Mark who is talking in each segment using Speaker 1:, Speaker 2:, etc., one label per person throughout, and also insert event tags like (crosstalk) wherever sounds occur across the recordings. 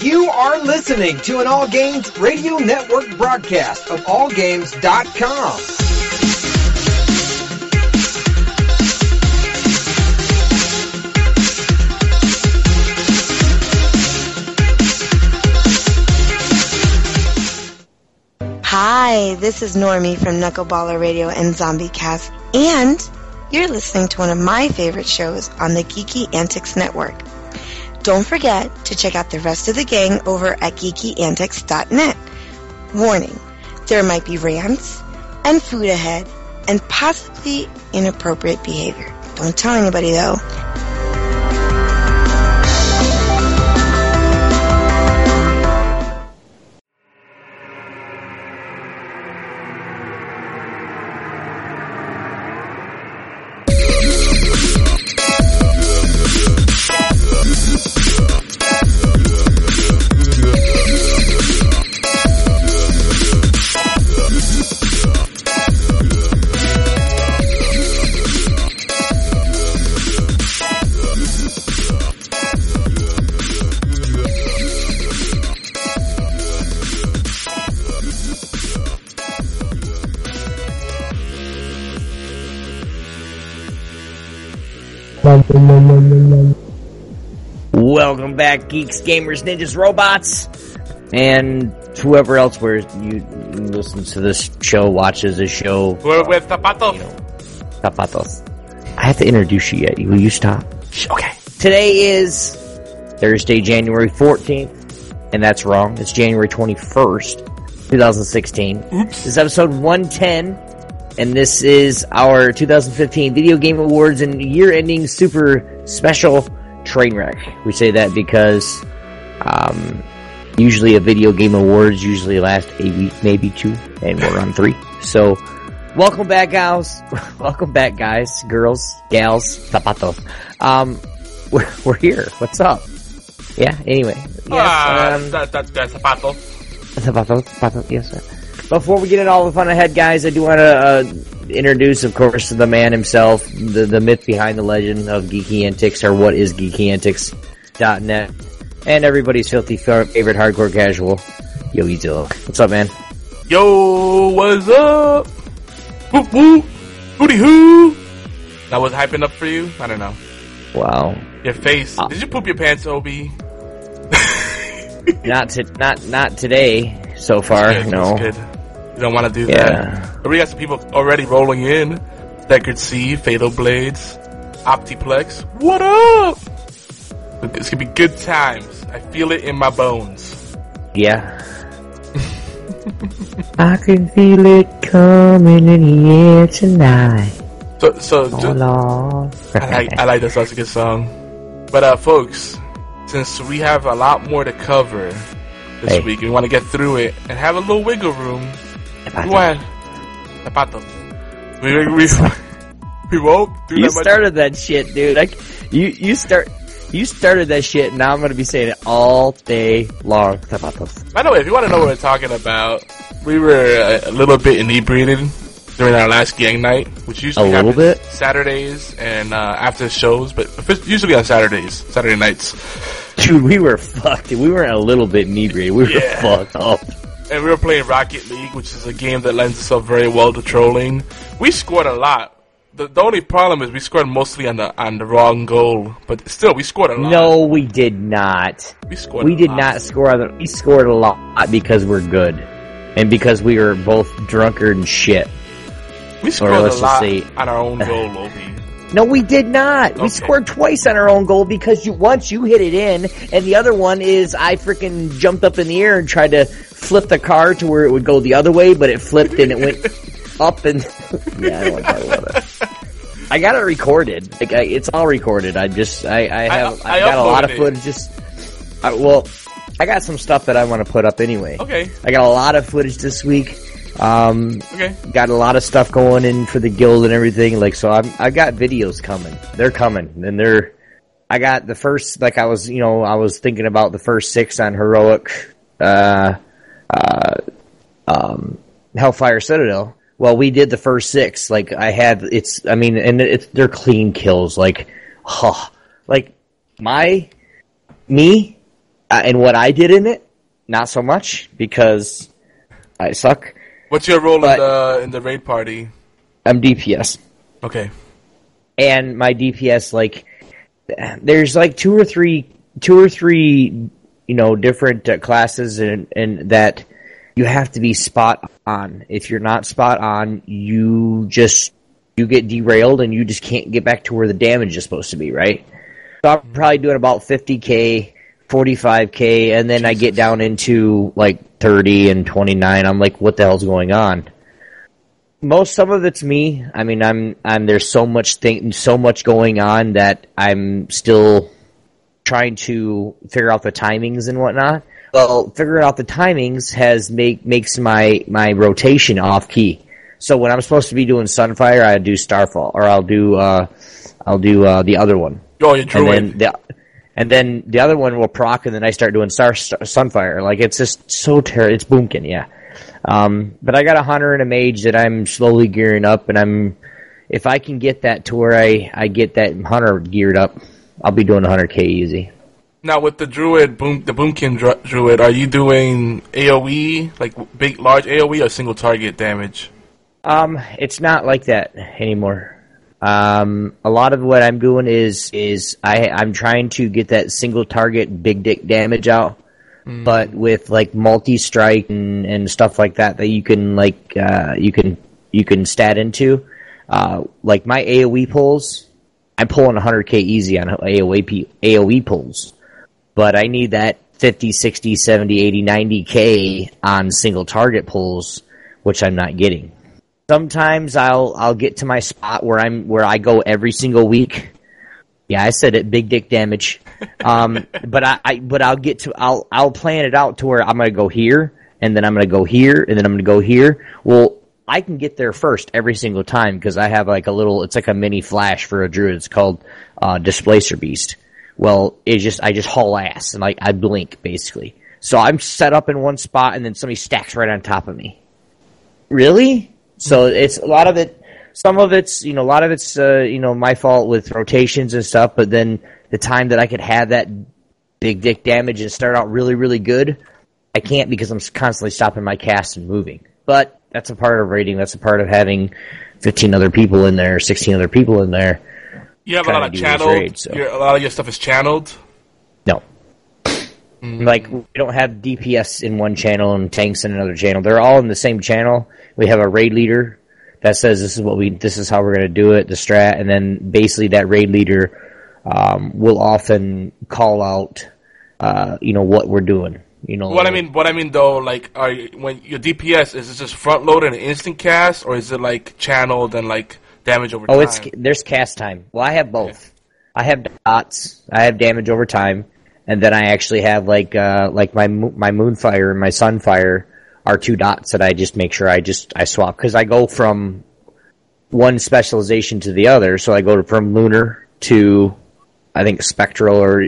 Speaker 1: You are listening to an All Games Radio Network broadcast of AllGames.com.
Speaker 2: Hi, this is Normie from Knuckleballer Radio and Zombie Cast, and you're listening to one of my favorite shows on the Geeky Antics Network. Don't forget to check out the rest of the gang over at geekyantics.net. Warning, there might be rants and food ahead and possibly inappropriate behavior. Don't tell anybody though.
Speaker 3: Welcome back, geeks, gamers, ninjas, robots, and whoever else where you listens to this show, watches this show.
Speaker 4: We're with Zapatos.
Speaker 3: Zapatos. I have to introduce you yet. Will you stop? Okay. Today is Thursday, January 14th, and that's wrong. It's January 21st, 2016. Oops. This is episode 110, and this is our 2015 Video Game Awards and year-ending super special train wreck. We say that because um, usually a video game awards usually last a week, maybe two, and we're on three. So, welcome back, guys. (laughs) welcome back, guys, girls, gals, zapatos. Um, (laughs) we're, we're here. What's up? Yeah. Anyway. Yes,
Speaker 4: ah,
Speaker 3: um,
Speaker 4: that, that, that's Zapatos.
Speaker 3: Zapatos, zapatos, yes, sir. Before we get into all the fun ahead, guys, I do want to uh, introduce, of course, the man himself, the, the myth behind the legend of Geeky Antics, or what is GeekyAntics.net, and everybody's filthy favorite hardcore casual, Yogi Zilla. What's up, man?
Speaker 4: Yo, what's up? Woo woo, hooty hoo. That was hyping up for you? I don't know.
Speaker 3: Wow.
Speaker 4: Your face.
Speaker 3: Uh,
Speaker 4: Did you poop your pants, Obi? (laughs)
Speaker 3: not to, not not today so far. No.
Speaker 4: that's good. You don't want to do
Speaker 3: Yeah.
Speaker 4: that. But we got some people already rolling in. Deckard C, Fatal Blades, Optiplex. What up? It's gonna be good times. I feel it in my bones.
Speaker 3: Yeah. (laughs) I can feel it coming in the air tonight.
Speaker 4: So, so
Speaker 3: Oh,
Speaker 4: I like, I like that. That's a good song. But uh, folks, since we have a lot more to cover this
Speaker 3: Hey.
Speaker 4: week, we want to get through it and have a little wiggle room. We want Zapato. We we we (laughs) won't do
Speaker 3: You
Speaker 4: that
Speaker 3: started that shit, dude. Like, you you start you started that shit. and Now I'm gonna be saying it all day long. Zapatos.
Speaker 4: By the way, if you want to know what we're talking about, we were a, a little bit inebriated during our last gang night, which usually
Speaker 3: A little
Speaker 4: happens
Speaker 3: bit?
Speaker 4: Saturdays and uh, after shows, but usually on Saturdays, Saturday nights.
Speaker 3: Dude, we were fucked. We weren't a little bit inebriated. We were
Speaker 4: Yeah.
Speaker 3: fucked up.
Speaker 4: And we were playing Rocket League, which is a game that lends itself very well to trolling. We scored a lot. The, the only problem is we scored mostly on the on the wrong goal, but still we scored a lot.
Speaker 3: No, we did not.
Speaker 4: we scored.
Speaker 3: We did
Speaker 4: lot.
Speaker 3: not score. On the, we scored a lot because we're good, and because we were both drunkard and shit.
Speaker 4: We scored a
Speaker 3: let's
Speaker 4: lot
Speaker 3: say-
Speaker 4: on our own goal, Obi.
Speaker 3: No, we did not. We scored twice on our own goal because you once you hit it in, and the other one is I freaking jumped up in the air and tried to flip the car to where it would go the other way, but it flipped and it went (laughs) up and (laughs) yeah, I don't talk about it. I got it recorded. Like I, it's all recorded. I just I I have I,
Speaker 4: I
Speaker 3: got a lot of footage. Just I, well, I got some stuff that I want to put up anyway.
Speaker 4: Okay.
Speaker 3: I got a lot of footage this week. Um,
Speaker 4: Okay.
Speaker 3: got a lot of stuff going in for the guild and everything. Like, so I'm, I got videos coming. They're coming, and they're. I got the first, like I was, you know, I was thinking about the first six on heroic, uh, uh, um, Hellfire Citadel. Well, we did the first six. Like I had, it's, I mean, and it's they're clean kills. Like, huh, like my, me, uh, and what I did in it, not so much because I suck.
Speaker 4: What's your role
Speaker 3: But-
Speaker 4: in the in the raid party?
Speaker 3: I'm DPS.
Speaker 4: Okay.
Speaker 3: and my DPS like there's like two or three two or three you know different uh, classes and and that you have to be spot on. If you're not spot on, you just you get derailed and you just can't get back to where the damage is supposed to be, right? So I'm probably doing about 50k, 45k, and then I get down into like 30 and 29. I'm like, what the hell's going on? most some of it's me. I mean, I'm I'm there's so much thing, so much going on that I'm still trying to figure out the timings and whatnot. Well, figuring out the timings has make makes my my rotation off key. So when I'm supposed to be doing Sunfire, I do Starfall, or I'll do uh, I'll do uh, the other one,
Speaker 4: Oh, you
Speaker 3: and then the and then the other one will proc, and then I start doing Star, Star Sunfire. Like it's just so terrible. It's boomkin, yeah. Um, but I got a hunter and a mage that I'm slowly gearing up, and I'm if I can get that to where I I get that hunter geared up, I'll be doing 100k easy.
Speaker 4: Now with the druid, boom, the boomkin dru- druid, are you doing AOE like big, large AOE or single target damage?
Speaker 3: Um, it's not like that anymore. Um, a lot of what I'm doing is is I I'm trying to get that single target big dick damage out, but with like multi strike and, and stuff like that that you can like uh, you can you can stat into. Uh, like my AOE pulls, I'm pulling 100k easy on AOE AOE pulls, but I need that 50, 60, 70, 80, 90k on single target pulls, which I'm not getting sometimes I'll I'll get to my spot where I'm where I go every single week. Yeah, I said it, big dick damage. Um, (laughs) but I, I but I'll get to I'll I'll plan it out to where I'm gonna go here and then I'm gonna go here and then I'm gonna go here. Well, I can get there first every single time because I have like a little it's like a mini flash for a druid. It's called uh, Displacer Beast. Well, it just I just haul ass and like I blink basically. So I'm set up in one spot and then somebody stacks right on top of me. Really? So it's a lot of it. Some of it's you know a lot of it's uh, you know my fault with rotations and stuff. But then the time that I could have that big dick damage and start out really really good, I can't because I'm constantly stopping my cast and moving. But that's a part of raiding. That's a part of having 15 other people in there, 16 other people in there.
Speaker 4: You have a lot of channeled.
Speaker 3: raid, so.
Speaker 4: your, a lot of your stuff is channeled.
Speaker 3: No. Like we don't have DPS in one channel and tanks in another channel. They're all in the same channel. We have a raid leader that says this is what we this is how we're going to do it, the strat, and then basically that raid leader um, will often call out, uh, you know, what we're doing. You know,
Speaker 4: What I mean, what I mean though, like, are you, when your DPS is it just front loaded and instant cast, or is it like channeled and like damage over time?
Speaker 3: Oh,
Speaker 4: time?
Speaker 3: it's there's cast time. Well, I have both. I have dots. I have damage over time, and then I actually have like uh like my my moonfire and my sunfire are two dots that I just make sure I just I swap because I go from one specialization to the other. So I go from lunar to I think spectral or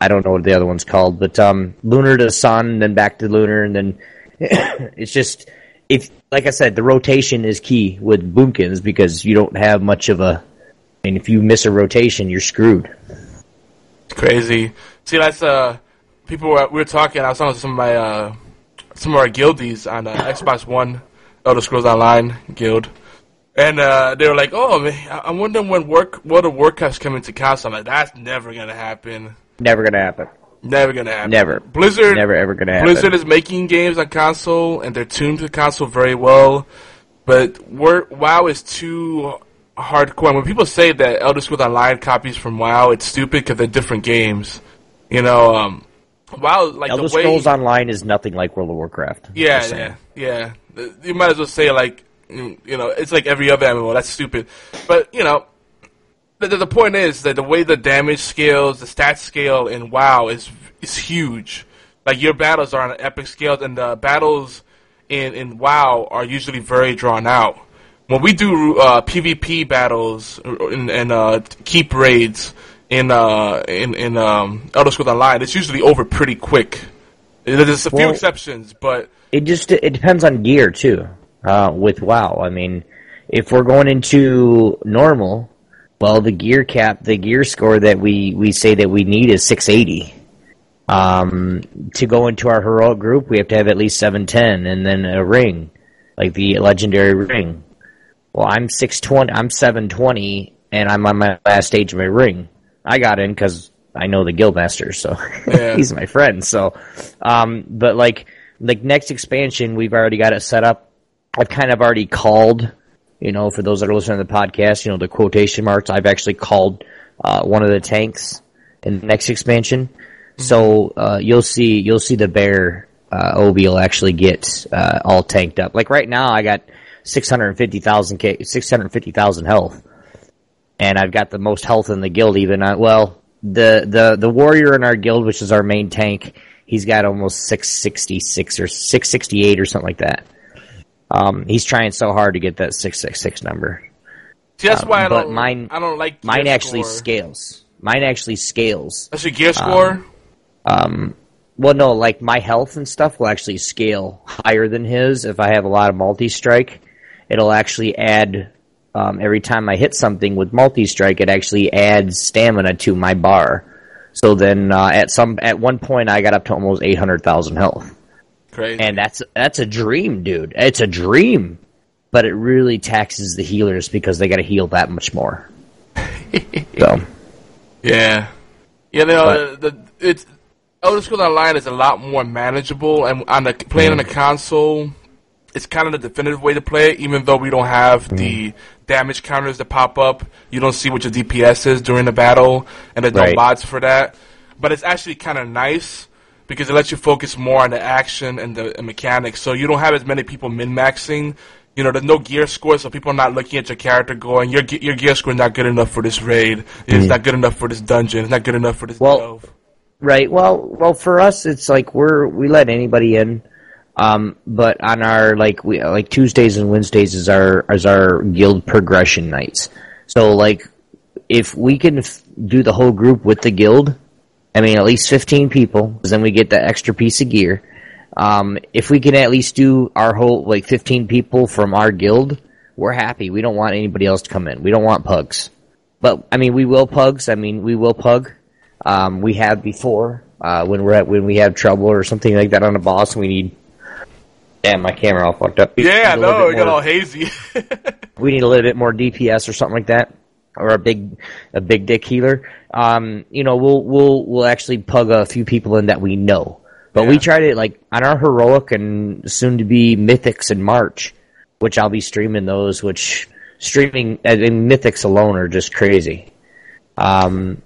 Speaker 3: I don't know what the other one's called, but um lunar to sun, and then back to lunar, and then (coughs) it's just if like I said, the rotation is key with boomkins because you don't have much of a. I mean, if you miss a rotation, you're screwed.
Speaker 4: It's Crazy. See, that's uh, people were we were talking. I was talking to some of my uh, some of our guildies on uh, Xbox One, Elder Scrolls Online guild, and uh, they were like, "Oh, man, I- I'm wondering when work World of Warcraft's coming to console." I'm like, "That's never gonna happen.
Speaker 3: Never gonna happen.
Speaker 4: Never gonna happen.
Speaker 3: Never.
Speaker 4: Blizzard.
Speaker 3: Never ever gonna happen.
Speaker 4: Blizzard is making games on console, and they're tuned to console very well. But WoW is too hardcore. And when people say that Elder Scrolls Online copies from WoW, it's stupid because they're different games. You know, um, WoW like
Speaker 3: Elder
Speaker 4: the way.
Speaker 3: Scrolls Online is nothing like World of Warcraft.
Speaker 4: yeah, yeah, yeah. You might as well say like, mm, you know, it's like every other MMO. That's stupid. But you know, the, the, the point is that the way the damage scales, the stat scale in WoW is is huge. like your battles are on an epic scale, and the battles in in WoW are usually very drawn out. When we do uh, PvP battles and, and uh, keep raids in uh, in in um, Elder Scrolls Online, it's usually over pretty quick. There's a few
Speaker 3: Well-
Speaker 4: exceptions, but
Speaker 3: It just it depends on gear too. Uh, with WoW, I mean, if we're going into normal, well, the gear cap, the gear score that we we say that we need is 680. Um, to go into our heroic group, we have to have at least 710, and then a ring, like the legendary ring. Well, I'm 620, I'm 720, and I'm on my last stage of my ring. I got in because I know the guildmaster, so (laughs)
Speaker 4: Yeah.
Speaker 3: he's my friend. So, um, but like, like next expansion, we've already got it set up. I've kind of already called, you know, for those that are listening to the podcast, you know, the quotation marks. I've actually called uh, one of the tanks in the next expansion. So uh, you'll see, you'll see the bear uh, Obi will actually get uh, all tanked up. Like right now, I got six hundred fifty thousand k, six hundred fifty thousand health, and I've got the most health in the guild. Even uh, well, the the the warrior in our guild, which is our main tank, he's got almost six sixty six or six sixty eight or something like that. Um, he's trying so hard to get that six six six number.
Speaker 4: see, that's
Speaker 3: Uh,
Speaker 4: why I don't.
Speaker 3: mine-
Speaker 4: I don't like
Speaker 3: Mine actually
Speaker 4: score.
Speaker 3: scales. Mine actually scales.
Speaker 4: That's your gear score.
Speaker 3: Um, well, no, like my health and stuff will actually scale higher than his if I have a lot of multi strike. It'll actually add um, every time I hit something with multi strike. It actually adds stamina to my bar. So then, uh, at some at one point, I got up to almost eight hundred thousand health,
Speaker 4: Crazy.
Speaker 3: and that's that's a dream, dude. It's a dream, but it really taxes the healers because they got to heal that much more. (laughs) so.
Speaker 4: Yeah, yeah. You know,
Speaker 3: But-
Speaker 4: the, the it's Elder Scrolls Online is a lot more manageable, and on the playing on the console, it's kind of the definitive way to play it. Even though we don't have the damage counters that pop up, you don't see what your DPS is during the battle, and there's no mods for that. But it's actually kind of nice because it lets you focus more on the action and the and mechanics. So you don't have as many people min maxing. You know, there's no gear score, so people are not looking at your character going, "Your your gear score is not good enough for this raid. It's mm. not good enough for this dungeon. It's not good enough for this
Speaker 3: Well,
Speaker 4: delve."
Speaker 3: Right. Well, well, for us, it's like we're we let anybody in, um, but on our like we like Tuesdays and Wednesdays is our is our guild progression nights. So like, if we can f- do the whole group with the guild, I mean at least fifteen people, 'cause then we get that extra piece of gear. Um, if we can at least do our whole like fifteen people from our guild, we're happy. We don't want anybody else to come in. We don't want pugs. But I mean, we will pugs. I mean, we will pug. Um, we have before uh, when we're at when we have trouble or something like that on a boss. We need. Damn, my camera all fucked up.
Speaker 4: Yeah,
Speaker 3: need a little
Speaker 4: no,
Speaker 3: bit
Speaker 4: it got all hazy. (laughs)
Speaker 3: we need a little bit more DPS or something like that, or a big a big dick healer. Um, you know, we'll we'll we'll actually pug a few people in that we know. But we
Speaker 4: Yeah.
Speaker 3: try to like on our heroic and soon to be mythics in March, which I'll be streaming those. Which streaming I mean, mythics alone are just crazy. Um,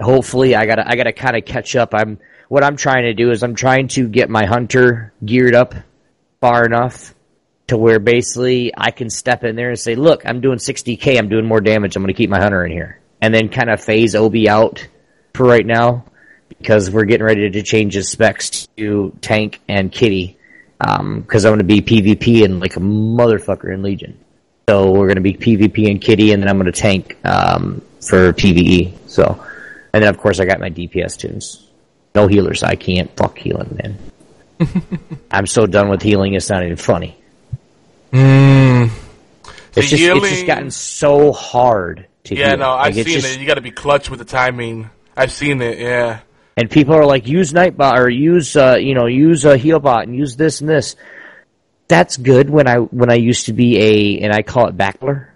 Speaker 3: hopefully I gotta I gotta kind of catch up. I'm what I'm trying to do is I'm trying to get my hunter geared up far enough to where basically I can step in there and say, "Look, I'm doing 60k. I'm doing more damage. I'm going to keep my hunter in here," and then kind of phase Obi out for right now because we're getting ready to change his specs to tank and kitty because I'm going to be PvP and like a motherfucker in Legion. So we're going to be PvP and kitty, and then I'm going to tank um, for PVE. So, and then of course I got my DPS tunes. No healers. I can't fuck healing, man. (laughs) I'm so done with healing. It's not even funny.
Speaker 4: Mm.
Speaker 3: It's
Speaker 4: The
Speaker 3: just, it's just gotten so hard to
Speaker 4: Yeah,
Speaker 3: heal.
Speaker 4: no, I've
Speaker 3: Like,
Speaker 4: seen
Speaker 3: just-
Speaker 4: it. You got to be clutch with the timing. I've seen it. Yeah.
Speaker 3: And people are like, use Nightbot or use, uh, you know, use a Healbot and use this and this. That's good when I when I used to be a and I call it backler.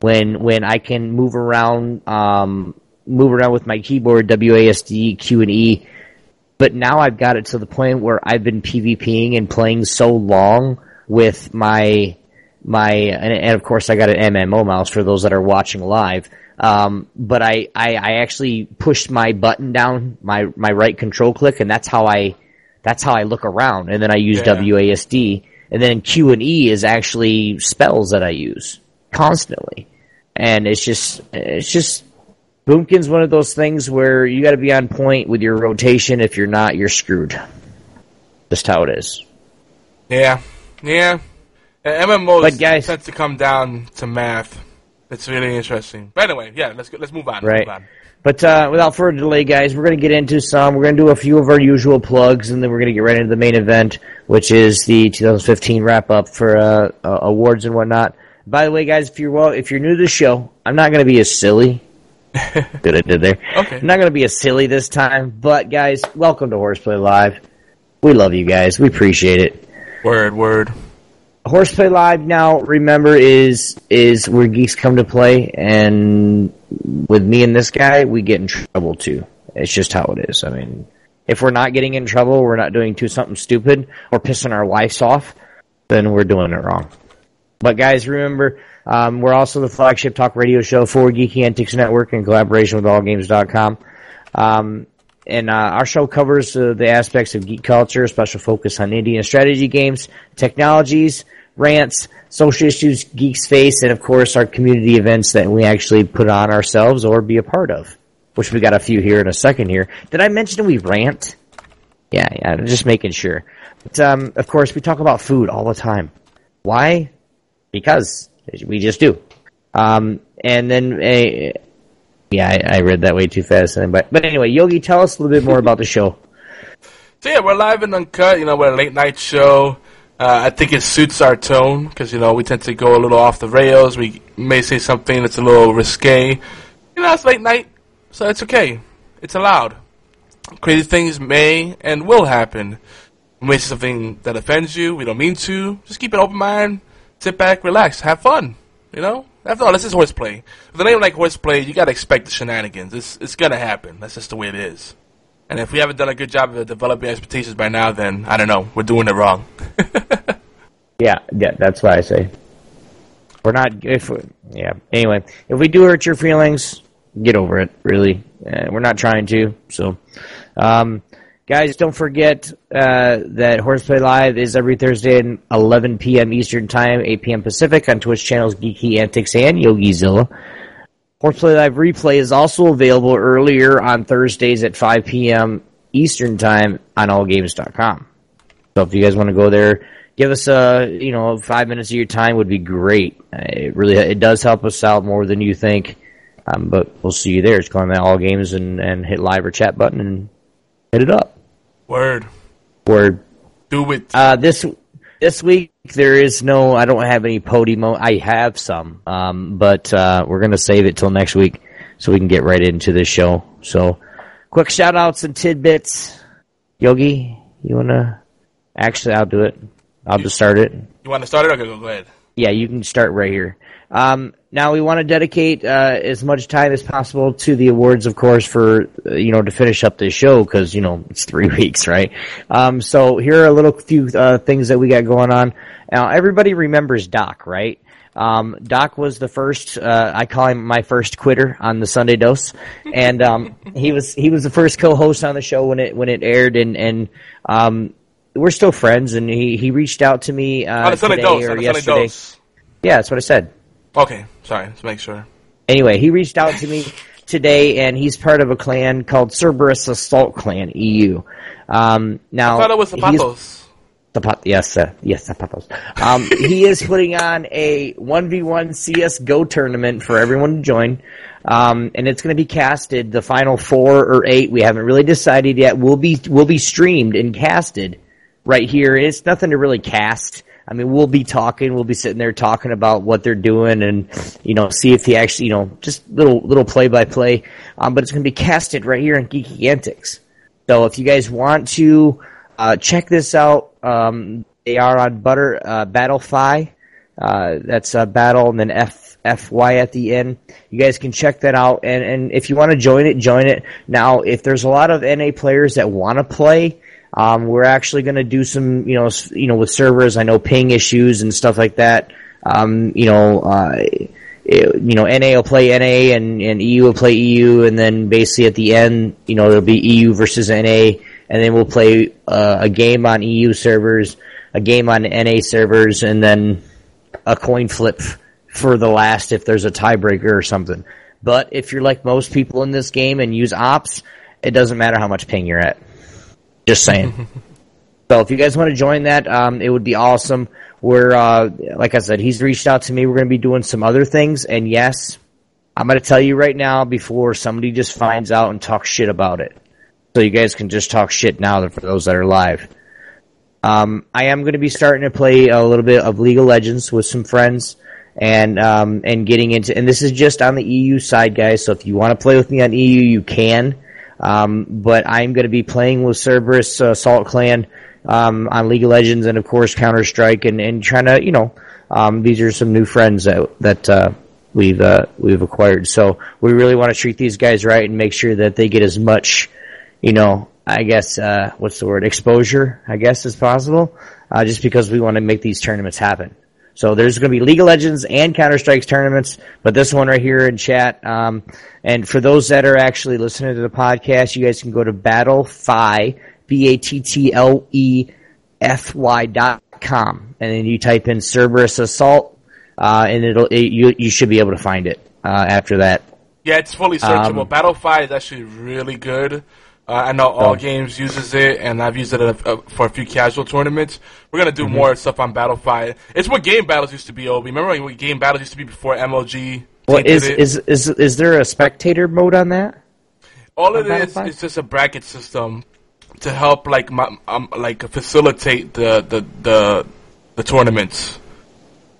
Speaker 3: When when I can move around, um, move around with my keyboard, WASD, Q and E. But now I've got it to the point where I've been PvPing and playing so long with my my and, and of course I got an MMO mouse for those that are watching live. Um, but I, I I actually pushed my button down my my right control click and that's how I that's how I look around and then I use
Speaker 4: Yeah.
Speaker 3: WASD and then Q and E is actually spells that I use constantly and it's just it's just Boomkin's one of those things where you got to be on point with your rotation. If you're not, you're screwed. Just how it is.
Speaker 4: Yeah, yeah. And MMOs
Speaker 3: But guys-
Speaker 4: tends to come down to math. It's really interesting. But anyway, yeah, let's go, let's move on.
Speaker 3: Right.
Speaker 4: move on.
Speaker 3: But uh, without further delay, guys, we're going to get into some. We're going to do a few of our usual plugs, and then we're going to get right into the main event, which is the 2015 wrap up for uh, uh, awards and whatnot. By the way, guys, if you're well, if you're new to the show, I'm not going to be as silly. (laughs) Good, I did there.
Speaker 4: Okay.
Speaker 3: I'm not going to be as silly this time, but guys, welcome to Horseplay Live. We love you guys. We appreciate it.
Speaker 4: Word, word.
Speaker 3: Horseplay Live now, remember, is is where geeks come to play, and with me and this guy, we get in trouble too. It's just how it is. I mean, if we're not getting in trouble, we're not doing too something stupid or pissing our wives off, then we're doing it wrong. But guys, remember, um, we're also the flagship talk radio show for Geeky Antics Network in collaboration with AllGames.com. Um, and uh, our show covers uh, the aspects of geek culture, special focus on Indian strategy games, technologies, rants, social issues geeks face, and of course our community events that we actually put on ourselves or be a part of. Which we got a few here in a second here. Did I mention we rant? Yeah, yeah, just making sure. But um, of course, we talk about food all the time. Why? Because we just do. Um, and then, uh, yeah, I, I read that way too fast. But but anyway, Yogi, tell us a little bit more about the show.
Speaker 4: So yeah, we're live and uncut. You know, we're a late night show. Uh, I think it suits our tone because you know we tend to go a little off the rails. We may say something that's a little risque. You know, it's late night, so it's okay. It's allowed. Crazy things may and will happen. We may say something that offends you. We don't mean to. Just keep an open mind. Sit back, relax, have fun. You know. After all, this is horseplay. With a name like horseplay, you gotta expect the shenanigans. It's it's gonna happen. That's just the way it is. And if we haven't done a good job of developing expectations by now, then I don't know, we're doing it wrong. (laughs)
Speaker 3: Yeah, yeah, that's what I say. We're not if we, yeah. Anyway, if we do hurt your feelings, get over it. Really, uh, we're not trying to. So, um, guys, don't forget uh, that Horseplay Live is every Thursday at 11 p.m. Eastern Time, 8 p.m. Pacific on Twitch channels Geeky Antics and YogiZilla. Horseplay Live replay is also available earlier on Thursdays at 5 p.m. Eastern Time on AllGames.com. So if you guys want to go there, give us a you know five minutes of your time would be great. It really it does help us out more than you think. Um, but we'll see you there. Just go on that All Games and, and hit live or chat button and hit it up.
Speaker 4: Word.
Speaker 3: Word.
Speaker 4: Do it.
Speaker 3: Uh, this this week there is no. I don't have any Podimo. I have some, um, but uh, we're gonna save it till next week so we can get right into this show. So, quick shout outs and tidbits. Yogi, you wanna? Actually, I'll do it. I'll just start it.
Speaker 4: You want to start it? Okay, go, go ahead.
Speaker 3: Yeah, you can start right here. Um, now we want to dedicate uh, as much time as possible to the awards, of course, for uh, you know to finish up this show because you know it's three (laughs) weeks, right? Um, so here are a little few uh, things that we got going on. Now everybody remembers Doc, right? Um, Doc was the first. Uh, I call him my first quitter on the Sunday Dose, and um, he was he was the first co-host on the show when it when it aired, and and um, we're still friends. And he he reached out to me uh,
Speaker 4: on the Sunday
Speaker 3: today
Speaker 4: dose.
Speaker 3: or
Speaker 4: On the Sunday
Speaker 3: yesterday.
Speaker 4: dose.
Speaker 3: Yeah, that's what I said.
Speaker 4: Okay, sorry. Let's make sure.
Speaker 3: Anyway, he reached out to me today, and he's part of a clan called Cerberus Assault Clan EU. Um, now,
Speaker 4: I thought it was the Patos.
Speaker 3: Zapat- yes, uh, yes, Zapatos. Um, he is putting on a 1v1 CSGO tournament for everyone to join. Um, and it's going to be casted, the final four or eight, we haven't really decided yet, will be, will be streamed and casted right here. It's nothing to really cast. I mean, we'll be talking, we'll be sitting there talking about what they're doing and, you know, see if he actually, you know, just little, little play by play. Um, but it's going to be casted right here on Geeky Antics. So if you guys want to, uh, check this out. Um, they are on Butter uh, Battlefy. Uh, that's uh, Battle and then F F Y at the end. You guys can check that out, and and if you want to join it, join it. Now, if there's a lot of NA players that want to play, um, we're actually going to do some, you know, you know, with servers. I know ping issues and stuff like that. Um, you know, uh, it- you know, NA will play NA and, and EU will play EU, and then basically at the end, you know, there'll be EU versus NA, and then we'll play uh, a game on EU servers, a game on NA servers, and then a coin flip for the last if there's a tiebreaker or something. But if you're like most people in this game and use ops, it doesn't matter how much ping you're at. Just saying. so if you guys want to join that, um, it would be awesome. We're, uh, like I said, he's reached out to me. We're going to be doing some other things. And yes, I'm going to tell you right now before somebody just finds out and talks shit about it. So you guys can just talk shit now for those that are live. Um, I am going to be starting to play a little bit of League of Legends with some friends and um, and getting into and this is just on the EU side, guys. So if you want to play with me on EU, you can. Um, but I'm going to be playing with Cerberus uh, Salt Clan um, on League of Legends and of course Counter Strike and, and trying to you know um, these are some new friends that that uh, we've uh, we've acquired. So we really want to treat these guys right and make sure that they get as much you know I guess uh, what's the word exposure I guess as possible uh, just because we want to make these tournaments happen. So there's going to be League of Legends and Counter Strikes tournaments, but this one right here in chat. Um, and for those that are actually listening to the podcast, you guys can go to Battlefy, B-A-T-T-L-E-F-Y dot com, and then you type in Cerberus Assault, uh, and it'll it, you you should be able to find it uh, after that.
Speaker 4: Yeah, it's fully searchable.
Speaker 3: Um,
Speaker 4: Battlefy is actually really good. Uh, I know All. Games uses it, and I've used it uh, uh, for a few casual tournaments. We're gonna do
Speaker 3: Mm-hmm.
Speaker 4: more stuff on Battlefy. It's what GameBattles used to be. Obi, remember when GameBattles used to be before MLG?
Speaker 3: Well, is,
Speaker 4: it?
Speaker 3: is is is there a spectator mode on that?
Speaker 4: All it
Speaker 3: Battle
Speaker 4: is is just a bracket system to help like my, um, like facilitate the, the the the tournaments.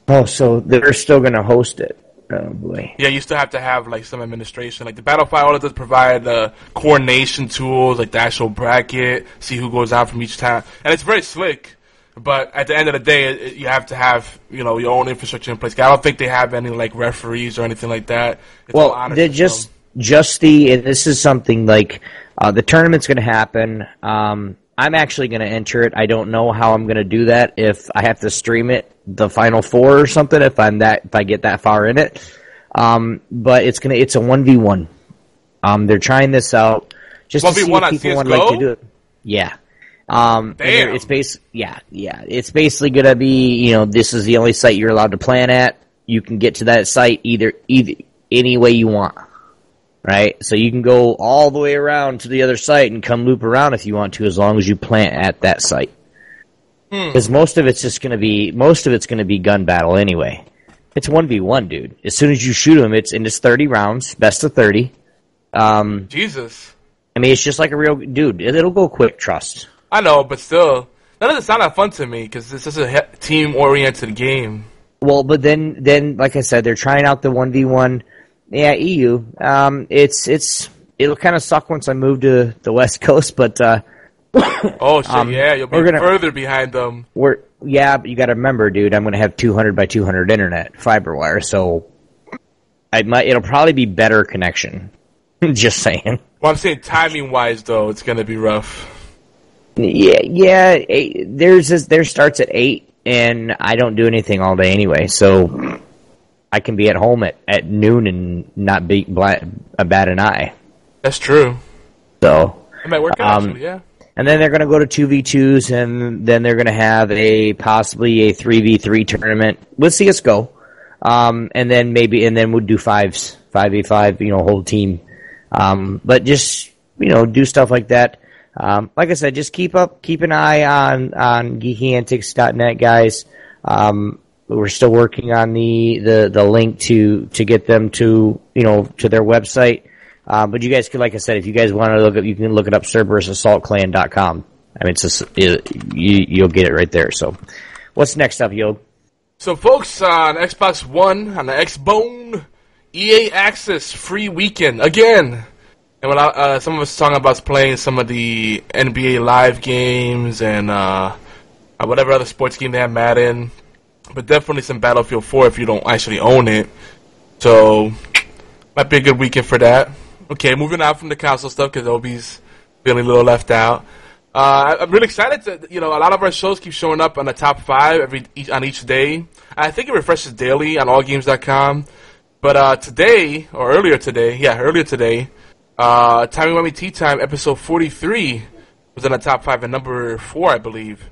Speaker 3: Oh, so they're still going to host it. Oh boy.
Speaker 4: Yeah, you still have to have like some administration. Like the Battlefy, all it does provide uh, coordination tools, like the actual bracket, see who goes out from each town, and it's very slick. But at the end of the day, it, you have to have you know your own infrastructure in place. I don't think they have any like referees or anything like that. It's
Speaker 3: Well, they
Speaker 4: system.
Speaker 3: just just the and this is something like uh, the tournament's going to happen. Um, I'm actually going to enter it. I don't know how I'm going to do that. If I have to stream it, the final four or something. If I'm that, if I get that far in it, um, but it's gonna it's a one v one. Um, they're trying this out just to see
Speaker 4: 1v1
Speaker 3: if people would like to do it. Yeah. Um,
Speaker 4: Damn.
Speaker 3: it's base, yeah, yeah. It's basically gonna be, you know, this is the only site you're allowed to plan at. You can get to that site either, either, any way you want. Right? So you can go all the way around to the other site and come loop around if you want to, as long as you plant at that site. Because most of it's just gonna be, most of it's gonna be gun battle anyway. It's 1v1, dude. As soon as you shoot him, it's, in it's 30 rounds, best of 30. Um,
Speaker 4: Jesus.
Speaker 3: I mean, it's just like a real, dude, it, it'll go quick, trust.
Speaker 4: I know, but still, that doesn't sound that fun to me because this is a team oriented game.
Speaker 3: Well, but then, then, like I said, they're trying out the one v one. Yeah, EU. Um, it's it's it'll kind of suck once I move to the West (laughs) Coast, but uh, (coughs)
Speaker 4: Oh shit!
Speaker 3: Um,
Speaker 4: yeah, you'll be
Speaker 3: we're gonna-
Speaker 4: further behind them.
Speaker 3: we're yeah, but you got to remember, dude. I'm going to have 200 by 200 internet fiber wire, so I might. It'll probably be better connection. (laughs) Just saying.
Speaker 4: Well, I'm saying timing wise though, it's gonna be rough.
Speaker 3: Yeah, yeah. Eight, there's this, there starts at eight, and I don't do anything all day anyway, so I can be at home at, at noon and not be bla- a bat an eye.
Speaker 4: That's true.
Speaker 3: So,
Speaker 4: It might work out
Speaker 3: Um,
Speaker 4: actually. Yeah.
Speaker 3: And then they're going to go to two v twos, and then they're going to have a possibly a three v three tournament with CS:GO, um, and then maybe and then we'll do fives, five v five, you know, whole team. Um, but just you know, do stuff like that. Um, like I said, just keep up, keep an eye on on geekyantics.net, guys. Um, we're still working on the, the, the link to to get them to you know to their website. Uh, but you guys could, like I said, if you guys want to look up, you can look it up, CerberusAssaultClan.com. I mean, it's just, it, you, you'll get it right there. So, what's next up, yo?
Speaker 4: So, folks, on Xbox One, on the Xbone, EA Access free weekend again. And when I, uh, some of us talking about playing some of the NBA Live games and uh, uh, whatever other sports game they have Madden, but definitely some Battlefield 4 if you don't actually own it. So, might be a good weekend for that. Okay, moving on from the console stuff because Obi's feeling a little left out. Uh, I'm really excited to, you know, a lot of our shows keep showing up on the top five every each, on each day. I think it refreshes daily on allgames.com. But uh, today, or earlier today, yeah, earlier today, uh, Timey Wimey Tea Time episode 43 was in the top five and number four, I believe.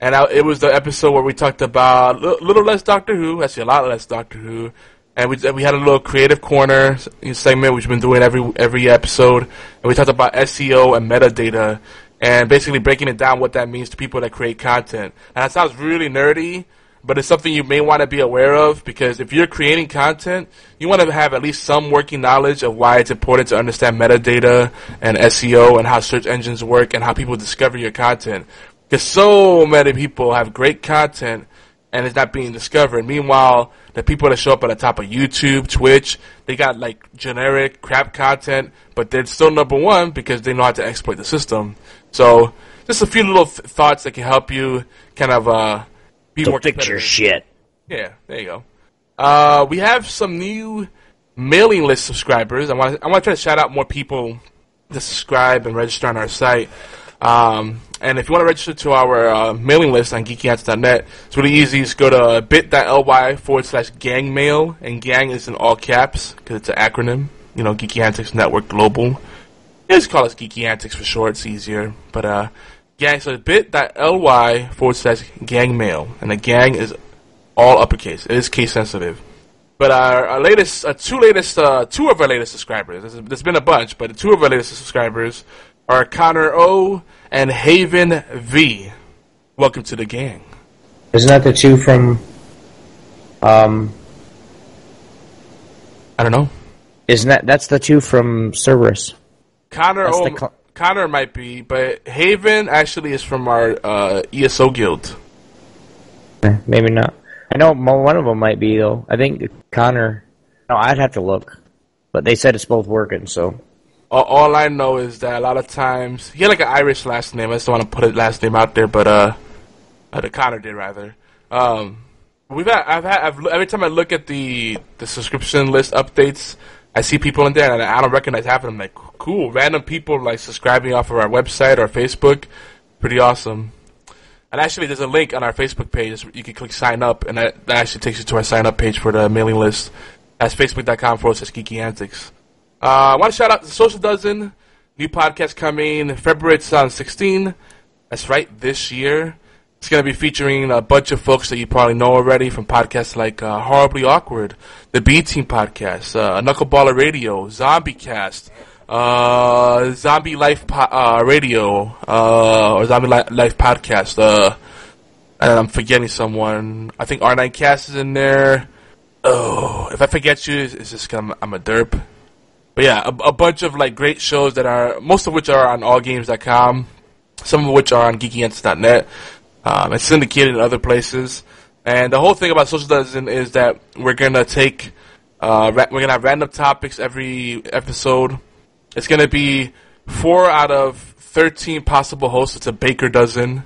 Speaker 4: And I, it was the episode where we talked about little less Doctor Who, actually a lot less Doctor Who, and we we had a little creative corner segment which we've been doing every every episode, and we talked about SEO and metadata, and basically breaking it down what that means to people that create content. And that sounds really nerdy, but it's something you may want to be aware of because if you're creating content, you want to have at least some working knowledge of why it's important to understand metadata and SEO and how search engines work and how people discover your content. Because so many people have great content and it's not being discovered. Meanwhile, the people that show up at the top of YouTube, Twitch, they got like generic crap content, but they're still number one because they know how to exploit the system. So, just a few little th- thoughts that can help you kind of uh, be
Speaker 3: Don't
Speaker 4: more
Speaker 3: fix your shit.
Speaker 4: Yeah, there you go. Uh, we have some new mailing list subscribers. I want I want to try to shout out more people to subscribe and register on our site. Um, and if you want to register to our uh, mailing list on geekyantics.net, it's really easy. Just go to bit.ly forward slash gang mail, and gang is in all caps because it's an acronym. You know, Geeky Antics Network Global. Just call us Geeky Antics for short. It's easier. But uh, gang, so bit.ly forward slash gang mail, and the gang is all uppercase. It is case sensitive. But our, our latest, uh, two latest, uh, two of our latest subscribers. There's, there's been a bunch, but two of our latest subscribers are Connor O and Haven V. Welcome to the gang.
Speaker 3: Isn't that the two from? Um,
Speaker 4: I don't know.
Speaker 3: isn't that that's the two from Cerberus?
Speaker 4: Connor O, Connor might be, but Haven actually is from our uh, ESO guild.
Speaker 3: Eh, Maybe not. I know one of them might be though. I think Connor. No, I'd have to look, but they said it's both working. So
Speaker 4: all, I know is that a lot of times he had like an Irish last name. I just don't want to put his last name out there, but uh, uh the Connor did rather. Um, we've had, I've had, I've, every time I look at the the subscription list updates, I see people in there and I don't recognize half of them. Like, cool, random people like subscribing off of our website or Facebook, pretty awesome. And actually, there's a link on our Facebook page. You can click sign up, and that, that actually takes you to our sign up page for the mailing list. That's facebook.com forward slash geeky antics. Uh, I want to shout out the Social Dozen. New podcast coming February 2016. That's right, this year. It's going to be featuring a bunch of folks that you probably know already from podcasts like uh, Horribly Awkward, the B Team podcast, uh, Knuckleballer Radio, Zombie Cast, uh, Zombie Life po- uh, Radio, uh, or Zombie Li- Life Podcast. Uh, and I'm forgetting someone. I think R9 Cast is in there. Oh, if I forget you, it's just I'm, I'm a derp. But yeah, a, a bunch of like great shows that are most of which are on allgames.com, some of which are on geekyantics.net. Um, it's syndicated in other places. And the whole thing about Social Dozen is that we're gonna take, uh, ra- we're gonna have random topics every episode. It's gonna be four out of thirteen possible hosts. It's a baker dozen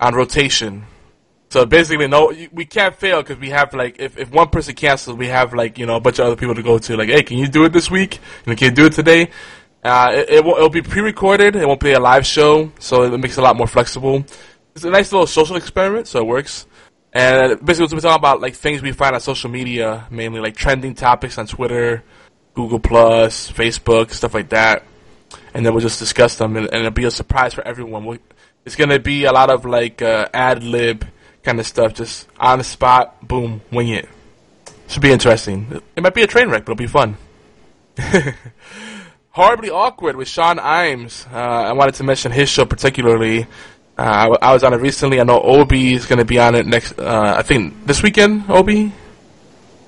Speaker 4: on rotation. So basically, no, we can't fail because we have like, if, if one person cancels, we have like, you know, a bunch of other people to go to. Like, hey, can you do it this week? You know, can you do it today? Uh, it, it will, it'll be pre-recorded. It won't be a live show, so it makes it a lot more flexible. It's a nice little social experiment, so it works. And basically, we're talking about like things we find on social media, mainly like trending topics on Twitter, Google Plus, Facebook, stuff like that. And then we'll just discuss them, and, and it'll be a surprise for everyone. we it's gonna be a lot of like uh, ad lib kind of stuff, just on the spot, boom, wing it. Should be interesting. It might be a train wreck, but it'll be fun. (laughs) Horribly awkward with Sean Imes. Uh, I wanted to mention his show particularly. Uh, I, w- I was on it recently. I know Obi is going to be on it next. Uh, I think this weekend. Obi.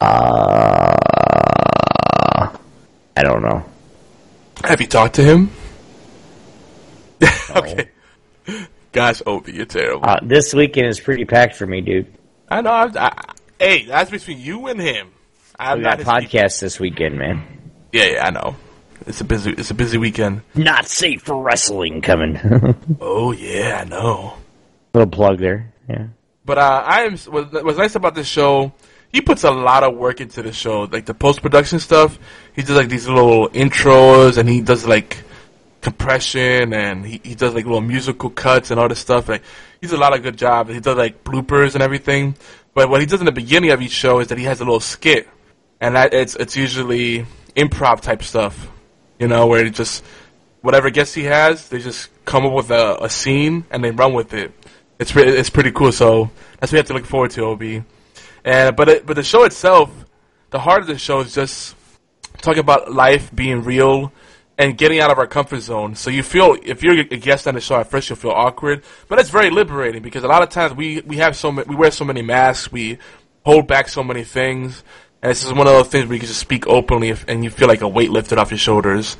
Speaker 3: uh, I don't know.
Speaker 4: Have you talked to him? (laughs) okay. Gosh, Obi, you're terrible.
Speaker 3: Uh, this weekend is pretty packed for me, dude.
Speaker 4: I know. I, I, hey, that's between you and him. I'm
Speaker 3: We got
Speaker 4: his
Speaker 3: podcasts this weekend, man.
Speaker 4: Yeah, yeah, I know. It's a busy. It's a busy weekend.
Speaker 3: Not safe for wrestling coming. (laughs)
Speaker 4: Oh yeah, I know.
Speaker 3: Little plug there. Yeah.
Speaker 4: But uh, I am. What, what's nice about this show? He puts a lot of work into the show, like the post production stuff. He does like these little intros, and he does like compression, and he, he does like little musical cuts and all this stuff. Like he does a lot of good job. He does like bloopers and everything. But what he does in the beginning of each show is that he has a little skit, and that it's it's usually improv type stuff. You know, where he just whatever guest he has, they just come up with a, a scene and they run with it. It's pre- it's pretty cool. So that's what we have to look forward to, Ob. And but it, but the show itself, the heart of the show is just talking about life being real and getting out of our comfort zone. So you feel if you're a guest on the show at first, you'll feel awkward, but it's very liberating because a lot of times we we have so many, we wear so many masks, we hold back so many things, and this is one of those things where you can just speak openly if, and you feel like a weight lifted off your shoulders.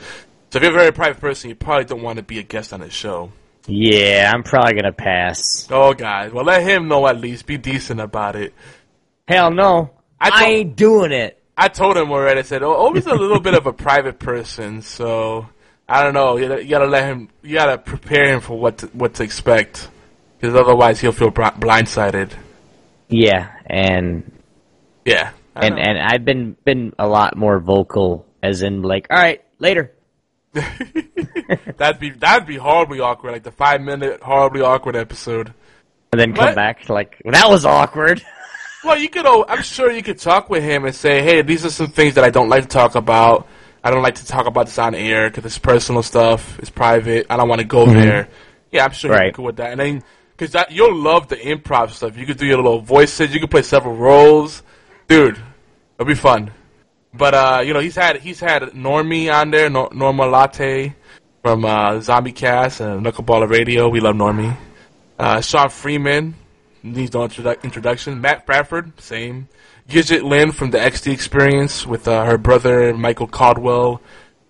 Speaker 4: So if you're a very private person, you probably don't want to be a guest on this show.
Speaker 3: Yeah, I'm probably gonna pass.
Speaker 4: Oh, guys, well let him know at least. Be decent about it.
Speaker 3: Hell no,
Speaker 4: I
Speaker 3: I, ain't doing it.
Speaker 4: I told him already. I said, "Oh, Obi's a little bit of a private person, so I don't know. You gotta, you gotta let him. You gotta prepare him for what to, what to expect, because otherwise he'll feel blindsided."
Speaker 3: Yeah, and
Speaker 4: Yeah, I
Speaker 3: and
Speaker 4: know.
Speaker 3: and I've been been a lot more vocal, as in like, all right, later. (laughs)
Speaker 4: that'd be that'd be horribly awkward, like the five minute horribly awkward episode.
Speaker 3: And then come
Speaker 4: What?
Speaker 3: back like well, that was awkward. (laughs)
Speaker 4: Well, you could. I'm sure you could talk with him and say, "Hey, these are some things that I don't like to talk about. I don't like to talk about this on air because it's personal stuff. It's private. I don't want to go there." Yeah, I'm sure you're
Speaker 3: Right.
Speaker 4: cool with that. And then, because that you'll love the improv stuff. You could do your little voices. You could play several roles, dude. It'll be fun. But uh, you know, he's had he's had Normie on there, Nor- Norma Latte from uh, Zombie Cast and Knuckleballer Radio. We love Normie. Uh, Sean Freeman needs no introdu- introduction. Matt Bradford, same. Gidget Lynn from the XD Experience with uh, her brother Michael Caldwell,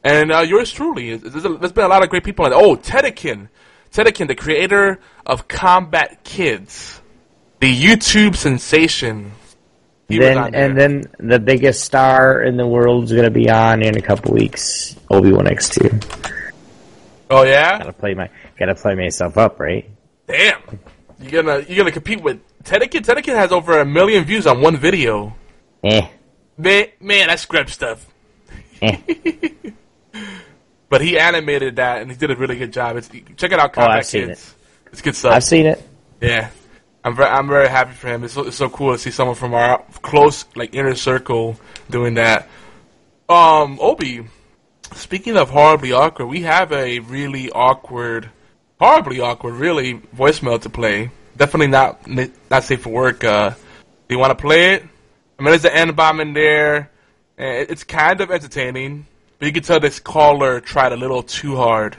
Speaker 4: and uh, yours truly. There's, there's been a lot of great people. Oh, Tedekin, Tedekin, the creator of Combat Kids, the YouTube sensation. He
Speaker 3: then and then the biggest star in the world is gonna be on in a couple weeks. Obi Wan X two.
Speaker 4: oh yeah,
Speaker 3: Gotta play my gotta play myself up, right?
Speaker 4: damn. You're gonna you're gonna compete with Tedekin. Tedekin has over a million views on one video.
Speaker 3: Eh.
Speaker 4: Man, man, that's scrap stuff.
Speaker 3: Eh. (laughs)
Speaker 4: But he animated that, and he did a really good job. It's, check it out,
Speaker 3: Oh, I've
Speaker 4: Combat
Speaker 3: seen
Speaker 4: Kids. It's good stuff.
Speaker 3: I've seen it.
Speaker 4: Yeah, I'm very, I'm very happy for him. It's so, it's so cool to see someone from our close, like inner circle, doing that. Um, Obi, speaking of horribly awkward, we have a really awkward, horribly awkward, really voicemail to play. Definitely not not safe for work. Uh, do you want to play it? I mean, there's an N bomb in there, and it's kind of entertaining. But you can tell this caller tried a little too hard.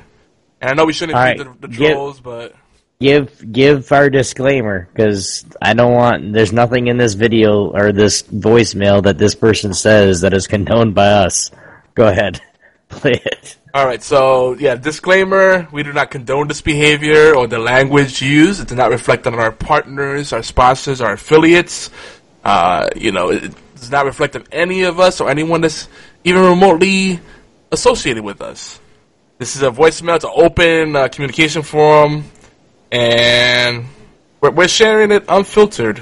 Speaker 4: And I know we shouldn't
Speaker 3: All right,
Speaker 4: the, the trolls, but
Speaker 3: Give give our disclaimer because I don't want. There's nothing in this video or this voicemail that this person says that is condoned by us. Go ahead, (laughs) play it.
Speaker 4: All right, so yeah, disclaimer: we do not condone this behavior or the language used. It does not reflect on our partners, our sponsors, our affiliates. Uh, you know, it does not reflect on any of us or anyone that's even remotely associated with us. This is a voicemail. It's an open uh, communication forum, and we're, we're sharing it unfiltered.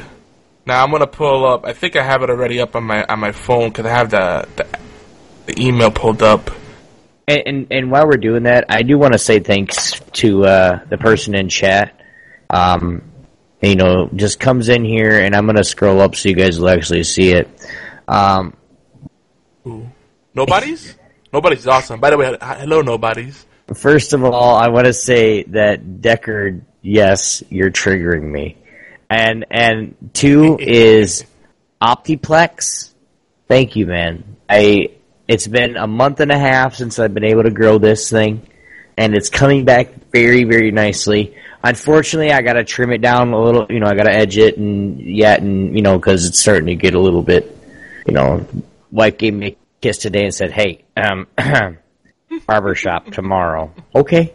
Speaker 4: Now I'm gonna pull up. I think I have it already up on my on my phone because I have the, the the email pulled up.
Speaker 3: And, and and while we're doing that, I do want to say thanks to uh, the person in chat. Um, you know, just comes in here, and I'm gonna scroll up so you guys will actually see it. Um,
Speaker 4: Nobody's? Nobody's awesome. By the way, hello, nobody's.
Speaker 3: First of all, I want to say that Deckard, yes, you're triggering me, and and two (laughs) is Optiplex. Thank you, man. I it's been a month and a half since I've been able to grow this thing, and it's coming back very very nicely. Unfortunately, I got to trim it down a little. You know, I got to edge it and yet, and you know, because it's starting to get a little bit. You know, wife gave me a kiss today and said, "Hey, um." (clears throat) barber shop tomorrow. Okay.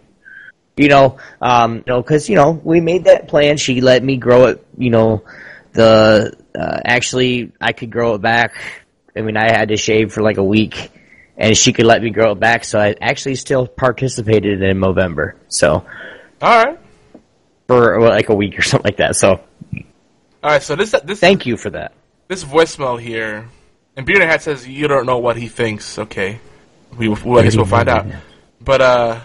Speaker 3: You know, um, you know, because you know we made that plan. She let me grow it. You know, the uh, actually I could grow it back. I mean, I had to shave for like a week, and she could let me grow it back. So I actually still participated in November. So
Speaker 4: All right.
Speaker 3: for well, like a week or (laughs) something like that. So
Speaker 4: All right, so this this
Speaker 3: thank you for that.
Speaker 4: this voicemail here, and Bearded Hat says you don't know what he thinks. Okay, we well, I guess we'll find out. But uh,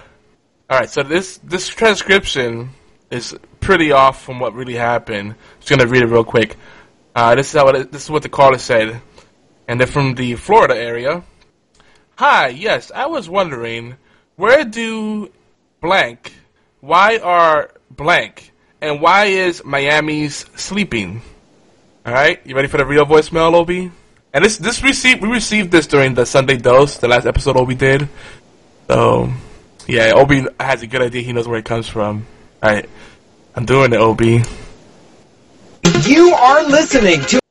Speaker 4: all right, so this this transcription is pretty off from what really happened. I'm just gonna read it real quick. Uh, this is how it, this is what the caller said, and they're from the Florida area. Hi, yes, I was wondering where do blank, why are blank, and why is Miami's sleeping? All right, you ready for the real voicemail, Obi? And this this received we received this during the Sunday dose, the last episode Obi did. So yeah, Obi has a good idea. He knows where it comes from. All right, I'm doing it, Obi.
Speaker 1: You are listening to.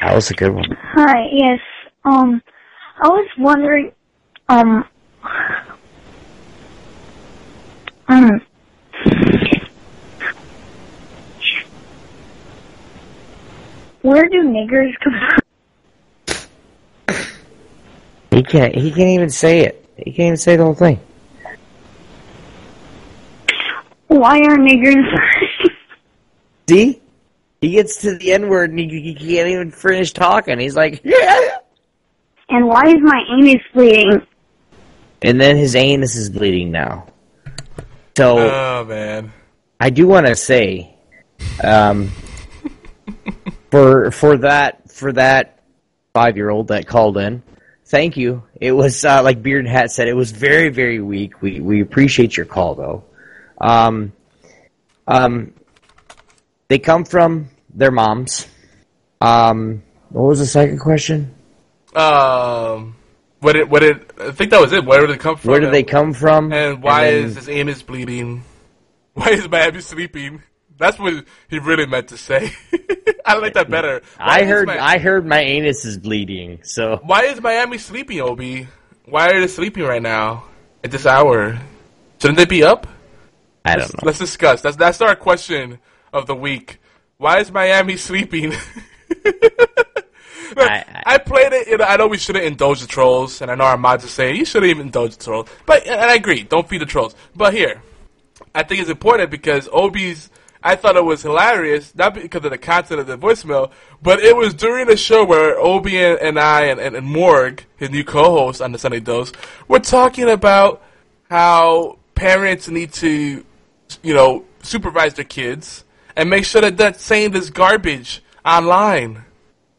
Speaker 3: That was a good one.
Speaker 5: Hi, yes. Um, I was wondering, um, um, where do niggers come from?
Speaker 3: He can't. He can't even say it. He can't even say the whole thing.
Speaker 5: Why are niggers?
Speaker 3: See? He gets to the N word and he, he can't even finish talking. He's like, yeah.
Speaker 5: and why is my anus bleeding?
Speaker 3: And then his anus is bleeding now. So
Speaker 4: Oh man.
Speaker 3: I do want to say, um, (laughs) for for that for that five year old that called in, thank you. It was uh, like Beard and Hat said, it was very very weak. We we appreciate your call though. Um, um, they come from their moms. Um, what was the second question?
Speaker 4: Um, what did what did I think that was it? Where did it come from?
Speaker 3: Where did they come from?
Speaker 4: And why
Speaker 3: then-
Speaker 4: is his anus bleeding? (laughs) Why is Miami sleeping? That's what he really meant to say. (laughs) I like that better. Why
Speaker 3: I heard
Speaker 4: Mi-
Speaker 3: I heard my anus is bleeding. So
Speaker 4: Why is Miami sleeping, Obi? Why are they sleeping right now at this hour? Shouldn't they be up?
Speaker 3: I
Speaker 4: let's,
Speaker 3: don't know.
Speaker 4: Let's discuss. That's that's our question of the week. Why is Miami sleeping? (laughs) Look,
Speaker 3: I-
Speaker 4: I, played it. You know, I know we shouldn't indulge the trolls, and I know our mods are saying you shouldn't even indulge the trolls. But and I agree, don't feed the trolls. But here, I think it's important because Obi's. I thought it was hilarious, not because of the content of the voicemail, but it was during a show where Obi and, and I and, and, and Morg, his new co-host on the Sunday Dose, were talking about how parents need to, you know, supervise their kids and make sure that they're saying this garbage online.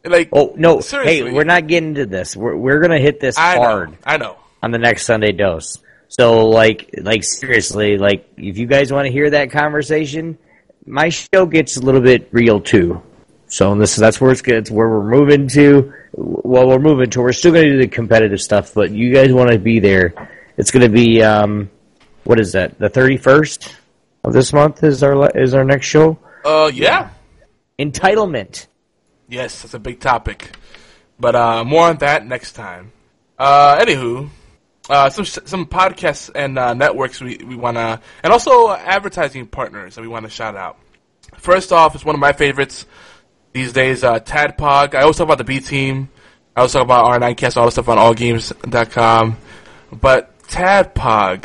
Speaker 4: Like,
Speaker 3: Oh no!
Speaker 4: seriously.
Speaker 3: Hey, we're not getting to this. We're we're gonna hit this
Speaker 4: I know,
Speaker 3: hard
Speaker 4: I know.
Speaker 3: on the next Sunday dose. So like like seriously, like if you guys want to hear that conversation, my show gets a little bit real too. So this that's where it's good. It's where we're moving to. Well, we're moving to. We're still gonna do the competitive stuff, but you guys want to be there. It's gonna be um, what is that? The thirty first of this month is our is our next show.
Speaker 4: Uh, yeah.
Speaker 3: Entitlement.
Speaker 4: Yes, that's a big topic. But uh, more on that next time. Uh, anywho, uh, some some podcasts and uh, networks we, we want to, and also advertising partners that we want to shout out. First off, it's one of my favorites these days, uh, Tadpog. I always talk about the B team. I always talk about R9Cast, all the stuff on allgames.com. But Tadpog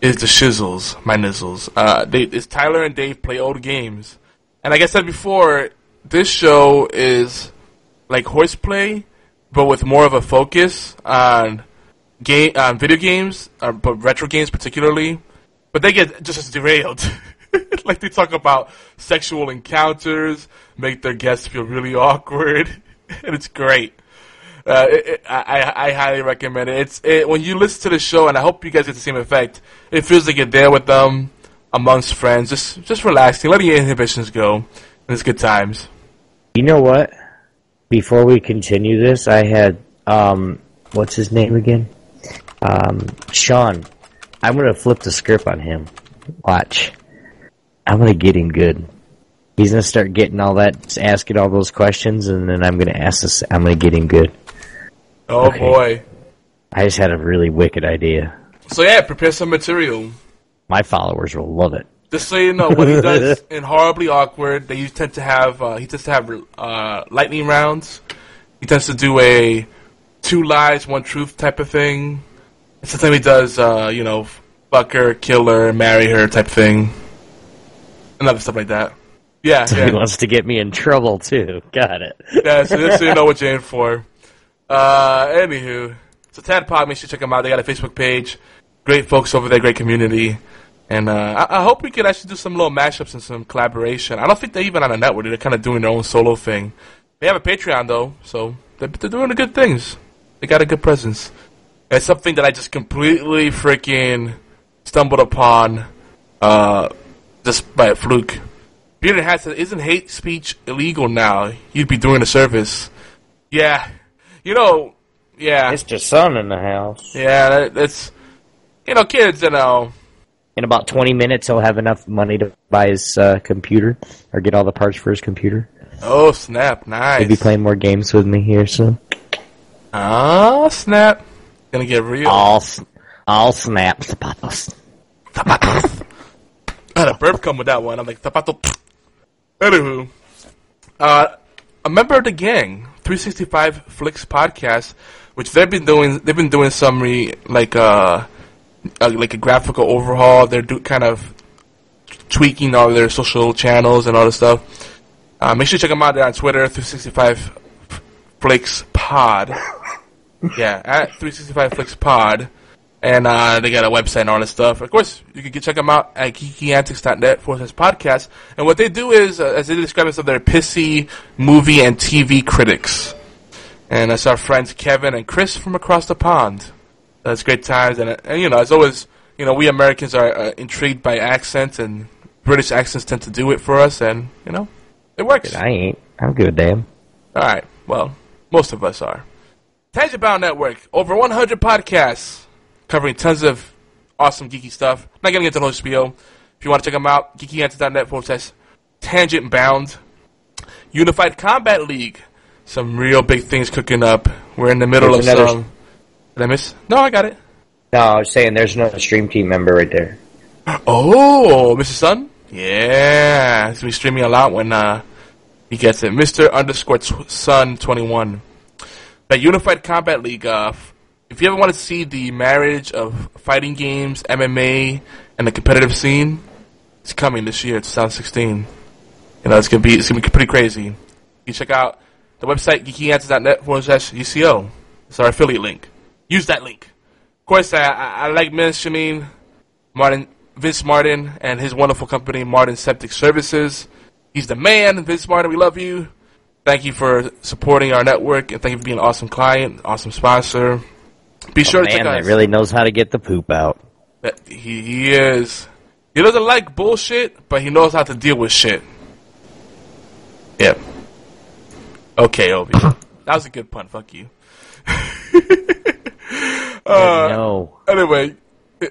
Speaker 4: is the shizzles, my nizzles. Uh, they, it's Tyler and Dave play old games. And like I said before, this show is like horseplay, but with more of a focus on game, on video games, uh, but retro games particularly. But they get just as derailed. (laughs) like they talk about sexual encounters, make their guests feel really awkward, (laughs) and it's great. Uh, it, it, I, I highly recommend it. It's it, when you listen to the show, and I hope you guys get the same effect. It feels like you're there with them, amongst friends, just just relaxing, letting your inhibitions go, and it's good times.
Speaker 3: You know what? Before we continue this, I had um, what's his name again? Um, Sean. I'm gonna flip the script on him. Watch. I'm gonna get him good. He's gonna start getting all that, asking all those questions, and then I'm gonna ask this. I'm gonna get him good.
Speaker 4: Oh
Speaker 3: Okay.
Speaker 4: boy!
Speaker 3: I just had a really wicked idea.
Speaker 4: So yeah, prepare some material.
Speaker 3: My followers will love it.
Speaker 4: Just so you know, what he does (laughs) in horribly awkward, they tend to have uh, he tends to have uh, lightning rounds. He tends to do a two lies, one truth type of thing. Sometimes he does, uh, you know, fuck her, kill her, marry her type of thing, and other stuff like that. Yeah,
Speaker 3: So
Speaker 4: yeah.
Speaker 3: he wants to get me in trouble too. Got it.
Speaker 4: yeah, so just so you know what you're in (laughs) for. Uh, anywho, so Tadpog, make sure you check them out. They got a Facebook page. Great folks over there, great community. And uh, I, I hope we could actually do some little mashups and some collaboration. I don't think they're even on a network. They're kind of doing their own solo thing. They have a Patreon, though, so they're, they're doing the good things. They got a good presence. It's something that I just completely freaking stumbled upon uh, just by a fluke. Bearded Hat said, isn't hate speech illegal now? You'd be doing a service. Yeah, you know, yeah, It's
Speaker 3: Mr. Son in the house.
Speaker 4: yeah. That, that's you know, kids. You know,
Speaker 3: In about 20 minutes, he'll have enough money to buy his uh, computer or get all the parts for his computer.
Speaker 4: oh snap, nice.
Speaker 3: He'll be playing more games with me here soon.
Speaker 4: Oh snap, gonna get real.
Speaker 3: All, all snaps, zapatos.
Speaker 4: I had a burp come with that one. I'm like, zapato. Anywho, uh, a member of the gang, 365 Flicks podcast, which they've been doing, they've been doing some re, like uh, uh, like a graphical overhaul. They're do kind of tweaking all their social channels and all this stuff. Uh, make sure you check them out. They're on Twitter, 365 Flicks Pod. (laughs) Yeah, at 365 Flicks Pod. And uh, they got a website and all this stuff. Of course, you can check them out at geekyantics.net for this podcast. And what they do is, uh, as they describe themselves, they're pissy movie and TV critics. And that's our friends Kevin and Chris from across the pond. That's great times. And, and you know, as always, you know, we Americans are uh, intrigued by accents, and British accents tend to do it for us. And, you know, it works.
Speaker 3: I ain't. I'm good, damn.
Speaker 4: All right. Well, most of us are. Tangent Bound Network, over 100 podcasts covering tons of awesome geeky stuff. Not getting into the whole spiel. If you want to check them out, geekyantics.net forward slash tangent bound. Unified Combat League, some real big things cooking up. We're in the middle
Speaker 3: There's
Speaker 4: of some. Did I miss? No, I got it.
Speaker 3: No, I was saying there's another stream team member right there.
Speaker 4: Oh, Mr. Sun? Yeah, he's gonna be streaming a lot when uh, he gets it. Mr. Underscore tw- Sun twenty one. That Unified Combat League. Uh, if you ever want to see the marriage of fighting games, MMA, and the competitive scene, it's coming this year, 2016. You know, it's gonna be it's gonna be pretty crazy. You check out the website geekyantics.net forward slash UCL. It's our affiliate link. Use that link. Of course, I, I, I like mentioning Martin Vince Martin and his wonderful company, Martin Septic Services. He's the man, Vince Martin. We love you. Thank you for supporting our network, and thank you for being an awesome client, awesome sponsor. Be sure to check
Speaker 3: Man
Speaker 4: out
Speaker 3: that really knows how to get the poop out.
Speaker 4: he, he is. He doesn't like bullshit, but he knows how to deal with shit. Yep. Okay, Obi. (laughs) that was a good pun. Fuck you. (laughs) uh,
Speaker 3: no.
Speaker 4: Anyway,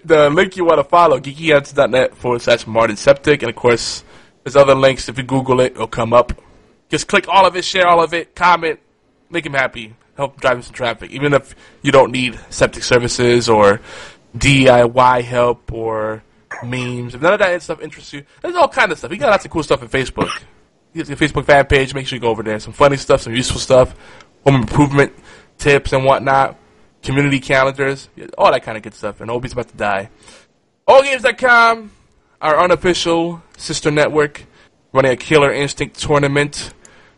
Speaker 4: the link you want to follow, geekyantics.net forward slash Martin Septic. And of course, there's other links. If you Google it, it'll come up. Just click all of it, share all of it, comment, make him happy, help drive him some traffic. Even if you don't need septic services or DIY help or memes, if none of that stuff interests you, there's all kind of stuff. He got lots of cool stuff on Facebook. He has a Facebook fan page. Make sure you go over there. Some funny stuff, some useful stuff, home improvement tips and whatnot, community calendars, all that kind of good stuff. And Obi's about to die. AllGames.com, our unofficial sister network, running a Killer Instinct tournament,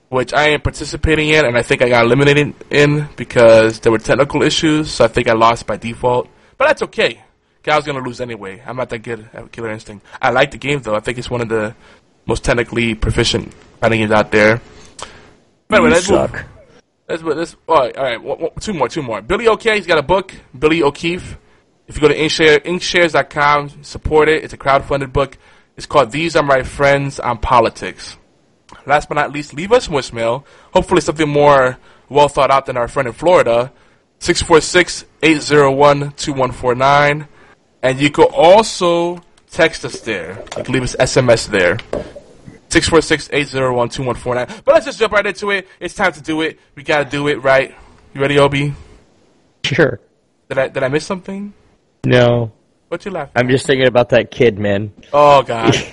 Speaker 4: which I am participating in, and I think I got eliminated in because there were technical issues, so I think I lost by default. But that's okay. I was gonna lose anyway. I'm not that good at Killer Instinct. I like the game though. I think it's one of the most technically proficient fighting games out there. But anyway,
Speaker 3: You
Speaker 4: let's move-
Speaker 3: suck.
Speaker 4: Let's let's all right, all right. Two more, two more. Billy OK, he's got a book. Billy O'Keefe. If you go to Inkshare, inkshares.com, support it. It's a crowdfunded book. It's called These Are My Friends on Politics. Last but not least, leave us voicemail. Hopefully something more well thought out than our friend in Florida. 646-801-2149. And you could also text us there. You can leave us SMS there. 646-801-2149. But let's just jump right into it. It's time to do it. We gotta do it, right? You ready, Obi?
Speaker 3: Sure.
Speaker 4: Did I did I miss something?
Speaker 3: No.
Speaker 4: What you laughing? At?
Speaker 3: I'm just thinking about that kid, man.
Speaker 4: Oh God. (laughs)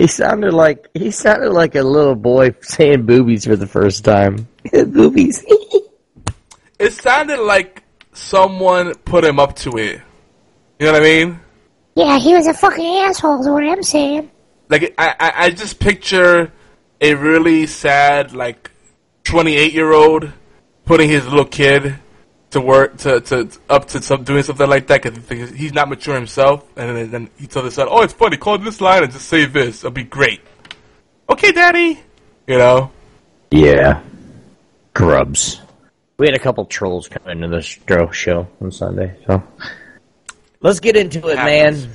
Speaker 3: He sounded like he sounded like a little boy saying boobies for the first time. (laughs) boobies. (laughs)
Speaker 4: it sounded like someone put him up to it. You know what I mean?
Speaker 6: Yeah, he was a fucking asshole, is what I'm saying.
Speaker 4: Like I, I, I just picture a really sad, like twenty-eight year old putting his little kid to work to, to up to some doing something like that because he's not mature himself, and then, then he tells his son, "Oh, it's funny. Call this line and just say this. It'll be great." Okay, Daddy. You know.
Speaker 3: Yeah. Grubs. We had a couple trolls come into the show on Sunday, so let's get into it,
Speaker 4: Happens.
Speaker 3: man.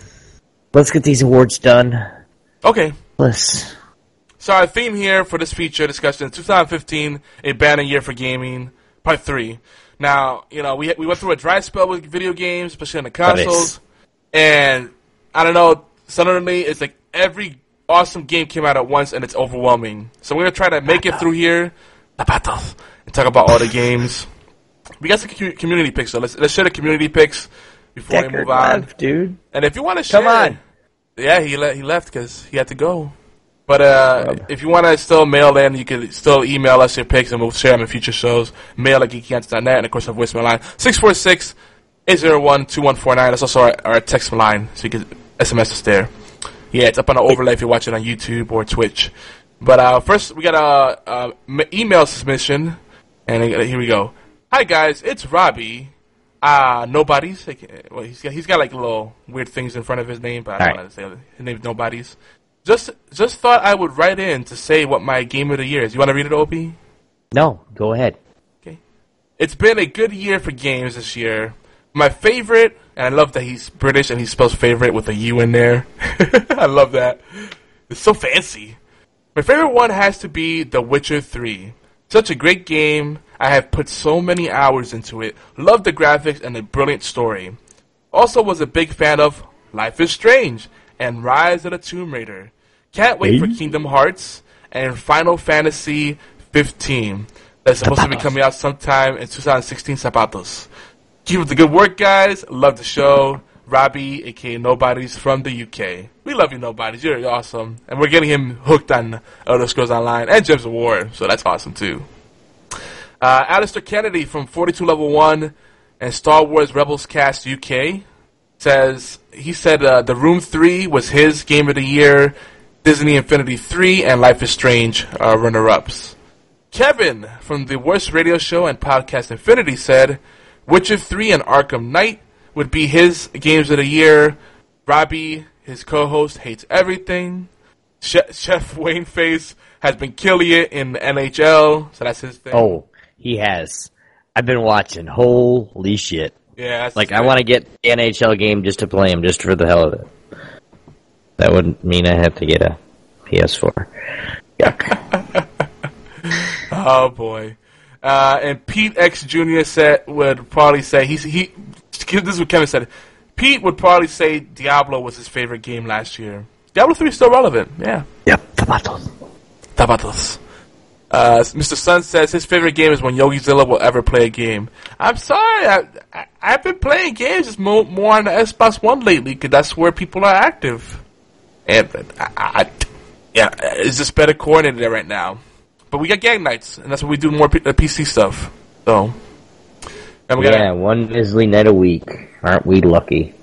Speaker 3: Let's get these awards done.
Speaker 4: Okay.
Speaker 3: Let's
Speaker 4: So our theme here for this feature discussion is 2015, a banner year for gaming, part three. Now, you know, we we went through a dry spell with video games, especially on the consoles, and I don't know. Suddenly, it's like every awesome game came out at once, and it's overwhelming. So we're gonna try to make it through here, the battles, and talk about all the games. We got some community picks, so let's let's share the community picks before we move on.
Speaker 3: left, dude.
Speaker 4: And if you want to share,
Speaker 3: Come on.
Speaker 4: Yeah, he le- he left because he had to go. But uh, if you want to still mail in, you can still email us your picks and we'll share them in future shows. Mail at geekyantics.net and of course our voicemail line 646 801 2149. That's also our, our text line, so you can SMS us there. Yeah, it's up on the overlay if you're watching on YouTube or Twitch. But uh, first, we got a, a email submission, and uh, here we go. Hi guys, it's Robbie. Uh, nobody's. Like, well, he's got he's got like little weird things in front of his name, but I don't want to say his name's nobody's. Just just thought I would write in to say what my game of the year is. You want to read it, Opie?
Speaker 3: No, go ahead. Okay.
Speaker 4: It's been a good year for games this year. My favorite, and I love that he's British and he spells favorite with a U in there. (laughs) I love that. It's so fancy. My favorite one has to be The Witcher 3. Such a great game. I have put so many hours into it. Love the graphics and the brilliant story. Also was a big fan of Life is Strange and Rise of the Tomb Raider. Can't wait for Kingdom Hearts and Final Fantasy 15. That's supposed to be coming out sometime in 2016. Zapatos. Keep up the good work, guys. Love the show. Robbie, aka Nobody's from the UK. We love you, Nobody's. You're awesome. And we're getting him hooked on Elder Scrolls Online and Gems of War, so that's awesome too. Uh, Alistair Kennedy from 42 Level 1 and Star Wars Rebels Cast UK says, he said uh, The Room 3 was his game of the year, Disney Infinity 3 and Life is Strange uh, runner-ups. Kevin from the Worst Radio Show and Podcast Infinity said, Witcher 3 and Arkham Knight would be his games of the year. Robbie, his co-host, hates everything. Che- Chef Wayne Face has been killing it in the NHL, so that's his thing.
Speaker 3: Oh, he has. I've been watching. Holy shit!
Speaker 4: Yeah, that's
Speaker 3: Like I want to get the NHL game just to play him, just for the hell of it. That would mean I have to get a PS4. Yuck. (laughs)
Speaker 4: Oh boy. Uh, and Pete X Jr. said would probably say he's he. This is what Kevin said. Pete would probably say Diablo was his favorite game last year. Diablo three is still relevant. Yeah.
Speaker 3: Yep. Tabatos.
Speaker 4: Tabatos. Uh, Mr. Sun says his favorite game is when Yogi Zilla will ever play a game. I'm sorry, I, I, I've been playing games just more, more on the Xbox One lately because that's where people are active. And I, I, yeah, it's just better coordinated there right now. But we got gang nights, and that's what we do more P- uh, PC stuff. So, and we
Speaker 3: Yeah,
Speaker 4: got
Speaker 3: one measly night a week. Aren't we lucky?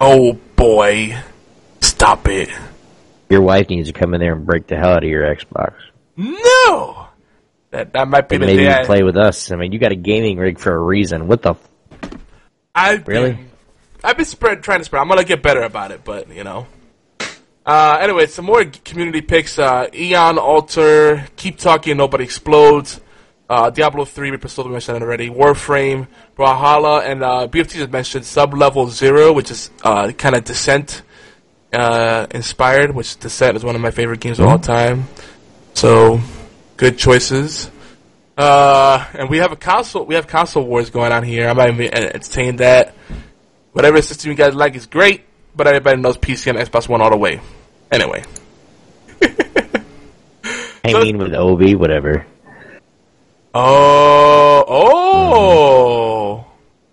Speaker 4: oh boy, stop it!
Speaker 3: Your wife needs to come in there and break the hell out of your Xbox.
Speaker 4: No, that that might be
Speaker 3: And
Speaker 4: the
Speaker 3: maybe
Speaker 4: day. I-
Speaker 3: play with us. I mean, you got a gaming rig for a reason. What the? F-
Speaker 4: I've
Speaker 3: Really?
Speaker 4: been, I've been spread, trying to spread. I'm gonna get better about it, but you know. Uh, anyway, some more community picks. Uh, Eon Altar, Keep Talking, Nobody Explodes. Uh, Diablo 3, We've still mentioned it already. Warframe, Brawlhalla, and uh, BFT just mentioned Sublevel Zero, which is uh, kind of Descent uh, inspired, which Descent is one of my favorite games of all time. So, good choices. Uh, and we have a console. We have console wars going on here. I'm not even entertaining that. Whatever system you guys like is great, but everybody knows PC and Xbox One all the way. Anyway, (laughs)
Speaker 3: hanging with Obi, whatever.
Speaker 4: oh, oh,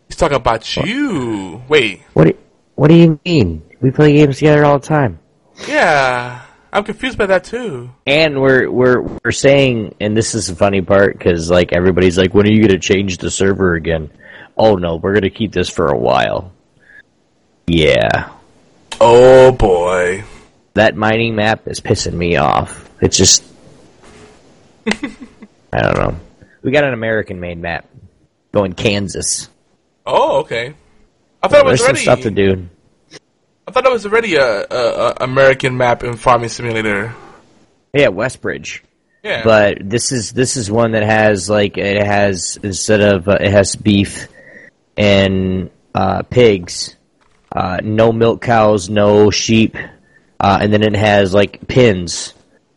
Speaker 4: he's talking about you. Wait,
Speaker 3: What? Do, what do you mean? We play games together all the time.
Speaker 4: yeah, I'm confused by that too.
Speaker 3: And we're we're we're saying, and this is the funny part because like everybody's like, when are you going to change the server again? Oh no, we're going to keep this for a while. Yeah,
Speaker 4: Oh boy,
Speaker 3: that mining map is pissing me off. It's just, (laughs) I don't know. We got an American-made map going Kansas.
Speaker 4: oh okay. I thought it was
Speaker 3: There's some
Speaker 4: already.
Speaker 3: stuff to do.
Speaker 4: I thought it was already a, a, a American map in Farming Simulator.
Speaker 3: Yeah, Westbridge.
Speaker 4: Yeah,
Speaker 3: But this is this is one that has like it has instead of uh, it has beef and uh, pigs, uh, no milk cows, no sheep, uh, and then it has like pins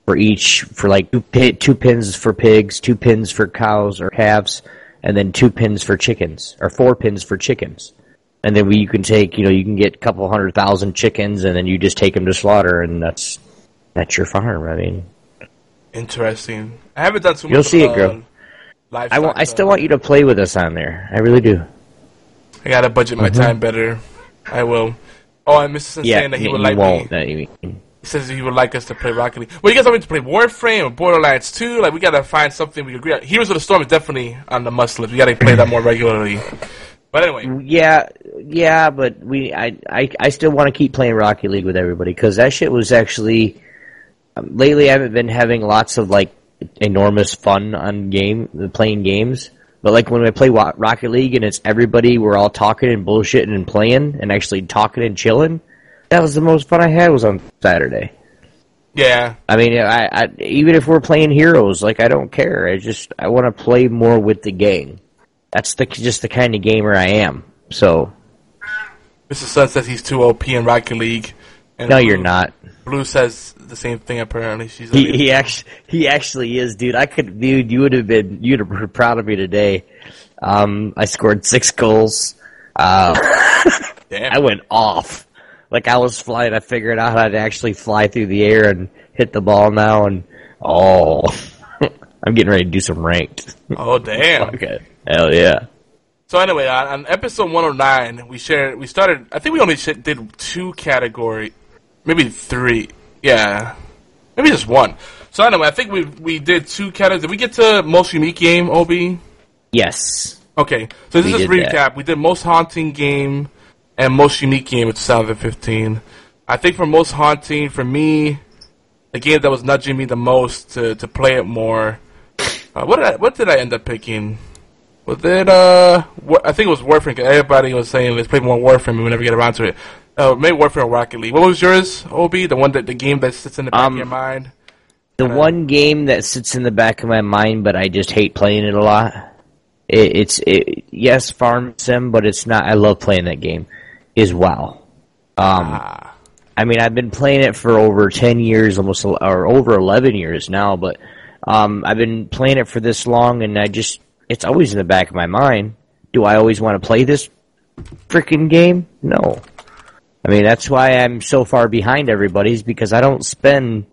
Speaker 3: for each for like two, pi- two pins for pigs, two pins for cows or calves, and then two pins for chickens or four pins for chickens. And then we, you can take, you know, you can get a couple hundred thousand chickens, and then you just take them to slaughter, and that's that's your farm. I mean,
Speaker 4: Interesting. I haven't done too much.
Speaker 3: You'll see it
Speaker 4: uh, livestock,
Speaker 3: I still want you to play with us on there. I really do.
Speaker 4: I gotta budget my
Speaker 3: Mhm.
Speaker 4: time better. I will. Oh, i Mr. Sin
Speaker 3: yeah,
Speaker 4: saying that he would like
Speaker 3: won't.
Speaker 4: me. He says he would like us to play Rocket League. Well, you guys want me to play Warframe or Borderlands 2? Like, we gotta find something we agree on. Heroes of the Storm is definitely on the must list. We gotta play that more regularly. But anyway,
Speaker 3: Yeah, yeah, but we, I, I, I still want to keep playing Rocket League with everybody because that shit was actually. Um, lately, I haven't been having lots of like enormous fun on game playing games. But like when I play Wa- Rocket League and it's everybody, we're all talking and bullshitting and playing and actually talking and chilling. That was the most fun I had was on Saturday.
Speaker 4: yeah.
Speaker 3: I mean, I, I even if we're playing heroes, like I don't care. I just I want to play more with the gang. That's the just the kind of gamer I am. So
Speaker 4: Mr. Sun says he's too OP in Rocket League.
Speaker 3: No,
Speaker 4: Blue-
Speaker 3: you're not.
Speaker 4: Blue says the same thing apparently. She's
Speaker 3: He he actually he actually is, dude. I could, dude. You would have been you'd have been proud of me today. Um, I scored six goals. (laughs) Uh. I went off. Like I was flying. I figured out how to actually fly through the air and hit the ball now. And oh, (laughs) I'm getting ready to do some ranked.
Speaker 4: Oh, damn. (laughs)
Speaker 3: okay. Hell yeah.
Speaker 4: So anyway, on, on episode 109, we shared. We started. I think we only did two category, maybe three. Yeah, maybe just one. So anyway, I think we we did two categories. Did we get to most unique game? Ob.
Speaker 3: Yes.
Speaker 4: Okay, so this is recap.
Speaker 3: that.
Speaker 4: We did most haunting game and most unique game of 2015. I think for most haunting, for me, the game that was nudging me the most to, to play it more. Uh, what did I, what did I end up picking? Was then, uh? I think it was Warframe. everybody was saying let's play more Warframe, and we never get around to it. Uh, maybe Warframe or Rocket League. What was yours, Obi? The one that the game that sits in the back
Speaker 3: Um,
Speaker 4: of your mind.
Speaker 3: The one game that sits in the back of my mind, but I just hate playing it a lot. It, it's it, yes, Farm Sim, but it's not. I love playing that game. Is WoW. Um, I mean, I've been playing it for over ten years, almost or over eleven years now. But um, I've been playing it for this long, and I just it's always in the back of my mind. Do I always want to play this freaking game? No. I mean, that's why I'm so far behind everybody's because I don't spend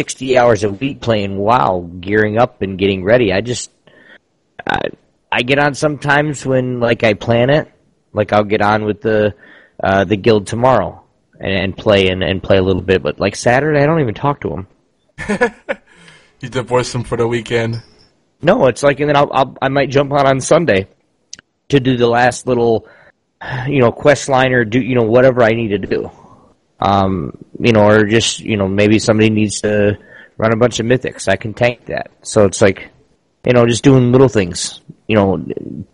Speaker 3: 60 hours a week playing WoW, gearing up and getting ready. I just, I, I get on sometimes when, like, I plan it. Like, I'll get on with the, uh, the guild tomorrow and, and play and, and play a little bit. But, like, Saturday, I don't even talk to them. (laughs)
Speaker 4: You divorced him for the weekend.
Speaker 3: No, it's like, and then I'll, I'll I might jump on on Sunday to do the last little, you know, quest line or do you know whatever I need to do. Um, you know, or just you know maybe somebody needs to run a bunch of mythics. I can tank that. So it's like, you know, just doing little things, you know,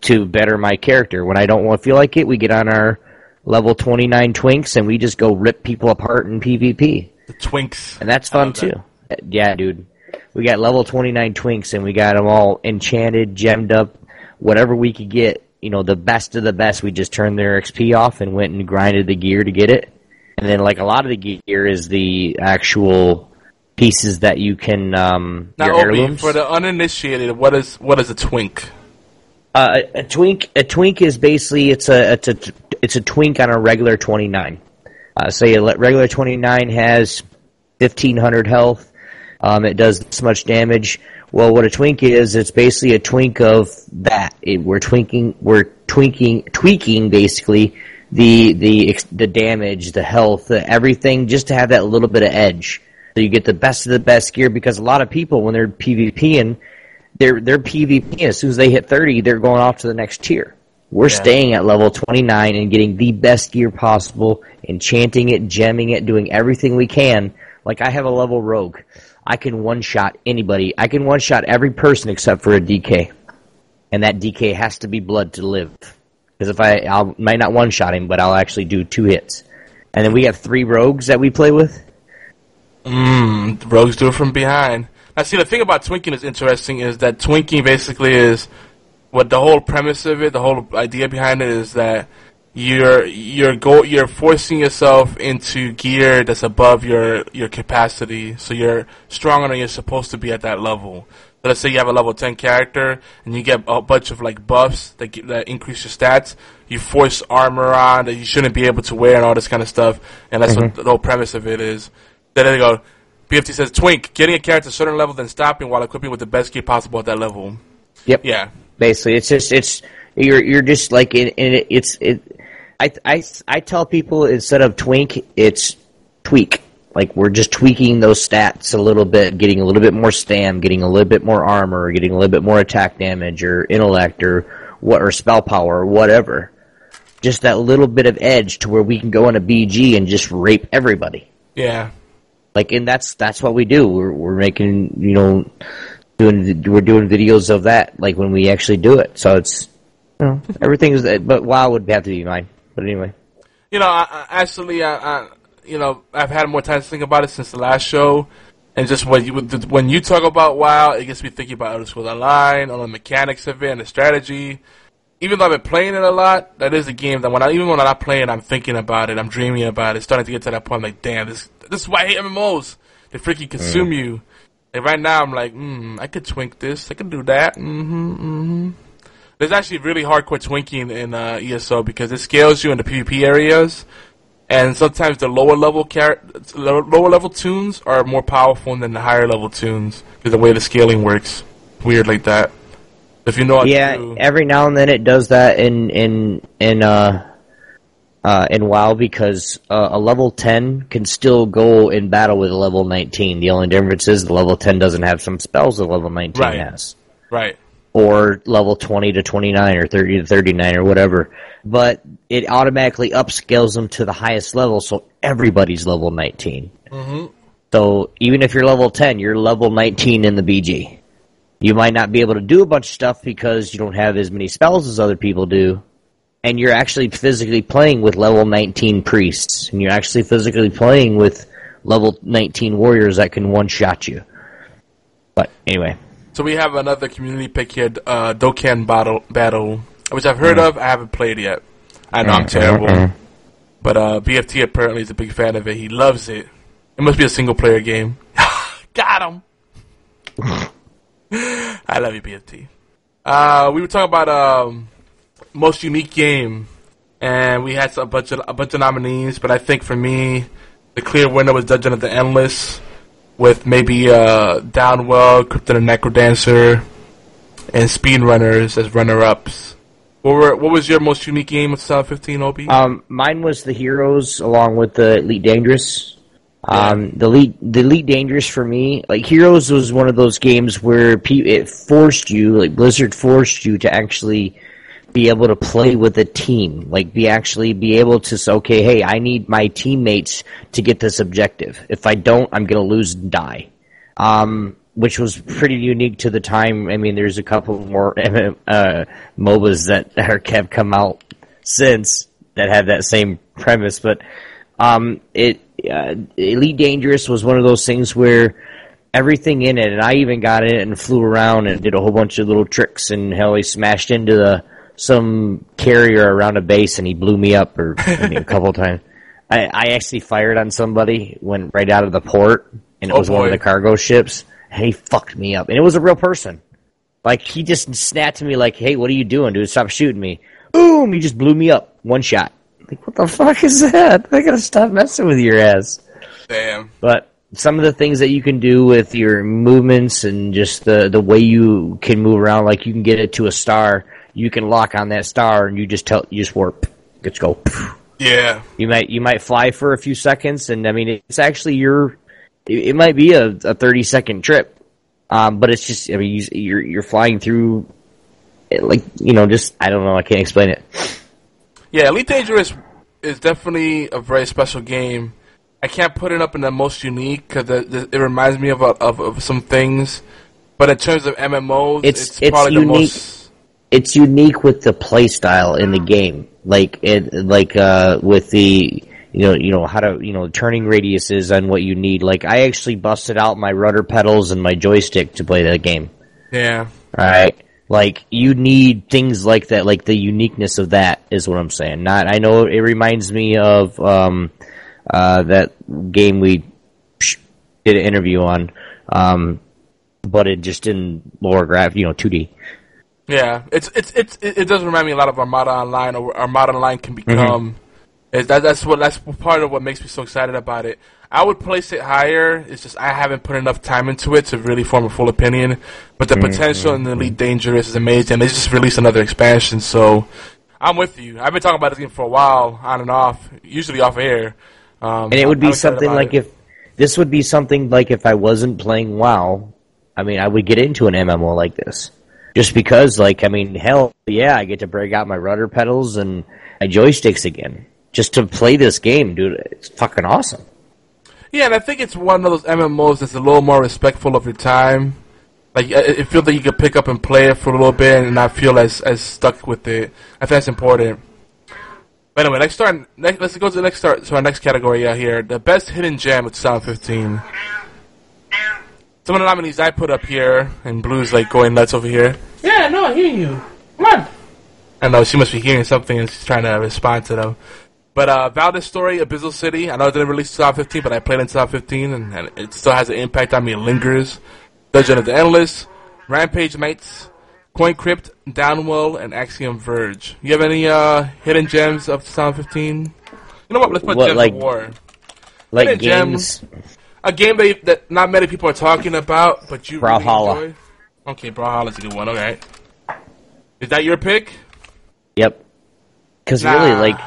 Speaker 3: to better my character. When I don't want to feel like it, we get on our level twenty nine twinks and we just go rip people apart in PvP.
Speaker 4: The Twinks.
Speaker 3: And that's fun too. Yeah, dude. We got level 29 twinks and we got them all enchanted, gemmed up, whatever we could get. You know, the best of the best. We just turned their XP off and went and grinded the gear to get it. And then, like, a lot of the gear is the actual pieces that you can, um,
Speaker 4: Now,
Speaker 3: your
Speaker 4: Obi, for the uninitiated, what is what is a twink?
Speaker 3: Uh, a, a twink, a twink is basically it's a it's a it's a twink on a regular twenty nine. Uh, say a regular twenty nine has fifteen hundred health. Um, it does this much damage. Well, what a twink is, it's basically a twink of that. It, we're twinking, we're twinking, tweaking basically the the the damage, the health, the everything, just to have that little bit of edge. So you get the best of the best gear because a lot of people when they're PvPing, they're they're PvP as soon as they hit 30, they're going off to the next tier. We're
Speaker 4: Yeah.
Speaker 3: staying at level 29 and getting the best gear possible, enchanting it, gemming it, doing everything we can. Like I have a level rogue. I can one shot anybody. I can one shot every person except for a DK. And that DK has to be blood to live. Because if I, I might not one shot him, but I'll actually do two hits. And then we have three rogues that we play with.
Speaker 4: Mmm, rogues do it from behind. Now, see, the thing about twinking is interesting is that twinking basically is what the whole premise of it, the whole idea behind it is that you're you're go you're forcing yourself into gear that's above your your capacity, so you're stronger than you're supposed to be at that level. So let's say you have a level ten character and you get a bunch of like buffs that get, that increase your stats. You force armor on that you shouldn't be able to wear and all this kind of stuff, and that's what mm-hmm. the whole premise of it is. Then they go. BFT says, "Twink, getting a character to a certain level, then stopping while equipping with the best gear possible at that level."
Speaker 3: Yep.
Speaker 4: Yeah.
Speaker 3: Basically, it's just it's you're you're just like in, in it, it's it. I, I I tell people instead of twink, it's tweak. Like we're just tweaking those stats a little bit, getting a little bit more stam, getting a little bit more armor, getting a little bit more attack damage or intellect or what or spell power or whatever. Just that little bit of edge to where we can go on a BG and just rape everybody.
Speaker 4: Yeah.
Speaker 3: Like, and that's that's what we do. We're we're making you know doing we're doing videos of that. Like when we actually do it. So it's you know everything is. But WoW would have to be mine. But anyway,
Speaker 4: You know, I, I actually, I, I, you know, I've had more time to think about it since the last show, and just when you when you talk about WoW, it gets me thinking about Elder Scrolls Online, all the mechanics of it, and the strategy. Even though I've been playing it a lot, that is a game that when I even when I'm not playing, I'm thinking about it, I'm dreaming about it. It's starting to get to that point. I'm like, damn, this this is why I hate MMOs. They freaking consume you. And right now, I'm like, hmm, I could twink this, I could do that. Mm-hmm, mm-hmm. There's actually really hardcore twinking in uh, ESO because it scales you in the PvP areas, and sometimes the lower level char- lower level toons are more powerful than the higher level toons because the way the scaling works, weird like that. If you know,
Speaker 3: yeah,
Speaker 4: do-
Speaker 3: every now and then it does that in in in uh uh in WoW because uh, a level ten can still go in battle with a level nineteen. The only difference is the level ten doesn't have some spells that level nineteen
Speaker 4: Right.
Speaker 3: has.
Speaker 4: right.
Speaker 3: Or level 20 to 29 or 30 to 39 or whatever. But it automatically upscales them to the highest level, so everybody's level 19.
Speaker 4: Mm-hmm.
Speaker 3: So even if you're level 10, you're level 19 in the BG. You might not be able to do a bunch of stuff because you don't have as many spells as other people do. And you're actually physically playing with level 19 priests. And you're actually physically playing with level 19 warriors that can one-shot you. But anyway.
Speaker 4: So we have another community pick here, uh, Dokkan Battle, Battle, which I've heard of. I haven't played yet. I know I'm
Speaker 3: Mm,
Speaker 4: terrible,
Speaker 3: mm, mm.
Speaker 4: but uh, BFT apparently is a big fan of it. He loves it. It must be a single player game. (laughs) Got him. (laughs) I love you, BFT. Uh, we were talking about um, most unique game, and we had a bunch of a bunch of nominees. But I think for me, the clear winner was Dungeon of the Endless, with maybe uh, Downwell, Crypt of the NecroDancer, and Speedrunners as runner-ups. What were what was your most unique game of 2015, OB?
Speaker 3: Um, mine was the Heroes along with the Elite Dangerous. Um, the Elite, the Elite Dangerous for me, like Heroes was one of those games where pe- it forced you, like Blizzard forced you to actually be able to play with a team, like be actually be able to say, okay, hey, I need my teammates to get this objective. If I don't, I'm gonna lose and die. Um, which was pretty unique to the time. I mean, there's a couple more (laughs) uh, MOBAs that have come out since that have that same premise, but um, it uh, Elite Dangerous was one of those things where everything in it, and I even got in it and flew around and did a whole bunch of little tricks, and hell, he smashed into the some carrier around a base, and he blew me up, or I mean, a couple (laughs) times. I, I actually fired on somebody, went right out of the port, and it
Speaker 4: Oh,
Speaker 3: was one of the cargo ships, and he fucked me up, and it was a real person. Like he just snapped to me, like, "Hey, what are you doing, dude? Stop shooting me!" Boom! He just blew me up, one shot. Like, what the fuck is that? (laughs) I gotta stop messing with your ass.
Speaker 4: Damn.
Speaker 3: But some of the things that you can do with your movements and just the the way you can move around, like you can get it to a star, you can lock on that star and you just tell you just warp. Let's go.
Speaker 4: Yeah.
Speaker 3: You might you might fly for a few seconds, and I mean it's actually your it, might be a, a thirty second trip, um, but it's just I mean you, you're you're flying through, like you know just I don't know I can't explain it.
Speaker 4: Yeah, Elite Dangerous is definitely a very special game. I can't put it up in the most unique because it, it reminds me of, a, of of some things, but in terms of MMOs,
Speaker 3: It's
Speaker 4: it's,
Speaker 3: it's,
Speaker 4: probably the
Speaker 3: unique.
Speaker 4: most.
Speaker 3: It's unique with the play style in the game, like it like uh, with the you know you know how to you know turning radiuses and what you need. Like I actually busted out my rudder pedals and my joystick to play that game.
Speaker 4: Yeah,
Speaker 3: Right. Like you need things like that, like the uniqueness of that is what I'm saying. Not, I know it reminds me of um, uh, that game we did an interview on, um, but it just in lower graph, you know, 2D.
Speaker 4: Yeah, it's it's it's it, it does remind me a lot of Armada Online, or Armada Online can mm-hmm. become. Is that that's what that's part of what makes me so excited about it. I would place it higher. It's just I haven't put enough time into it to really form a full opinion. But the mm-hmm. potential in the mm-hmm. Elite Dangerous is amazing. They just released another expansion, so I'm with you. I've been talking about this game for a while, on and off, usually off air. Um,
Speaker 3: And it would be something like
Speaker 4: it.
Speaker 3: if this would be something like if I wasn't playing WoW, I mean, I would get into an MMO like this. Just because, like, I mean, hell, yeah, I get to break out my rudder pedals and my joysticks again. Just to play this game, dude, it's fucking awesome.
Speaker 4: Yeah, and I think it's one of those MMOs that's a little more respectful of your time. Like, it feels like you could pick up and play it for a little bit and not feel as as stuck with it. I think that's important. But anyway, next start. Next, let's go to the next start. To our next category out here, the best hidden gem with of 2015. Some of the nominees I put up here, and Blue's like going nuts over here. Yeah, no, I hear you. Come on. I know she must be hearing something and she's trying to respond to them. But uh, Valdis Story, Abyssal City. I know it didn't release in 2015, but I played in 2015, and, and it still has an impact on me. It lingers. Dungeon of the Endless, Rampage Knights, Coin Crypt, Downwell, and Axiom Verge. You have any uh, hidden gems of 2015? You know what? Let's put
Speaker 3: What,
Speaker 4: Gems
Speaker 3: like-
Speaker 4: of War.
Speaker 3: Like
Speaker 4: Hidden
Speaker 3: games,
Speaker 4: gems. A game that, that not many people are talking about, but you
Speaker 3: Brawlhalla.
Speaker 4: really enjoy. Okay, Brawlhalla's a good one. Okay. Is that your pick?
Speaker 3: Yep. Because
Speaker 4: Nah.
Speaker 3: really, like,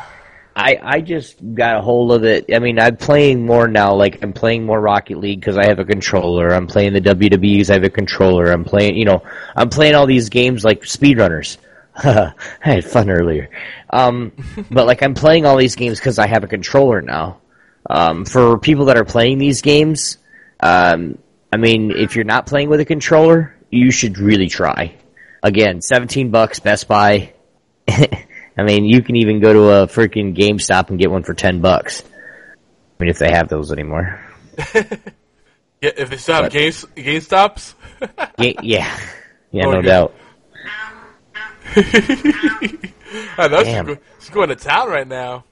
Speaker 3: I I just got a hold of it. I mean, I'm playing more now. Like, I'm playing more Rocket League because I have a controller. I'm playing the WWE's. I have a controller. I'm playing, you know, I'm playing all these games like speedrunners. (laughs) I had fun earlier. Um, (laughs) but like, I'm playing all these games because I have a controller now. Um, for people that are playing these games, um, I mean, if you're not playing with a controller, you should really try. Again, 17 bucks, Best Buy. (laughs) I mean, you can even go to a freaking GameStop and get one for 10 bucks. I mean, if they have those anymore. (laughs)
Speaker 4: Yeah, if they still have game GameStops. (laughs)
Speaker 3: Yeah, yeah, yeah
Speaker 4: Oh,
Speaker 3: no
Speaker 4: yeah.
Speaker 3: doubt.
Speaker 4: I know
Speaker 3: Damn.
Speaker 4: going to town right now.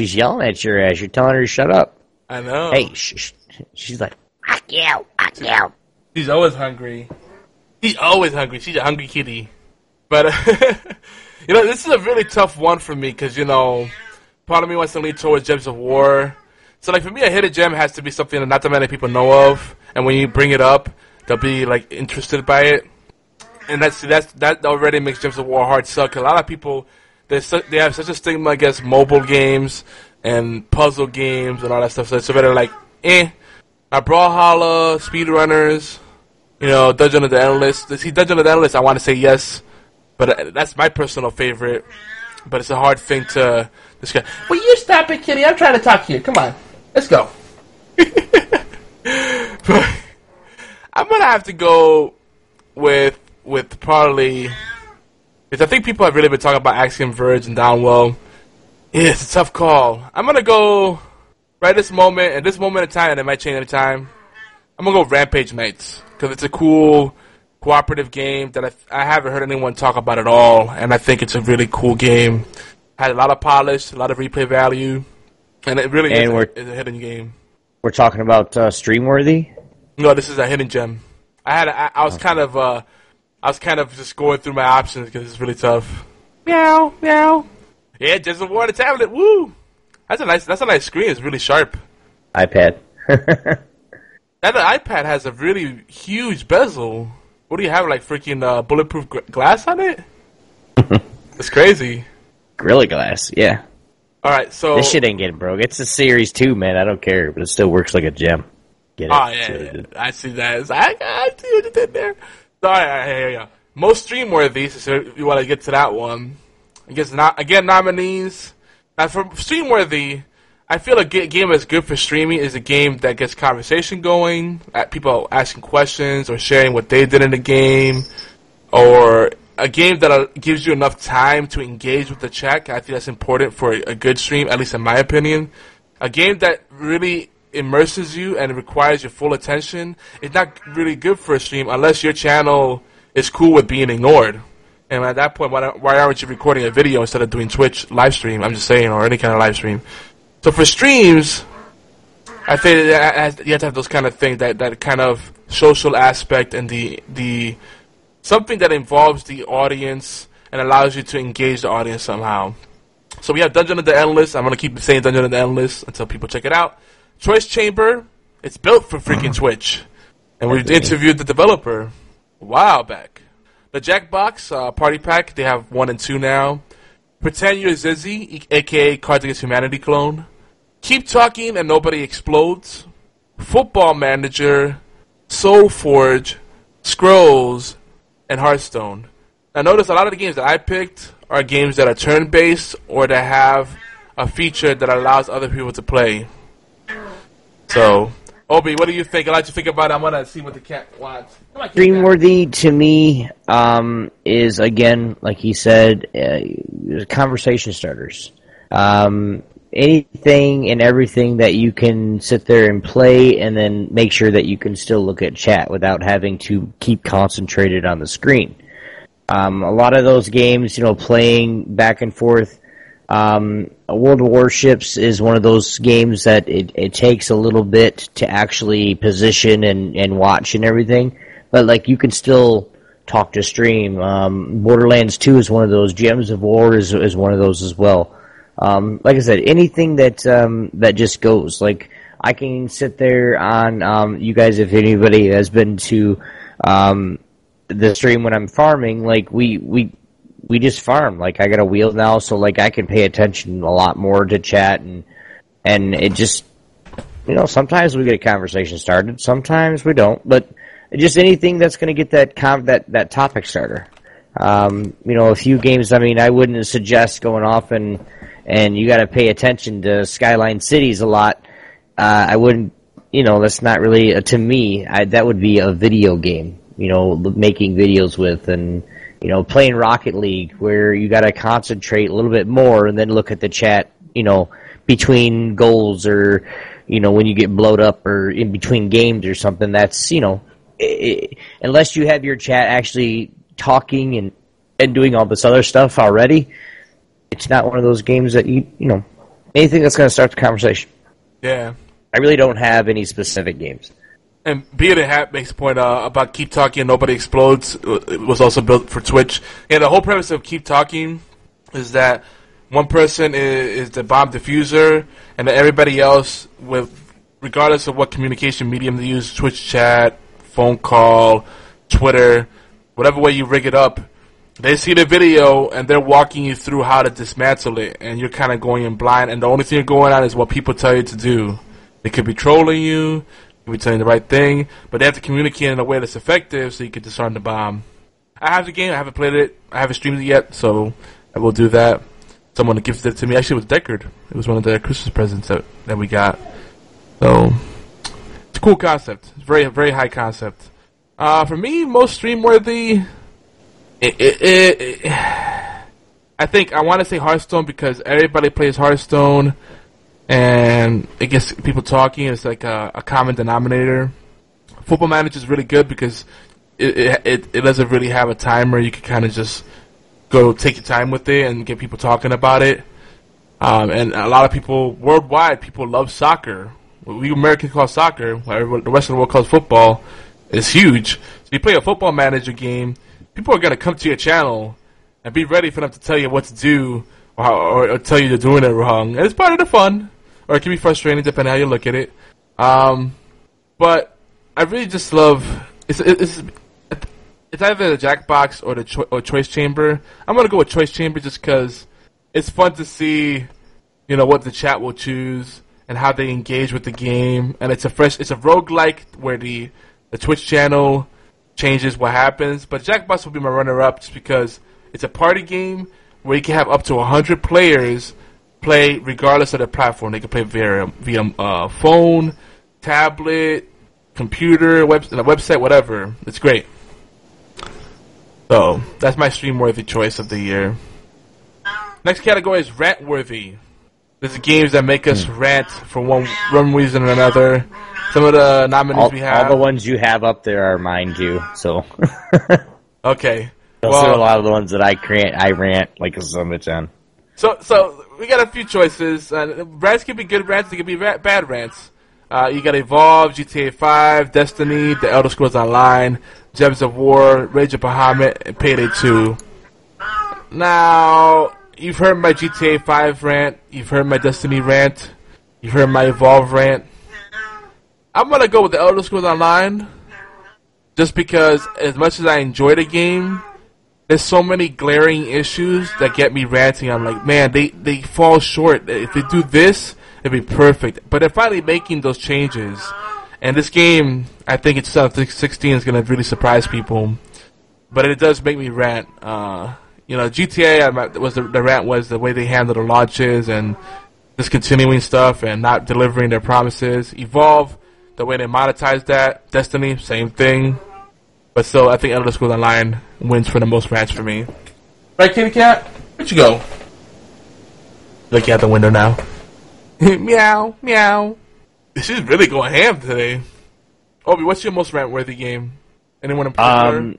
Speaker 3: She's yelling at your ass. You're telling her to shut up.
Speaker 4: I know.
Speaker 3: Hey, sh- sh- she's like,
Speaker 6: Fuck you, fuck you.
Speaker 4: She's always hungry. She's always hungry. She's a hungry kitty. But uh, (laughs) you know, this is a really tough one for me because you know, part of me wants to lean towards Gems of War. So like for me, a hidden gem has to be something that not that many people know of, and when you bring it up, they'll be like interested by it. And that's that's that already makes Gems of War hard suck. a lot of people they su- they have such a stigma against mobile games and puzzle games and all that stuff. So it's better like eh. Now Brawlhalla, speedrunners, you know, Dungeon of the Endless. See, Dungeon of the Endless, I want to say yes, but uh, that's my personal favorite. But it's a hard thing to discuss. Will you stop it, Kitty? I'm trying to talk to you. Come on, let's go. (laughs) I'm gonna have to go with with probably because I think people have really been talking about Axiom Verge and Downwell. Yeah, it's a tough call. I'm gonna go right this moment, at this moment in time, and it might change any time. I'm gonna go Rampage Knights because it's a cool cooperative game that I, I haven't heard anyone talk about at all, and I think it's a really cool game. Had a lot of polish, a lot of replay value, and it really
Speaker 3: And
Speaker 4: is, a, is a hidden game.
Speaker 3: we're talking about uh, Streamworthy.
Speaker 4: No, this is a hidden gem. I had, a, I, I was kind of, uh, I was kind of just going through my options because it's really tough. Meow, meow. Yeah, just a water tablet. Woo! That's a nice. That's a nice screen. It's really sharp.
Speaker 3: iPad. (laughs)
Speaker 4: That iPad has a really huge bezel. What do you have, like freaking uh, bulletproof gr- glass on it? (laughs) It's crazy.
Speaker 3: Gorilla Glass, yeah.
Speaker 4: All right, so
Speaker 3: This shit ain't getting broke. It's a Series 2, man. I don't care, but it still works like a gem. Get it?
Speaker 4: Oh yeah, yeah, I see that. It's like, I see what you did there. All right, here. Most stream worthy. So you want to get to that one, I guess not. Again, nominees. Now for stream worthy, I feel a game that's good for streaming is a game that gets conversation going, people asking questions or sharing what they did in the game, or a game that uh, gives you enough time to engage with the chat. I think that's important for a good stream, at least in my opinion. A game that really immerses you and it requires your full attention it's not really good for a stream unless your channel is cool with being ignored. And at that point, why, aren't you recording a video instead of doing Twitch live stream? I'm just saying, or any kind of live stream. So for streams, I think that you have to have those kind of things, that, that kind of social aspect and the the something that involves the audience and allows you to engage the audience somehow. So we have Dungeon of the Endless. I'm gonna keep saying Dungeon of the Endless until people check it out. Choice Chamber. It's built for freaking Twitch, and we interviewed the developer a while back. The Jackbox uh, Party Pack. They have one and two now. Pretend you're Xyzzy, aka Cards Against Humanity clone. Keep talking and nobody explodes. Football Manager, SolForge, Scrolls, and Hearthstone. Now notice a lot of the games that I picked are games that are turn based or that have a feature that allows other people to play. So, Obi, what do you think? I'd like to think about it. I'm gonna see what the cat wants. Come on, kitty cat.
Speaker 3: Dreamworthy to me um, is again, like he said, uh, conversation starters. Um, anything and everything that you can sit there and play, and then make sure that you can still look at chat without having to keep concentrated on the screen. Um, a lot of those games, you know, playing back and forth. Um, World of Warships is one of those games that it, it takes a little bit to actually position and, and watch and everything, but like you can still talk to stream. Um, Borderlands 2 is one of those. Gems of War is, is one of those as well. Um, like I said, anything that, um, that just goes. Like, I can sit there on, um, you guys, if anybody has been to, um, the stream when I'm farming, like we we we just farm. Like I got a wheel now, so like I can pay attention a lot more to chat and and it just you know sometimes we get a conversation started, sometimes we don't, but just anything that's going to get that com- that that topic starter. Um, you know, a few games. I mean, I wouldn't suggest going off and and you got to pay attention to Skyline Cities a lot. Uh, I wouldn't. You know, that's not really uh, to me. I, that would be a video game you know, making videos with and, you know, playing Rocket League where you gotta concentrate a little bit more and then look at the chat, you know, between goals or, you know, when you get blowed up or in between games or something, that's, you know, i unless you have your chat actually talking and, and doing all this other stuff already, it's not one of those games that you, you know, anything that's gonna start the conversation.
Speaker 4: Yeah.
Speaker 3: I really don't have any specific games.
Speaker 4: And being a Hat makes a point uh, about Keep Talking Nobody Explodes. It was also built for Twitch. Yeah, the whole premise of Keep Talking is that one person is, is the bomb diffuser, and that everybody else, with regardless of what communication medium they use, Twitch chat, phone call, Twitter, whatever way you rig it up, they see the video and they're walking you through how to dismantle it, and you're kind of going in blind, and the only thing you're going on is what people tell you to do. They could be trolling you, we telling the right thing, but they have to communicate in a way that's effective so you can disarm the bomb. I have the game, I haven't played it, I haven't streamed it yet, so I will do that. Someone gifted it to me. Actually, it was Deckard. It was one of the Christmas presents that, that we got. So, it's a cool concept. It's very, very high concept. Uh, for me, most stream worthy, it, it, (sighs) I think I want to say Hearthstone because everybody plays Hearthstone and it gets people talking. It's like a, a common denominator. Football Manager is really good because it, it it doesn't really have a timer. You can kind of just go take your time with it and get people talking about it. Um, and a lot of people worldwide, people love soccer. What we Americans call soccer, what the rest of the world calls football, is huge. So you play a football manager game, people are gonna come to your channel and be ready for them to tell you what to do or, or, or tell you you're doing it wrong. And it's part of the fun, or it can be frustrating depending how you look at it. Um, but I really just love it's it's it's either the Jackbox or the cho- or Choice Chamber. I'm gonna go with Choice Chamber just because it's fun to see, you know, what the chat will choose and how they engage with the game. And it's a fresh, it's a roguelike where the the Twitch channel changes what happens. But Jackbox will be my runner-up just because it's a party game where you can have up to 100 players play regardless of the platform. They can play via via uh, phone, tablet, computer, web, a website, whatever. It's great. So that's my stream worthy choice of the year. Next category is rant worthy. These are games that make us rant for one one reason or another. Some of the nominees
Speaker 3: All,
Speaker 4: we have.
Speaker 3: all the ones you have up there are mine too. So (laughs) Okay.
Speaker 4: Those
Speaker 3: well, are a lot of the ones that I rant, I rant like a of
Speaker 4: So, so we got a few choices. Uh, rants can be good rants, they can be ra- bad rants. Uh, you got Evolve, GTA 5, Destiny, The Elder Scrolls Online, Gems of War, Rage of Bahamut, and Payday 2. Now, you've heard my GTA 5 rant, you've heard my Destiny rant, you've heard my Evolve rant. I'm gonna go with The Elder Scrolls Online, just because as much as I enjoy the game, there's so many glaring issues that get me ranting. I'm like, man, they, they fall short. If they do this, it'd be perfect. But they're finally making those changes. And this game, I think it's 16 is going to really surprise people. But it does make me rant. Uh, you know, GTA was the, the rant was the way they handled the launches and discontinuing stuff and not delivering their promises. Evolve, the way they monetize that. Destiny, same thing. But still, I think Elder Scrolls Online wins for the most rants for me. Right, Kitty Cat? Where'd you go? Looking out the window now. (laughs) meow, meow. She's really going ham today. Obi, what's your most rant-worthy game? Anyone in particular? Um,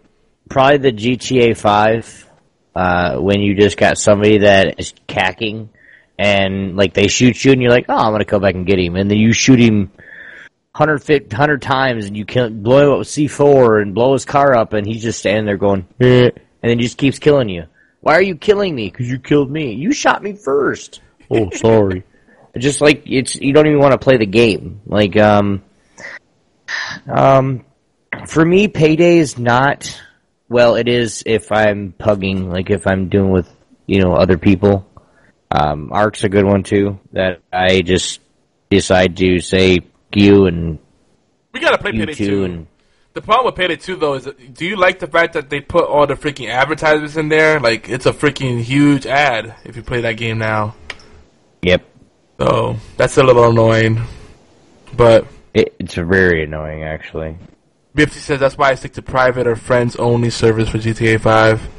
Speaker 3: probably the GTA 5. Uh, when you just got somebody that is cacking and like they shoot you and you're like, oh, I'm gonna go back and get him, and then you shoot him 100, 100 times and you can blow him up with C4 and blow his car up and he's just standing there going, eh, and then he just keeps killing you. Why are you killing me? Because you killed me. You shot me first. Oh, (laughs) sorry. just like it's you don't even want to play the game. Like um, um, for me, payday is not. Well, it is if I'm pugging, like if I'm doing with you know other people. Um, Ark's a good one too. That I just decide to say you and
Speaker 4: we gotta play Payday Two. And, the problem with Payday 2 though is, that, do you like the fact that they put all the freaking advertisements in there? Like, it's a freaking huge ad if you play that game now.
Speaker 3: Yep.
Speaker 4: So, that's a little annoying. But...
Speaker 3: It, it's very annoying, actually.
Speaker 4: BFT says that's why I stick to private or friends only service for GTA 5.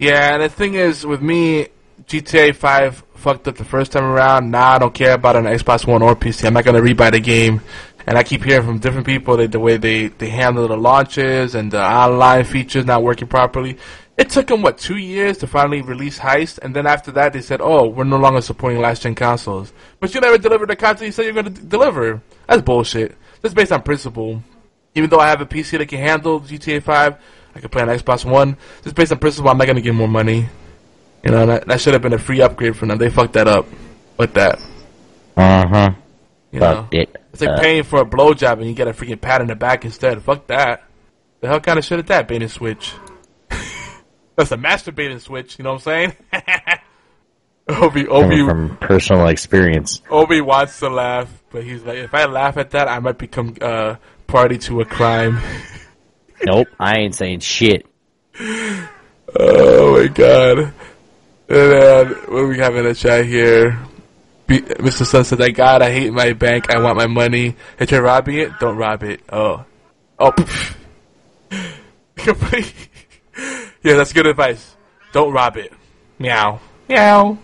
Speaker 4: Yeah, and the thing is, with me, GTA 5 fucked up the first time around. Now I don't care about an Xbox One or PC. I'm not gonna rebuy the game and I keep hearing from different people that the way they, they handle the launches and the online features not working properly. It took them what two years to finally release Heist, and then after that they said, "Oh, we're no longer supporting last gen consoles." But you never delivered the content you said you're to d- deliver. That's bullshit. That's based on principle. Even though I have a PC that can handle GTA 5, I can play on Xbox One. Just based on principle, I'm not to get more money. You know, that, that should have been a free upgrade for them. They fucked that up with that.
Speaker 3: Uh huh.
Speaker 4: You know, it. It's like uh, paying for a blowjob and you get a freaking pat in the back instead. Fuck that. The hell kind of shit is that, bait and switch? (laughs) That's a masturbating switch, you know what I'm saying? (laughs) Obi, Obi,
Speaker 3: from personal experience.
Speaker 4: Obi wants to laugh, but he's like, if I laugh at that, I might become uh, party to a crime. (laughs)
Speaker 3: nope, I ain't saying shit.
Speaker 4: Oh my god. And then, what we have in the chat here? Mr. Sun said, "I God, I hate my bank. I want my money. If you're robbing it, don't rob it." Oh, oh. (laughs) (laughs) yeah, that's good advice. Don't rob it. Meow. Meow.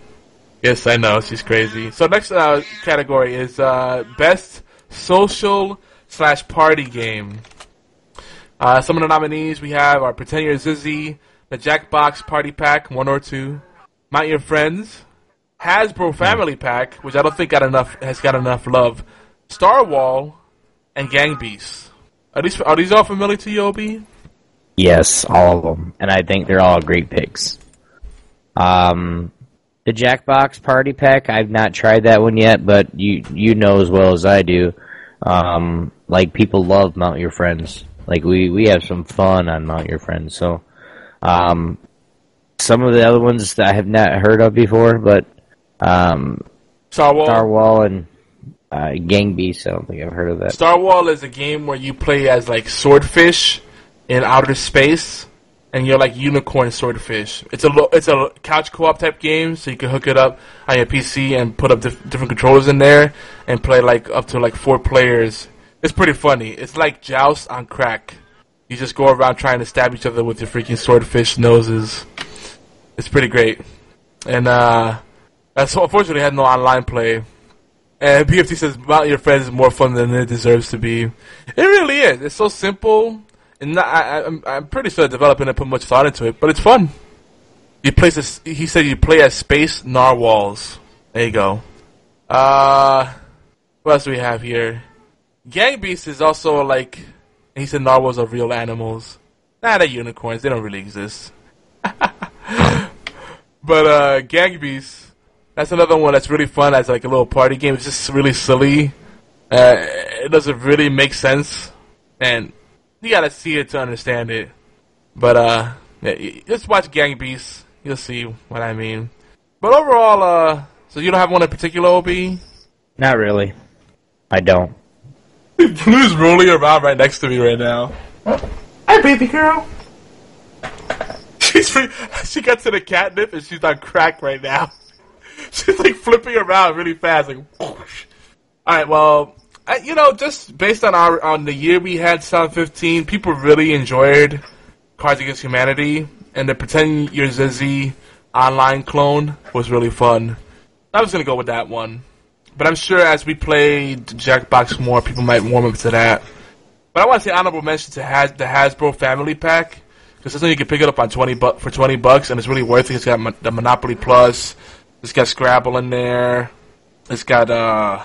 Speaker 4: Yes, I know she's crazy. So next uh, category is uh, best social slash party game. Uh, some of the nominees we have are Pretend You're Xyzzy, the Jackbox Party Pack, one or two, Mount Your Friends, Hasbro Family Pack, which I don't think got enough has got enough love. Starwhal and Gang Beasts. Are these are these all familiar to you, Obi?
Speaker 3: Yes, all of them, and I think they're all great picks. Um, the Jackbox Party Pack, I've not tried that one yet, but you you know as well as I do. Um, like people love Mount Your Friends. Like we we have some fun on Mount Your Friends. So, um, some of the other ones that I have not heard of before, but um, Starwhal. And uh, Gang Beast. I don't think I've heard of that.
Speaker 4: Star Wall is a game where you play as like swordfish in outer space, and you're like unicorn swordfish. It's a lo- it's a couch co-op type game, so you can hook it up on your PC and put up dif- different controllers in there and play like up to like four players. It's pretty funny. It's like Joust on crack. You just go around trying to stab each other with your freaking swordfish noses. It's pretty great. And uh uh, so unfortunately, I had no online play. And BFT says, "Mount your friends is more fun than it deserves to be." It really is. It's so simple. and not, I, I- I'm I'm pretty sure the developer didn't put much thought into it, but it's fun. You play this. He said you play as space narwhals. There you go. Uh, what else do we have here? Gang Beasts is also like he said narwhals are real animals. Nah, they're unicorns. They don't really exist. (laughs) (laughs) but uh, Gang Beasts, that's another one that's really fun as like a little party game. It's just really silly. Uh, it doesn't really make sense, and you gotta see it to understand it. But uh, yeah, just watch Gang Beasts. You'll see what I mean. But overall, uh, so you don't have one in particular, Ob?
Speaker 3: Not really. I don't. (laughs)
Speaker 4: Blue's rolling around right next to me right now. Hi, baby girl. She's she got to the catnip and she's on crack right now. (laughs) She's like flipping around really fast, like. whoosh. All right, well, I, you know, just based on our on the year we had, 2015, people really enjoyed Cards Against Humanity, and the Pretend You're Xyzzy online clone was really fun. I was gonna go with that one. But I'm sure as we play Jackbox more, people might warm up to that. But I want to say honorable mention to Has- the Hasbro Family Pack because this one you can pick it up on twenty bu- for twenty bucks, and it's really worth it. It's got Mon- the Monopoly Plus, it's got Scrabble in there, it's got uh,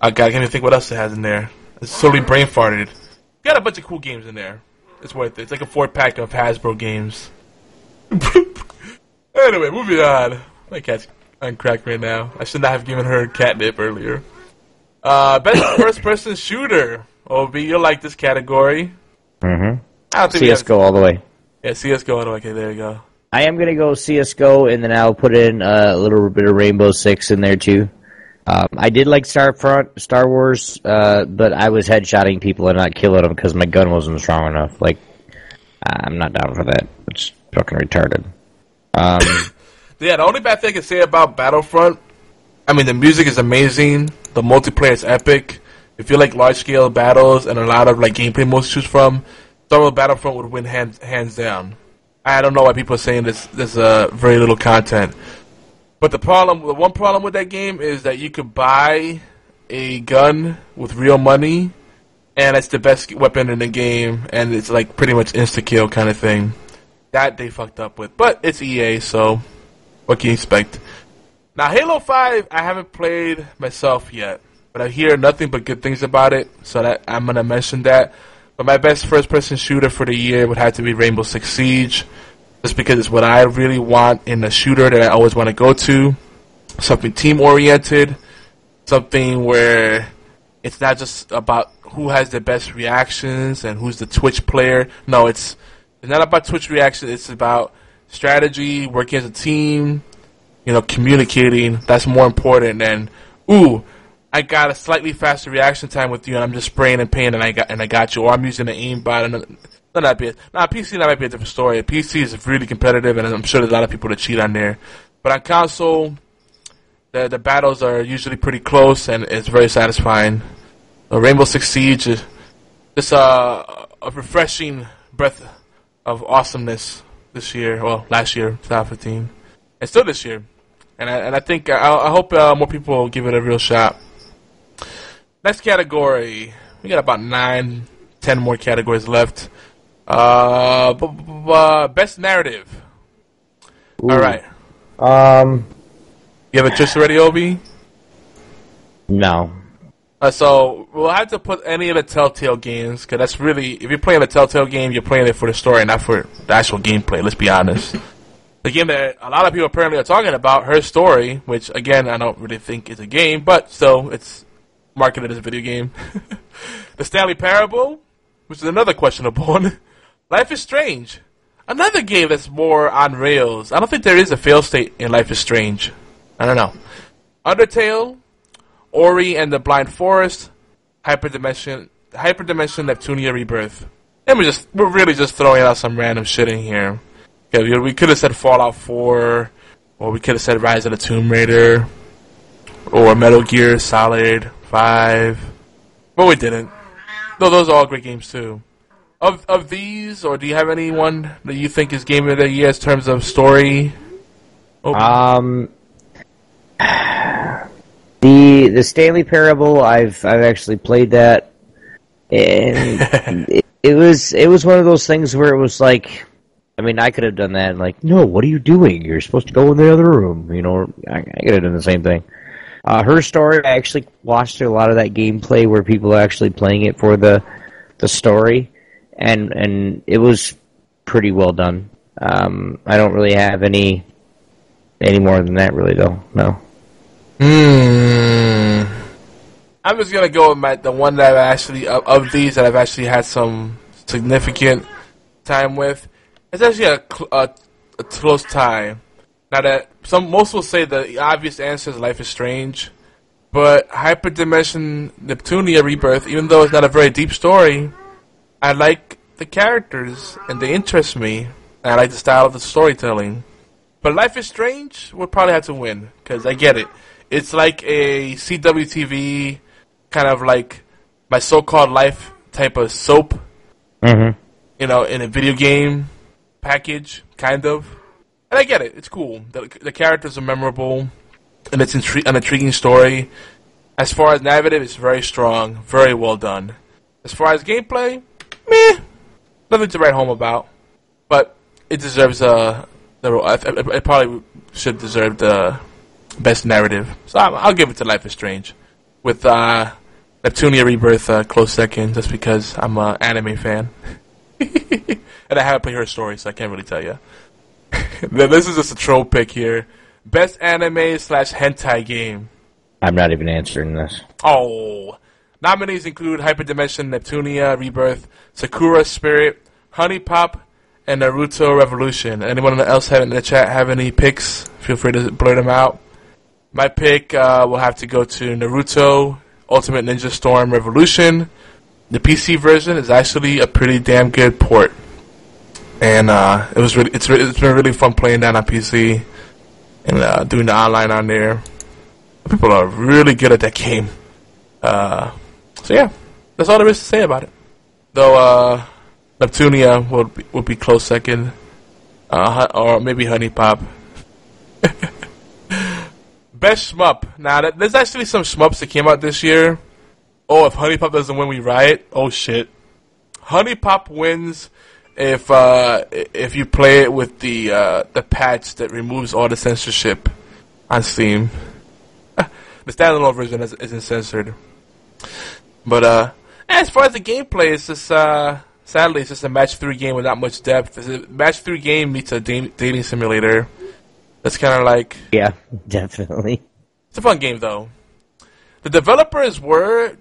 Speaker 4: I got can't even think what else it has in there. It's totally brain farted. Got a bunch of cool games in there. It's worth it. It's like a four pack of Hasbro games. (laughs) anyway, moving on. My cat's on crack right now. I should not have given her catnip earlier. Uh, best (coughs) first person shooter. OB, you'll like this category.
Speaker 3: Mm-hmm.
Speaker 4: I don't think
Speaker 3: CSGO all the way.
Speaker 4: Yeah, CSGO. Okay, there you go.
Speaker 3: I am gonna go CS:GO, and then I'll put in a little bit of Rainbow Six in there too. Um, I did like Starfront, Star Wars, uh, but I was headshotting people and not killing them because my gun wasn't strong enough. Like, I'm not down for that. It's fucking retarded. Um, (laughs)
Speaker 4: Yeah, the only bad thing I can say about Battlefront, I mean, the music is amazing. The multiplayer is epic. If you like large scale battles and a lot of like gameplay modes to choose from, Star Wars Battlefront would win hands hands down. I don't know why people are saying this. There's uh, very little content. But the problem, the one problem with that game is that you could buy a gun with real money, and it's the best weapon in the game, and it's like pretty much insta kill kind of thing. That they fucked up with, but it's EA, so what can you expect? Now, Halo Five, I haven't played myself yet, but I hear nothing but good things about it, so that I'm gonna mention that. But my best first-person shooter for the year would have to be Rainbow Six Siege, just because it's what I really want in a shooter that I always want to go to. Something team-oriented, something where it's not just about who has the best reactions and who's the Twitch player. No, it's it's not about Twitch reaction. It's about strategy, working as a team, you know, communicating. That's more important than ooh, I got a slightly faster reaction time with you, and I'm just spraying and pain, and I got and I got you, or I'm using an aimbot. And no, that be. Nah, PC that might be a different story. PC is really competitive, and I'm sure there's a lot of people that cheat on there. But on console, the the battles are usually pretty close, and it's very satisfying. Uh, Rainbow Six Siege is just uh, a refreshing breath of awesomeness this year. Well, last year, 2015, and still this year. And I, and I think I, I hope uh, more people give it a real shot. Next category, we got about nine, ten more categories left. Uh, b- b- b- uh, best narrative. All right,
Speaker 3: um,
Speaker 4: you have a choice already, Obi?
Speaker 3: no.
Speaker 4: Uh, so we'll have to put any of the Telltale games because that's really if you're playing a Telltale game, you're playing it for the story, not for the actual gameplay. Let's be honest. The game that a lot of people apparently are talking about, her story, which again I don't really think is a game, but still it's marketed as a video game. (laughs) the Stanley Parable, which is another questionable one. (laughs) Life is Strange, another game that's more on rails. I don't think there is a fail state in Life is Strange. I don't know. Undertale, Ori and the Blind Forest, Hyperdimension, Hyperdimension Neptunia Rebirth. And we just we're really just throwing out some random shit in here. We, we could have said Fallout 4, or we could have said Rise of the Tomb Raider, or Metal Gear Solid 5, but we didn't. Though those are all great games too. Of of these, or do you have anyone that you think is game of the year in terms of story? Oh,
Speaker 3: Um, the the Stanley Parable, I've I've actually played that, and (laughs) it, it was it was one of those things where it was like, I mean, I could have done that. Like, no, what are you doing? You're supposed to go in the other room. You know, I, I could have done the same thing. Uh, her story, I actually watched a lot of that gameplay where people are actually playing it for the the story, and and it was pretty well done. Um, I don't really have any any more than that, really, though. No.
Speaker 4: Hmm. I'm just gonna go with my the one that I've actually of, of these that I've actually had some significant time with. It's actually a, a, a close tie. Now that some most will say the obvious answer is Life is Strange, but Hyperdimension Neptunia Rebirth, even though it's not a very deep story, I like the characters and they interest me. And I like the style of the storytelling. But Life is Strange would probably have to win because I get it. It's like a CWTV kind of like my so-called life type of soap.
Speaker 3: Mm-hmm.
Speaker 4: You know, in a video game package, kind of. And I get it. It's cool. The, the characters are memorable, and it's intri- an intriguing story. As far as narrative, it's very strong, very well done. As far as gameplay, meh, nothing to write home about. But it deserves the. It, probably should deserve the best narrative. So I'll, I'll give it to Life is Strange, with uh, Neptunia Rebirth uh, close second, just because I'm an anime fan, (laughs) and I haven't played her story, so I can't really tell you. (laughs) this is just a troll pick here. Best anime slash hentai game.
Speaker 3: I'm not even answering this.
Speaker 4: Oh. Nominees include Hyperdimension Neptunia Rebirth, Sakura Spirit, HuniePop, and Naruto Revolution. Anyone else have in the chat have any picks? Feel free to blurt them out. My pick uh, will have to go to Naruto Ultimate Ninja Storm Revolution. The PC version is actually a pretty damn good port, and uh, it was really it's re- it's been really fun playing that on PC and uh, doing the online on there. People are really good at that game. Uh, so yeah, that's all there is to say about it. Though uh, Neptunia would be, would be close second, uh, or maybe HuniePop. (laughs) Best shmup. Now that, there's actually some shmups that came out this year. Oh, if HuniePop doesn't win, we riot. Oh shit. HuniePop wins if uh, if you play it with the uh, the patch that removes all the censorship on Steam. (laughs) the standalone version is, isn't censored. But uh, as far as the gameplay, it's just uh, sadly it's just a match three game with not much depth. It's a match three game meets a da- dating simulator. That's kind of like
Speaker 3: yeah, (laughs) definitely.
Speaker 4: It's a fun game though. The developers were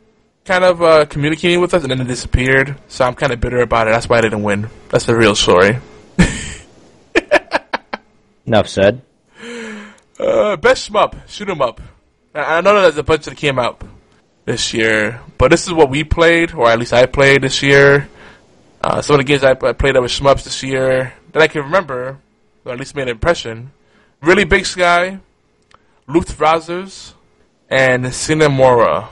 Speaker 4: kind of uh, communicating with us and then it disappeared, so I'm kind of bitter about it. That's why I didn't win. That's the real story. (laughs)
Speaker 3: Enough said.
Speaker 4: Uh, best shmup, shoot 'em up. I, I know there's a bunch that came out this year, but this is what we played, or at least I played this year. Uh, some of the games I, I played that were shmups this year that I can remember, or at least made an impression. Really Big Sky, Luftrausers, and Sine Mora.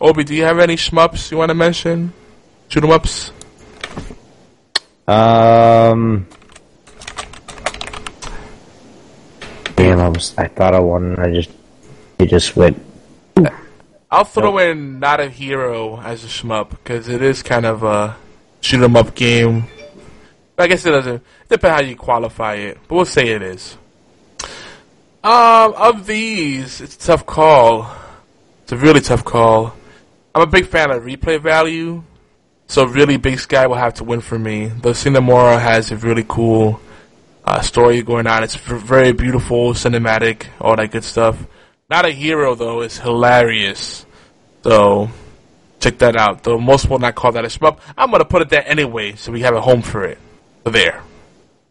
Speaker 4: Obi, do you have any shmups you want to mention? Shoot 'em ups.
Speaker 3: Um. Damn, I was. I thought I won. I just. It just went.
Speaker 4: I'll throw in Not a Hero as a shmup because it is kind of a shoot 'em up game. I guess it doesn't depend how you qualify it, but we'll say it is. Um, of these, it's a tough call. It's a really tough call. I'm a big fan of replay value, so really Big Sky will have to win for me. Though Sine Mora has a really cool uh, story going on. It's very beautiful, cinematic, all that good stuff. Not a hero though. It's hilarious. So check that out. Though most will not call that a shmup. I'm gonna put it there anyway, so we have a home for it. So there.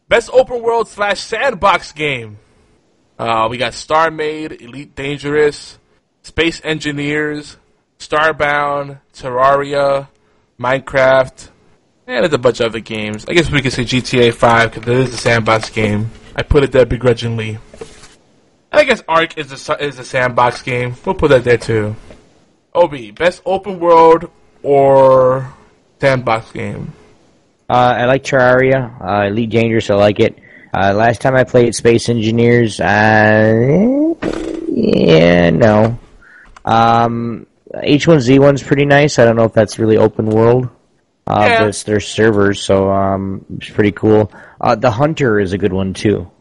Speaker 4: Best open world slash sandbox game. Uh, we got StarMade, Elite Dangerous, Space Engineers, Starbound, Terraria, Minecraft, and there's a bunch of other games. I guess we could say GTA 5 because it is a sandbox game. I put it there begrudgingly. I guess Ark is a is a sandbox game. We'll put that there too. Obi, best open world or sandbox game?
Speaker 3: Uh, I like Terraria. Uh, Elite Dangerous, I like it. Uh, last time I played Space Engineers, uh, yeah, no. Um, H1Z1's pretty nice. I don't know if that's really open world. Uh,
Speaker 4: Yeah.
Speaker 3: there's, there's servers, so um, it's pretty cool. Uh, the Hunter is a good one too,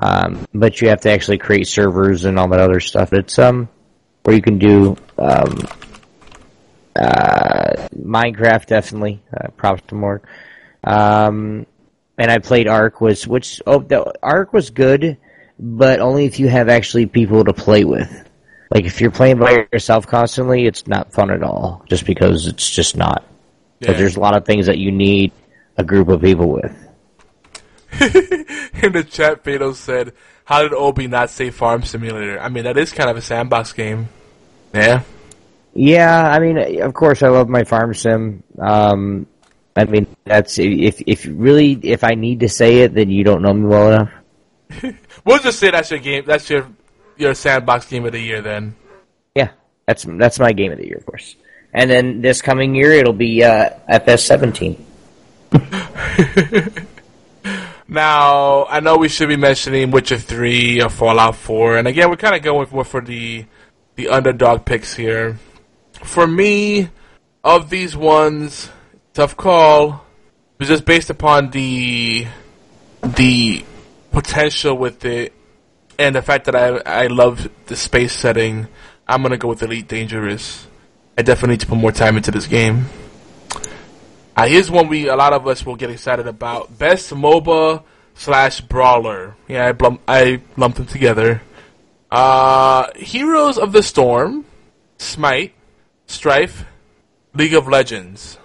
Speaker 3: um, but you have to actually create servers and all that other stuff. It's um where you can do um, uh, Minecraft definitely. Uh, props to Morg. Um, and I played Ark was which oh the Ark was good, but only if you have actually people to play with. Like if you're playing by yourself constantly, it's not fun at all. Just because it's just not.
Speaker 4: Yeah.
Speaker 3: there's a lot of things that you need a group of people with. (laughs)
Speaker 4: In the chat, Fatal said, "How did Obi not say Farm Simulator?" I mean, that is kind of a sandbox game. Yeah.
Speaker 3: Yeah, I mean, of course, I love my farm sim. Um, I mean, that's if if really if I need to say it, then you don't know me well enough. (laughs)
Speaker 4: We'll just say that's your game. That's your your sandbox game of the year. Then.
Speaker 3: Yeah, that's that's my game of the year, of course. And then this coming year, it'll be uh, FS seventeen. (laughs)
Speaker 4: Now, I know we should be mentioning Witcher 3 or Fallout 4, and again, we're kind of going more for the the underdog picks here. For me, of these ones, tough call. It was just based upon the the potential with it and the fact that I I love the space setting. I'm gonna go with Elite Dangerous. I definitely need to put more time into this game. Uh, here's one we a lot of us will get excited about: best MOBA slash brawler. Yeah, I, blum- I lumped them together. Uh, Heroes of the Storm, Smite, Strife, League of Legends,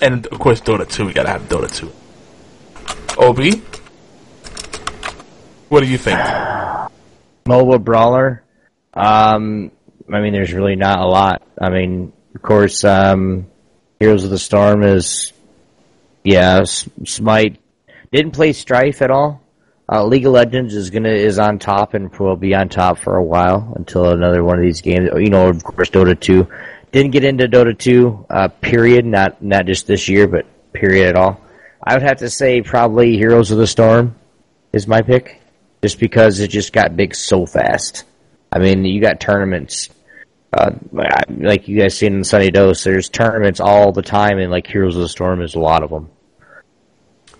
Speaker 4: and of course Dota 2. We gotta have Dota 2. Obi, what do you think?
Speaker 3: Mobile brawler. Um, I mean, there's really not a lot. I mean, of course, um, Heroes of the Storm is, yeah, Smite. Didn't play Strife at all. Uh, League of Legends is gonna is on top and will be on top for a while until another one of these games. You know, of course, Dota two. Didn't get into Dota two. Uh, period. Not not just this year, but period at all. I would have to say probably Heroes of the Storm is my pick, just because it just got big so fast. I mean, you got tournaments, uh, like you guys seen in Sunny Dose. There's tournaments all the time, and like Heroes of the Storm is a lot of them.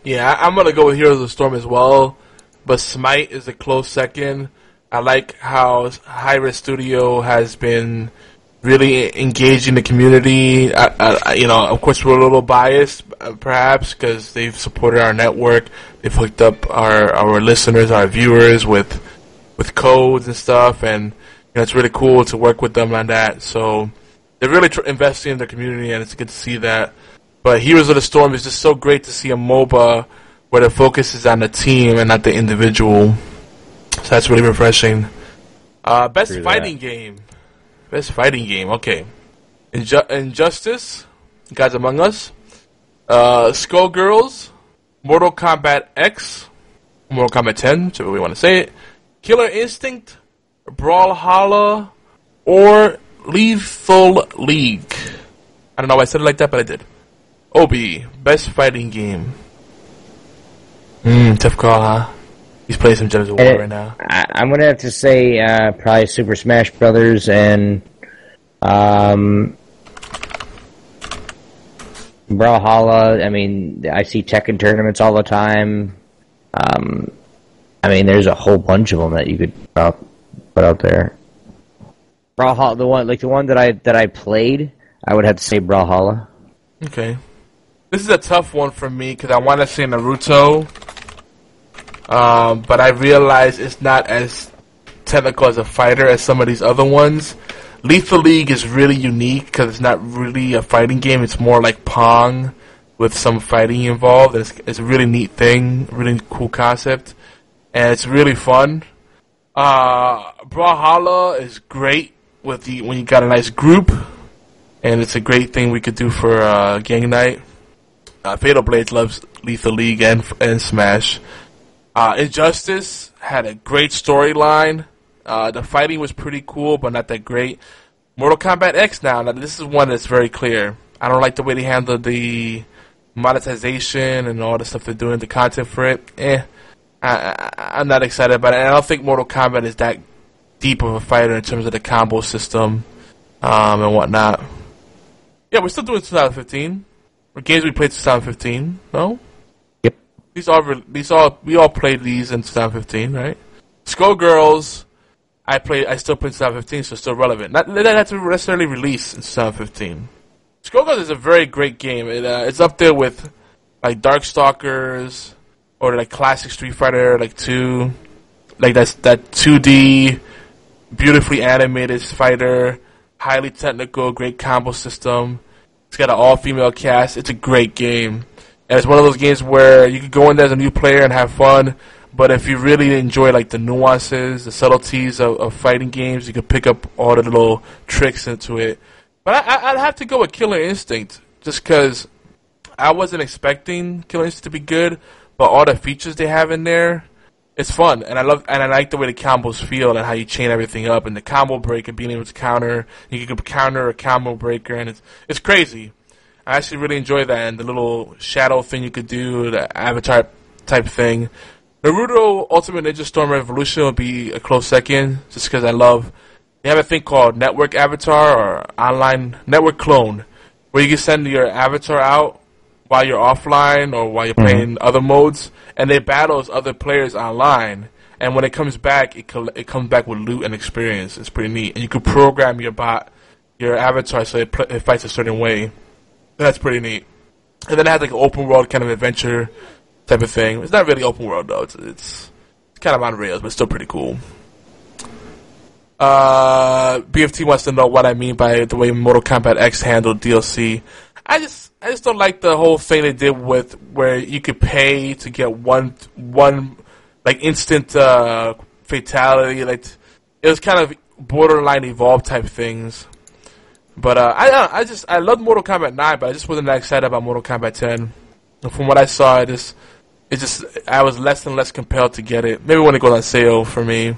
Speaker 4: Yeah, I'm gonna go with Heroes of the Storm as well, but Smite is a close second. I like how Hi-Rez Studio has been really engaging the community. I, I, you know, of course, we're a little biased, uh, perhaps, because they've supported our network. They've hooked up our our listeners, our viewers with with codes and stuff, and you know, it's really cool to work with them on that. So they're really tr- investing in the community, and it's good to see that. But Heroes of the Storm is just so great to see a MOBA where the focus is on the team and not the individual. So that's really refreshing. Uh, best
Speaker 3: True that.
Speaker 4: fighting game. Best fighting game. Okay. Inju- Injustice, Gods Among Us, uh, Skullgirls, Mortal Kombat X, Mortal Kombat 10, whichever we want to say it, Killer Instinct, Brawlhalla, or Lethal League. I don't know why I said it like that, but I did. Obi, best fighting game. Hmm, tough call, huh? He's playing some Gems of War right now.
Speaker 3: I, I'm gonna have to say uh, probably Super Smash Brothers and um, Brawlhalla. I mean, I see Tekken tournaments all the time. Um, I mean, there's a whole bunch of them that you could uh, put out there. Brawlhalla, the one like the one that I that I played, I would have to say Brawlhalla.
Speaker 4: Okay. This is a tough one for me because I want to say Naruto, um, but I realize it's not as technical as a fighter as some of these other ones. Lethal League is really unique because it's not really a fighting game. It's more like Pong with some fighting involved. It's, it's a really neat thing, really cool concept, and it's really fun. Uh, Brawlhalla is great with the when you got a nice group, and it's a great thing we could do for uh, gang night. Uh, Fatal Blades loves Lethal League and and Smash. Uh, Injustice had a great storyline. Uh, the fighting was pretty cool, but not that great. Mortal Kombat X now. Now this is one that's very clear. I don't like the way they handle the monetization and all the stuff they're doing, the content for it. Eh, I, I'm not excited about it. And I don't think Mortal Kombat is that deep of a fighter in terms of the combo system um, and whatnot. Yeah, we're still doing 2015. Or games we played 2015. No. These all these all we all played these in 2015, right? Skullgirls. I play. I still play 2015, so still relevant. Not that had to necessarily release in 2015. Skullgirls is a very great game. It, uh, it's up there with like Darkstalkers or like classic Street Fighter, like two, like that's that 2D, beautifully animated fighter, highly technical, great combo system. It's got an all-female cast. It's a great game, and it's one of those games where you can go in there as a new player and have fun. But if you really enjoy like the nuances, the subtleties of, of fighting games, you can pick up all the little tricks into it. But I, I'd have to go with Killer Instinct, just because I wasn't expecting Killer Instinct to be good, but all the features they have in there, it's fun, and I love and I like the way the combos feel and how you chain everything up, and the combo break and being able to counter. You can counter a combo breaker, and it's it's crazy. I actually really enjoy that, and the little shadow thing you could do, the avatar type thing. Naruto Ultimate Ninja Storm Revolution will be a close second, just because I love. They have a thing called Network Avatar or Online Network Clone, where you can send your avatar out while you're offline or while you're mm-hmm. playing other modes, and they battles other players online. And when it comes back, it col- it comes back with loot and experience. It's pretty neat, and you can program your bot, your avatar, so it, pl- it fights a certain way. That's pretty neat. And then it has like an open world kind of adventure type of thing. It's not really open world though. It's it's, it's kind of on rails, but still pretty cool. Uh, BFT wants to know what I mean by the way Mortal Kombat X handled DLC. I just I just don't like the whole thing they did with where you could pay to get one one like instant uh, fatality. Like it was kind of borderline evolve type things. But uh, I don't I just I love Mortal Kombat 9, but I just wasn't that excited about Mortal Kombat 10. And from what I saw, it just it just I was less and less compelled to get it. Maybe when it goes on sale for me.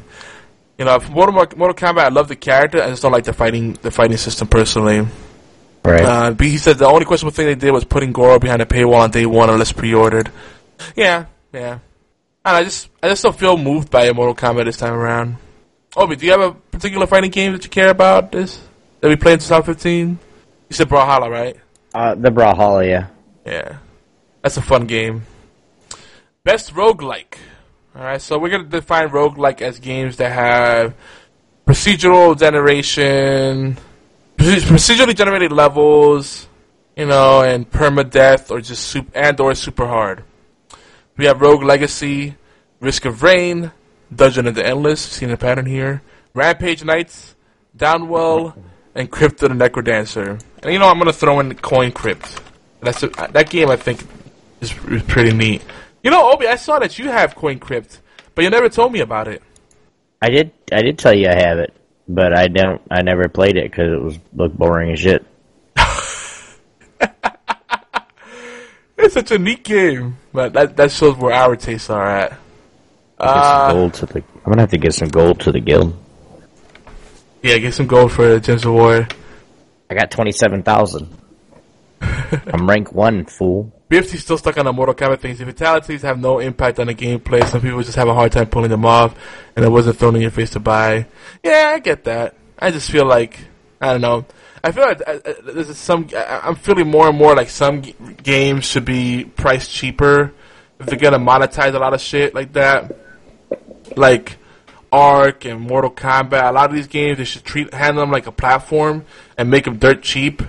Speaker 4: You know, for Mortal, Mortal Kombat, I love the character. I just don't like the fighting the fighting system personally.
Speaker 3: Right.
Speaker 4: Uh, but he said the only questionable thing they did was putting Goro behind a paywall on day one unless pre-ordered. Yeah, yeah. And I just I just don't feel moved by Mortal Kombat this time around. Obi, do you have a particular fighting game that you care about this that we played in 2015? You said Brawlhalla, right?
Speaker 3: Uh, the Brawlhalla, yeah.
Speaker 4: Yeah. That's a fun game. Best roguelike. Alright, so we're going to define roguelike as games that have procedural generation, procedurally generated levels, you know, and permadeath or just super, and or super hard. We have Rogue Legacy, Risk of Rain, Dungeon of the Endless, seen a pattern here, Rampage Knights, Downwell, and Crypt of the NecroDancer. And you know, I'm to throw in Coin Crypt. That's a, that game I think is, is pretty neat. You know, Obi, I saw that you have Coin Crypt, but you never told me about it.
Speaker 3: I did. I did tell you I have it, but I don't. I never played it because it was looked boring as shit. (laughs)
Speaker 4: It's such a neat game, but that that shows where our tastes are at. Uh,
Speaker 3: gold to the. I'm gonna have to get some gold to the guild.
Speaker 4: Yeah, get some gold for the Gems of War.
Speaker 3: I got twenty-seven thousand. (laughs) I'm rank one, fool.
Speaker 4: BFT's still stuck on the Mortal Kombat things. The fatalities have no impact on the gameplay. Some people just have a hard time pulling them off, and it wasn't thrown in your face to buy. Yeah, I get that. I just feel like I don't know. I feel like uh, uh, there's some. I- I'm feeling more and more like some g- games should be priced cheaper if they're gonna monetize a lot of shit like that. Like Ark and Mortal Kombat. A lot of these games they should treat handle them like a platform and make them dirt cheap,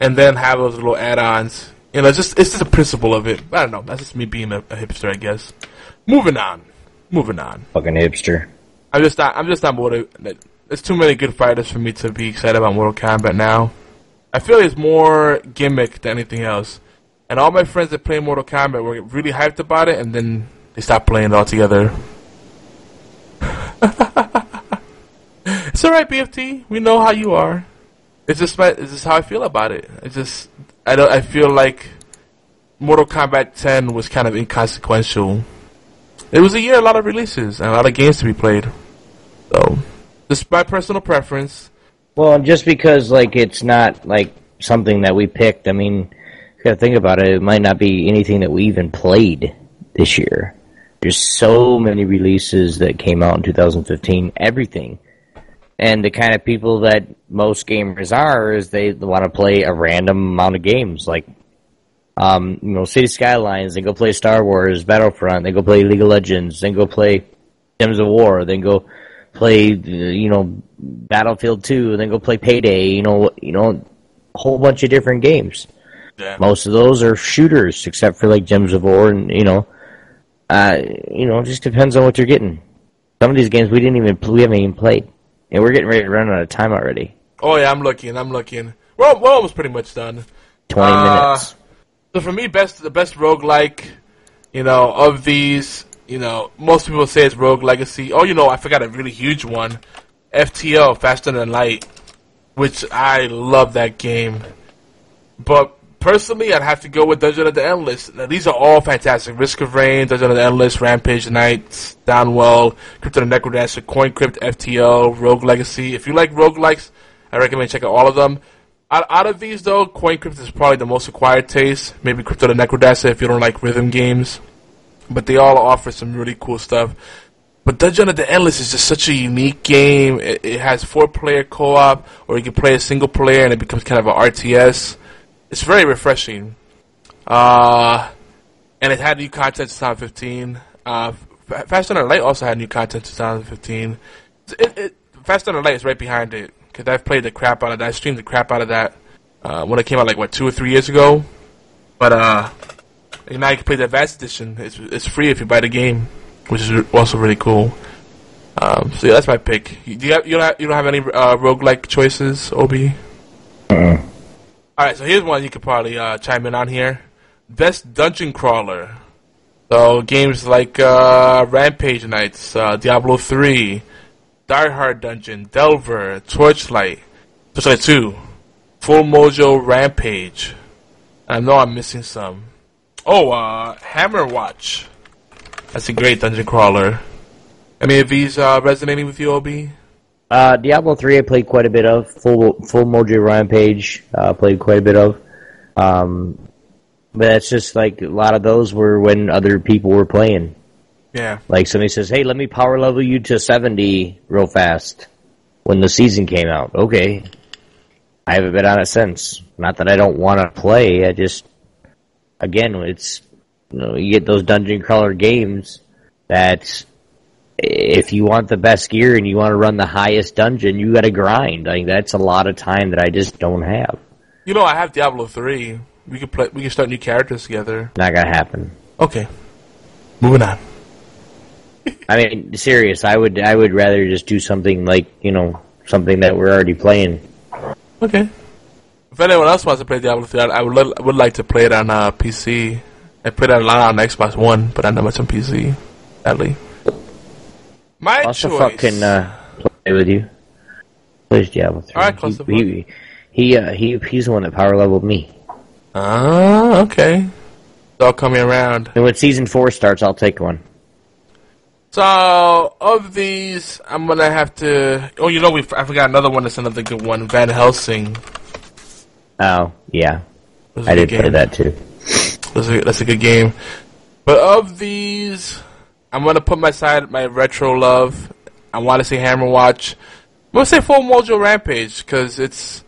Speaker 4: and then have those little add-ons. You know, it's just it's just the principle of it. I don't know. That's just me being a, a hipster, I guess. Moving on. Moving on.
Speaker 3: Fucking hipster.
Speaker 4: I'm just not. I'm just not motivated. There's too many good fighters for me to be excited about Mortal Kombat now. I feel it's more gimmick than anything else. And all my friends that play Mortal Kombat were really hyped about it, and then they stopped playing it altogether. (laughs) it's alright, BFT. We know how you are. It's just my, it's just how I feel about it. It's just I don't. I feel like Mortal Kombat 10 was kind of inconsequential. It was a year, a lot of releases and a lot of games to be played. So, just my personal preference.
Speaker 3: Well, just because like it's not like something that we picked, I mean, you gotta think about it. It might not be anything that we even played this year. There's so many releases that came out in 2015. Everything, and the kind of people that most gamers are is they want to play a random amount of games. Like um, you know, City Skylines, then go play Star Wars Battlefront, then go play League of Legends, then go play Gems of War, then go play, you know, Battlefield 2, then go play Payday, you know, you know, a whole bunch of different games.
Speaker 4: Yeah.
Speaker 3: Most of those are shooters, except for like Gems of War, and you know, uh, you know, it just depends on what you're getting. Some of these games we didn't even we haven't even played, and we're getting ready to run out of time already.
Speaker 4: Oh yeah, I'm looking. I'm looking. We're, we're almost pretty much done.
Speaker 3: Twenty
Speaker 4: Uh,
Speaker 3: minutes.
Speaker 4: So for me, best the best roguelike, you know, of these, you know, most people say it's Rogue Legacy. Oh, you know, I forgot a really huge one, FTL, Faster Than Light, which I love that game. But personally, I'd have to go with Dungeon of the Endless. Now, these are all fantastic. Risk of Rain, Dungeon of the Endless, Rampage Knights, Downwell, Crypt of the NecroDancer, Coin Crypt, FTL, Rogue Legacy. If you like roguelikes, I recommend checking out all of them. Out, out of these, though, Coin Crypt is probably the most acquired taste. Maybe Crypt of the NecroDancer if you don't like rhythm games. But they all offer some really cool stuff. But Dungeon of the Endless is just such a unique game. It, it has four-player co-op, or you can play a single player and it becomes kind of an RTS. It's very refreshing. Uh, and it had new content in 2015. Uh, Faster Than Light also had new content in 2015. It, it, Faster Than Light is right behind it because I've played the crap out of that. I streamed the crap out of that uh, when it came out, like what two or three years ago. But uh, now you can play the Advanced Edition. It's it's free if you buy the game, which is also really cool. Um, so yeah, that's my pick. Do you, have, you don't have, you don't have any uh, roguelike choices, Obi? All right, so here's one you could probably uh, chime in on here. Best dungeon crawler. So games like uh, Rampage Knights, uh, Diablo 3, Die Hard Dungeon, Delver, Torchlight, Torchlight 2, Full Mojo Rampage. I know I'm missing some. Oh, uh, Hammerwatch. That's a great dungeon crawler. Any of these uh, resonating with you, Obi?
Speaker 3: Uh, Diablo three I played quite a bit of. Full Full Mojo Rampage uh, played quite a bit of. Um, but it's just like a lot of those were when other people were playing.
Speaker 4: Yeah.
Speaker 3: Like somebody says, "Hey, let me power level you to seventy real fast." When the season came out, okay. I haven't been on it since. Not that I don't want to play. I just, again, it's you know you get those dungeon crawler games that if you want the best gear and you want to run the highest dungeon, you got to grind. Like that's a lot of time that I just don't have.
Speaker 4: You know, I have Diablo 3. We could play. We could start new characters together.
Speaker 3: Not gonna happen.
Speaker 4: Okay. Moving on. (laughs)
Speaker 3: I mean, serious. I would I would rather just do something like you know something that we're already playing.
Speaker 4: Okay. If anyone else wants to play Diablo 3, I, I would would like to play it on uh, PC. I played it a lot on Xbox One, but I'm not much on PC. Sadly. My
Speaker 3: Also,
Speaker 4: choice.
Speaker 3: fucking uh, play with you. Plays Diablo three.
Speaker 4: Alright,
Speaker 3: he,
Speaker 4: Clusterfuck.
Speaker 3: he he, uh, he he's the one that power leveled me.
Speaker 4: Ah, okay. It's all coming around.
Speaker 3: And when season four starts, I'll take one.
Speaker 4: So, of these, I'm gonna have to. Oh, you know, we I forgot another one. That's another good one. Van Helsing.
Speaker 3: Oh yeah,
Speaker 4: I a
Speaker 3: I
Speaker 4: good
Speaker 3: did play that too.
Speaker 4: That's a, that's a good game. But of these, I'm gonna put my side my retro love. I want to say Hammerwatch. We'll say Full Mojo Rampage because it's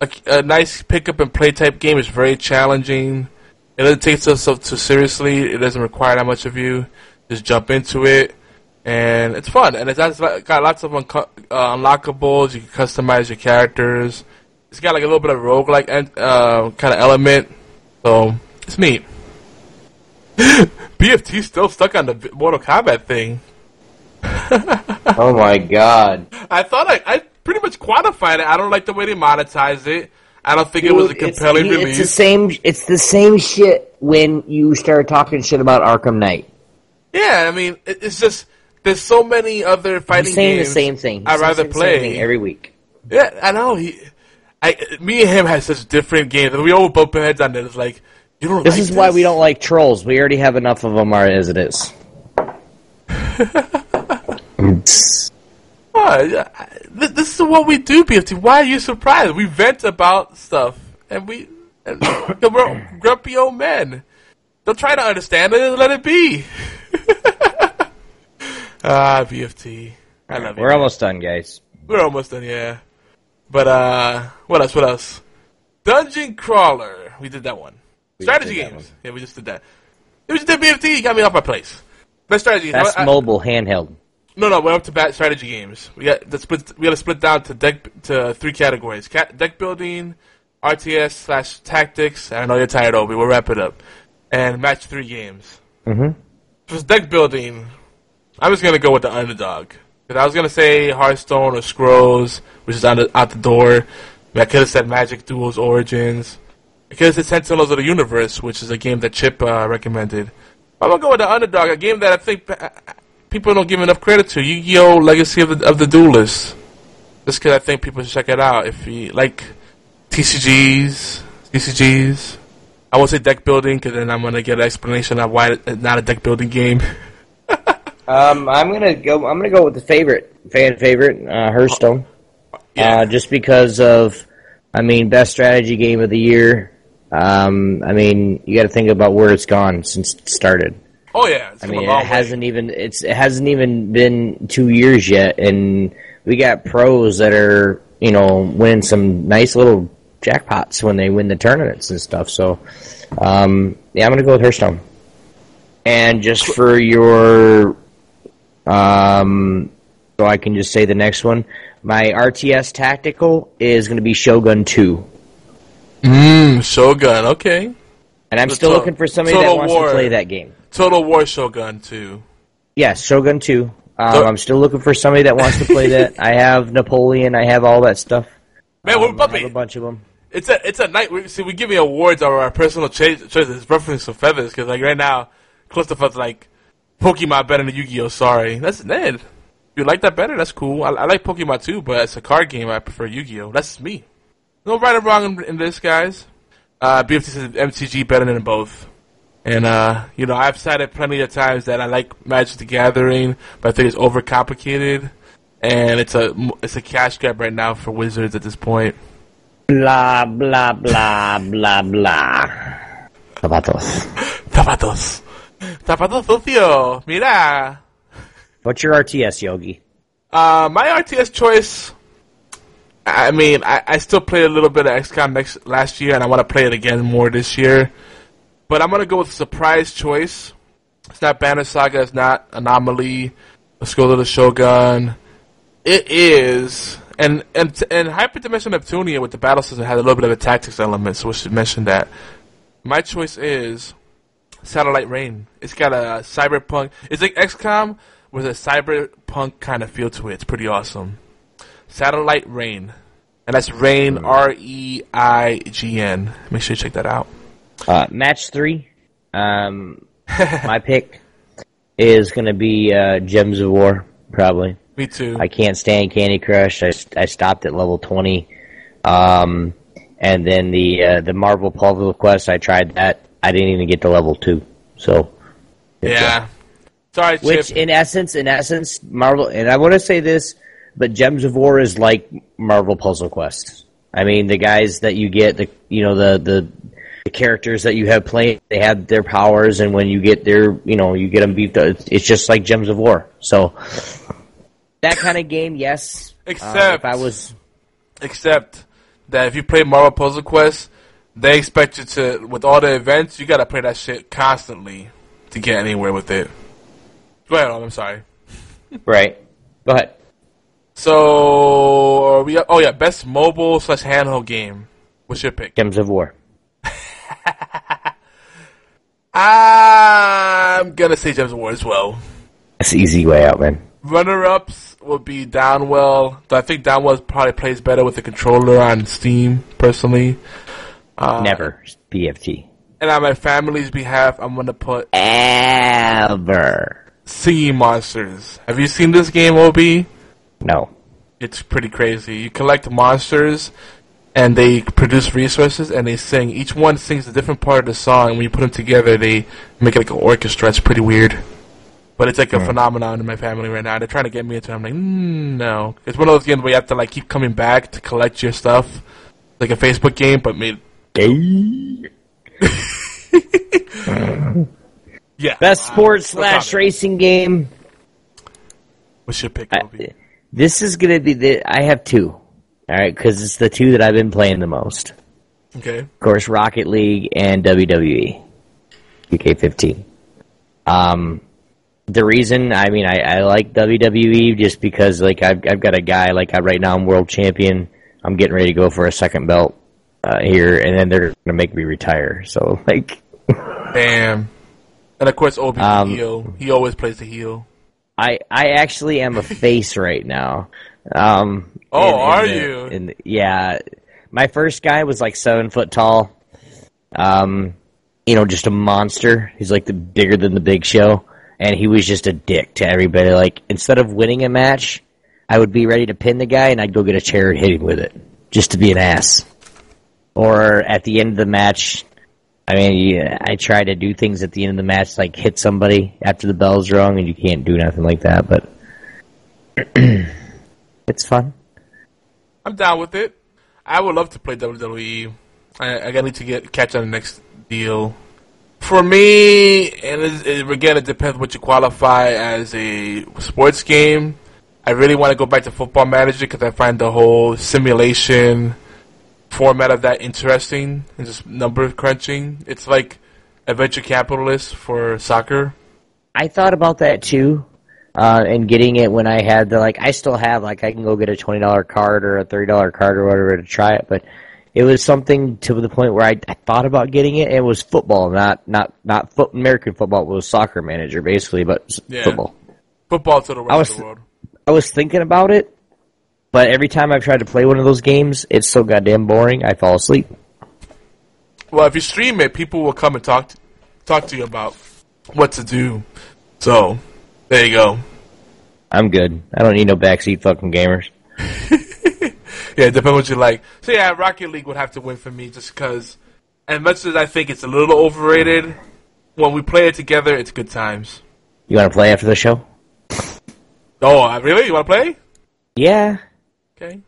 Speaker 4: a, a nice pick up and play type game. It's very challenging. It doesn't take itself too seriously. It doesn't require that much of you. Just jump into it, and it's fun. And it's got lots of unco- uh, unlockables. You can customize your characters. It's got like a little bit of roguelike uh, kind of element. So it's neat. (laughs) BFT still stuck on the Mortal Kombat thing. (laughs)
Speaker 3: oh my god!
Speaker 4: I thought I, I pretty much quantified it. I don't like the way they monetize it. I don't think it was a
Speaker 3: Dude, it's-
Speaker 4: compelling
Speaker 3: It's the same. It's the same shit when you start talking shit about Arkham Knight.
Speaker 4: Yeah, I mean, it's just there's so many other fighting
Speaker 3: He's saying
Speaker 4: games.
Speaker 3: the same thing.
Speaker 4: I'd rather play
Speaker 3: thing every week.
Speaker 4: Yeah, I know. He, I, me and him had such different games. We all bump our heads on it. It's like you don't.
Speaker 3: This
Speaker 4: like
Speaker 3: is why we don't like trolls. We already have enough of them as it is.
Speaker 4: Oh, yeah, I- th- this is what we do, BFT. Why are you surprised? We vent about stuff, and we and (coughs) we're grumpy old men. Don't try to understand it. and Let it be. (laughs) ah, BFT. I love you.
Speaker 3: We're almost done, guys.
Speaker 4: We're almost done, yeah. But uh, what else? What else? Dungeon crawler. We did that one. Strategy games. Yeah, we just did that. It was just did BFT. You got me off my place. Best strategy. games.
Speaker 3: That's
Speaker 4: I- I-
Speaker 3: mobile handheld.
Speaker 4: No, no, we're up to bat strategy games. We got the split. We got to split down to deck to three categories: Cat, deck building, RTS slash tactics. I know you're tired, Obi. We'll wrap it up and match three games.
Speaker 3: Mm-hmm.
Speaker 4: For deck building, I'm just gonna go with the underdog. 'Cause I was gonna say Hearthstone or Scrolls, which is out the, out the door. I, I could have said Magic Duels Origins. I could have said Sentinels of the Universe, which is a game that Chip uh, recommended. I'm gonna go with the underdog, a game that I think uh, people don't give enough credit to. Yu-Gi-Oh! Legacy of the of the Duelist. Just because I think people should check it out. If you like TCGs, TCGs. I won't say deck building because then I'm gonna get an explanation of why it's not a deck building game. (laughs)
Speaker 3: Um, I'm gonna go. I'm gonna go with the favorite fan favorite, uh, Hearthstone. Uh, just because of, I mean, best strategy game of the year. Um, I mean, you got to think about where it's gone since it started.
Speaker 4: Oh yeah, it's
Speaker 3: I mean, it
Speaker 4: way.
Speaker 3: hasn't even it's it hasn't even been two years yet, and we got pros that are you know winning some nice little jackpots when they win the tournaments and stuff. So, um, yeah, I'm gonna go with Hearthstone. And just for your, um, so I can just say the next one. My RTS tactical is going to be Shogun Two,
Speaker 4: Mmm, Shogun. Okay.
Speaker 3: and I'm
Speaker 4: The
Speaker 3: still
Speaker 4: to-
Speaker 3: looking for somebody
Speaker 4: Total
Speaker 3: that wants
Speaker 4: War.
Speaker 3: to play that game.
Speaker 4: Total War Shogun 2.
Speaker 3: Yes, Shogun 2. Um,
Speaker 4: So-
Speaker 3: I'm still looking for somebody that wants to play that. (laughs) I have Napoleon. I have all that stuff.
Speaker 4: Man, we're
Speaker 3: Um, I have
Speaker 4: puppy.
Speaker 3: a bunch of them.
Speaker 4: It's a it's a night. We, see, we give me awards over our personal cha- choices, reference to feathers. Because like right now, Clusterfuck's like Pokemon better than Yu-Gi-Oh. Sorry, that's Ned. If you like that better, that's cool. I, I like Pokemon too, but as a card game, I prefer Yu-Gi-Oh. That's me. No right or wrong in, in this, guys. Uh, BFT says MTG better than both. And uh, you know, I've said it plenty of times that I like Magic the Gathering, but I think it's overcomplicated, and it's a it's a cash grab right now for Wizards at this point.
Speaker 3: Blah, blah, blah, blah, blah. Zapatos. (laughs)
Speaker 4: Zapatos. Zapatos sucio. Mira.
Speaker 3: What's your RTS, Yogi?
Speaker 4: Uh, my RTS choice. I mean, I, I still played a little bit of XCOM next, last year, and I want to play it again more this year. But I'm gonna go with a surprise choice. It's not Banner Saga. It's not Anomaly. Let's to the Shogun. It is, and and and Hyperdimension Neptunia with the battle system has a little bit of a tactics element, so we should mention that. My choice is Satellite Reign. It's got a cyberpunk. It's like XCOM with a cyberpunk kind of feel to it. It's pretty awesome. Satellite Reign, and that's Reign R E I G N. Make sure you check that out.
Speaker 3: Uh, match three. Um, (laughs) my pick is going to be uh, Gems of War, probably.
Speaker 4: Me too.
Speaker 3: I can't stand Candy Crush. I, I stopped at level 20. Um, and then the uh, the Marvel Puzzle Quest, I tried that. I didn't even get to level 2. So,
Speaker 4: Yeah. Sorry, Chip.
Speaker 3: Which, in essence, in essence, Marvel, and I want to say this, but Gems of War is like Marvel Puzzle Quest. I mean, the guys that you get, the you know, the the, the characters that you have playing, they have their powers, and when you get their, you know, you get them beefed up. It's, it's just like Gems of War. So, that kind of game, yes. Uh,
Speaker 4: Except
Speaker 3: if I was,
Speaker 4: except that if you play Marvel Puzzle Quest, they expect you to, with all the events, you gotta play that shit constantly to get anywhere with it. Go ahead, I'm sorry.
Speaker 3: right? Go ahead.
Speaker 4: So, are we, oh yeah, best mobile slash handheld game. What's your pick?
Speaker 3: Gems of War. (laughs)
Speaker 4: I'm gonna say Gems of War as well.
Speaker 3: That's the easy way out, man.
Speaker 4: Runner-ups would be Downwell. I think Downwell probably plays better with the controller on Steam, personally. Uh,
Speaker 3: Never BFT.
Speaker 4: And on my family's behalf, I'm gonna put
Speaker 3: Ever.
Speaker 4: Singing Monsters. Have you seen this game, Ob?
Speaker 3: No.
Speaker 4: It's pretty crazy. You collect monsters, and they produce resources, and they sing. Each one sings a different part of the song, and when you put them together, they make it like an orchestra. It's pretty weird. But it's like a
Speaker 3: Hmm.
Speaker 4: phenomenon in my family right now. They're trying to get me into it. I'm like, mm, no. It's one of those games where you have to like keep coming back to collect your stuff. Like a Facebook game, but made. (laughs) yeah.
Speaker 3: Best sports
Speaker 4: No
Speaker 3: slash
Speaker 4: comment.
Speaker 3: racing game.
Speaker 4: What's your pick,
Speaker 3: I-
Speaker 4: Obi?
Speaker 3: This is gonna be the. I have two. All right, because it's the two that I've been playing the most.
Speaker 4: Okay.
Speaker 3: Of course, Rocket League and. WWE. 2K15. Um, the reason, I mean, I, I like WWE just because, like, I've, I've got a guy, like, I, right now I'm world champion. I'm getting ready to go for a second belt, uh, here, and then they're going to make me retire. So, (laughs) like,
Speaker 4: Damn. And of course, Obi
Speaker 3: Um,
Speaker 4: heel. He always plays the heel.
Speaker 3: I, I actually am a face right now. Um,
Speaker 4: Oh,
Speaker 3: in- in
Speaker 4: are
Speaker 3: the-
Speaker 4: you?
Speaker 3: in- yeah. My first guy was like seven foot tall. Um, you know, just a monster. He's like the bigger than the Big Show, and he was just a dick to everybody. Like instead of winning a match, I would be ready to pin the guy, and I'd go get a chair and hit him with it, just to be an ass. Or at the end of the match, I mean, yeah, I try to do things at the end of the match, like hit somebody after the bell's rung, and you can't do nothing like that. But (clears throat) it's fun.
Speaker 4: I'm down with it. I would love to play WWE. I, I need to get catch on the next deal. For me, and it, it, again, it depends what you qualify as a sports game. I really want to go back to Football Manager because I find the whole simulation format of that interesting and just number crunching. It's like a venture capitalist for soccer.
Speaker 3: I thought about that too, uh, and getting it when I had the like. I still have like I can go get a twenty dollar card or a thirty dollar card or whatever to try it, but it was something to the point where I, I thought about getting it. It was football, not not not foot, American football. It was soccer manager basically, but
Speaker 4: Yeah.
Speaker 3: football.
Speaker 4: Football to the rest
Speaker 3: I was
Speaker 4: of the world.
Speaker 3: I was thinking about it, but every time I've tried to play one of those games, it's so goddamn boring. I fall asleep.
Speaker 4: Well, if you stream it, people will come and talk to, talk to you about what to do. So, there you go.
Speaker 3: I'm good. I don't need no backseat fucking gamers. (laughs)
Speaker 4: Yeah, it depends what you like. So yeah, Rocket League would have to win for me just because, as much as I think it's a little overrated, when we play it together, it's good times.
Speaker 3: You want to play after the show?
Speaker 4: Oh, really? You want to play?
Speaker 3: Yeah.
Speaker 4: Okay.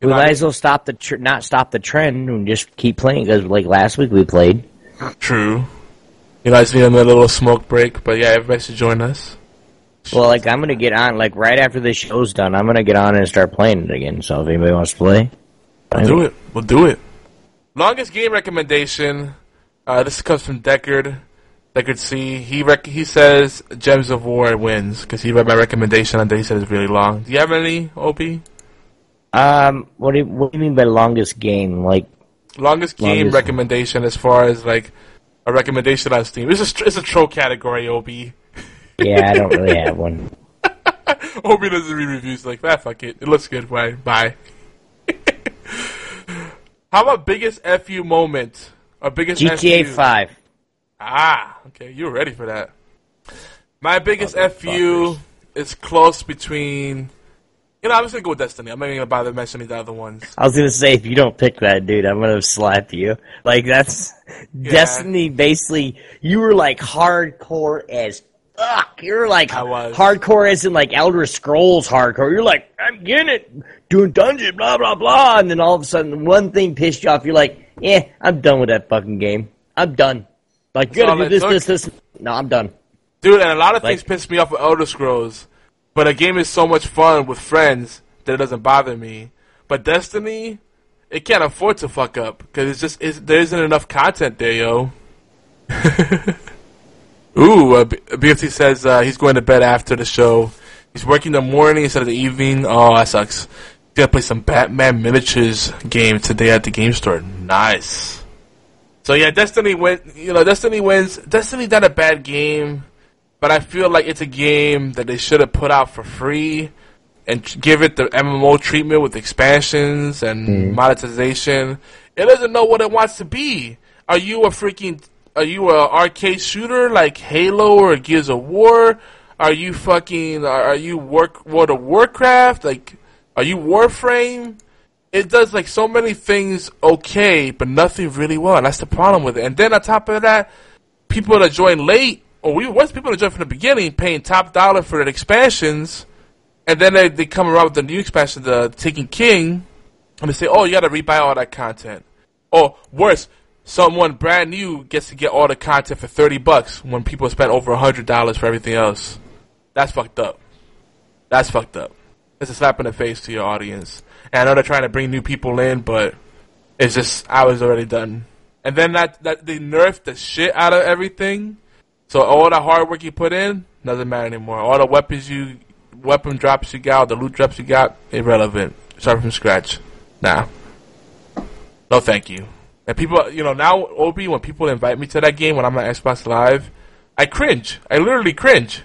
Speaker 3: We might as well stop the tr- not stop the trend and just keep playing because like last week we played.
Speaker 4: True. You guys need a little smoke break, but yeah, everybody should join us.
Speaker 3: Well, like I'm gonna get on like right after this show's done. I'm gonna get on and start playing it again. So if anybody wants to play,
Speaker 4: We'll do it. We'll do it. Longest game recommendation. Uh, this comes from Deckard. Deckard C. He rec- he says Gems of War wins because he read my recommendation and then he said it's really long. Do you have any, Opie?
Speaker 3: Um, what do you, what do you mean by longest game? Like
Speaker 4: Longest game
Speaker 3: Longest-
Speaker 4: recommendation as far as like a recommendation on Steam. It's a it's a troll category, Ob.
Speaker 3: yeah, I don't really have one. (laughs)
Speaker 4: Opie doesn't read reviews like that. fuck it. It looks good. Bye. Bye. (laughs) How about biggest fu moment or biggest
Speaker 3: GTA
Speaker 4: FU?
Speaker 3: Five.
Speaker 4: Ah, okay, you were ready for that. My biggest fu is close between. You know, I was gonna go with Destiny. I'm not even gonna bother mentioning the other ones.
Speaker 3: I was gonna say if you don't pick that dude, I'm gonna slap you. Like that's Destiny. Basically, you were like hardcore as fuck. You're like
Speaker 4: I was.
Speaker 3: hardcore as in like Elder Scrolls hardcore. You're like I'm getting it, doing dungeon, blah blah blah, and then all of a sudden one thing pissed you off. You're like, yeah, I'm done with that fucking game. I'm done. Like
Speaker 4: all
Speaker 3: gotta do this,
Speaker 4: took.
Speaker 3: this, this. No, I'm done.
Speaker 4: Dude, and a lot of
Speaker 3: Like-
Speaker 4: things pissed me off with Elder Scrolls, but a game is so much fun with friends that it doesn't bother me. But Destiny, it can't afford to fuck up because it's just it's, there isn't enough content there, yo. (laughs) Ooh, uh, BFT says uh, he's going to bed after the show. He's working the morning instead of the evening. Oh, that sucks. Gotta play some Batman miniatures game today at the game store. Nice. So yeah, Destiny win. You know, Destiny wins. Destiny's not a bad game, but I feel like it's a game that they should have put out for free and give it the MMO treatment with expansions and mm-hmm. monetization. It doesn't know what it wants to be. Are you a freaking? Are you a arcade shooter like Halo or Gears of War? Are you fucking? Are are you work World of Warcraft? Like, are you Warframe? it does like so many things okay, but nothing really well. And that's the problem with it. And then on top of that, people that join late, or we once people that join from the beginning, paying top dollar for the expansions, and then they, they come around with the new expansion, the Taken King, and they say, "Oh, you got to rebuy all that content." Or worse, someone brand new gets to get all the content for thirty bucks when people spend over hundred dollars for everything else. That's fucked up. That's fucked up. It's a slap in the face to your audience. And I know they're trying to bring new people in, but It's just I was already done. And then that that they nerfed the shit out of everything. So all the hard work you put in doesn't matter anymore. All the weapons you weapon drops you got, the loot drops you got, irrelevant. Start from scratch. Nah. No thank you. And people you know, now Obi when people invite me to that game when I'm on Xbox Live, I cringe. I literally cringe.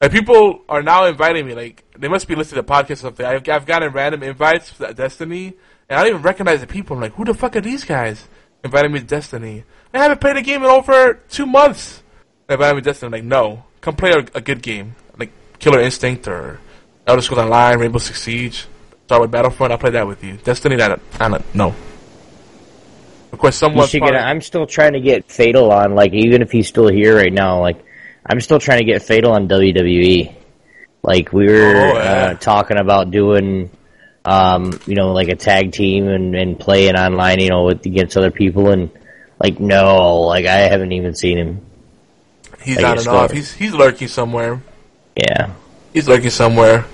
Speaker 4: And people are now inviting me, like, they must be listening to podcasts or something. I've, I've gotten random invites for Destiny, and I don't even recognize the people. I'm like, who the fuck are these guys inviting me to Destiny? I haven't played a game in over two months. Invited me to Destiny. I'm like, no. Come play a, a good game. Like Killer Instinct or Elder Scrolls Online, Rainbow Six Siege. Start with Battlefront, I'll play that with you. Destiny, that, I don't know. Of course, someone.
Speaker 3: I'm still trying to get Fatal on, like, even if he's still here right now, like, I'm still trying to get Fatal on WWE. Like we were
Speaker 4: Oh, yeah.
Speaker 3: uh, talking about doing, um, you know, like a tag team and, and playing online, you know, with, against other people, and like no, like I haven't even seen him.
Speaker 4: He's on and off. He's, he's lurking somewhere.
Speaker 3: Yeah,
Speaker 4: He's lurking somewhere.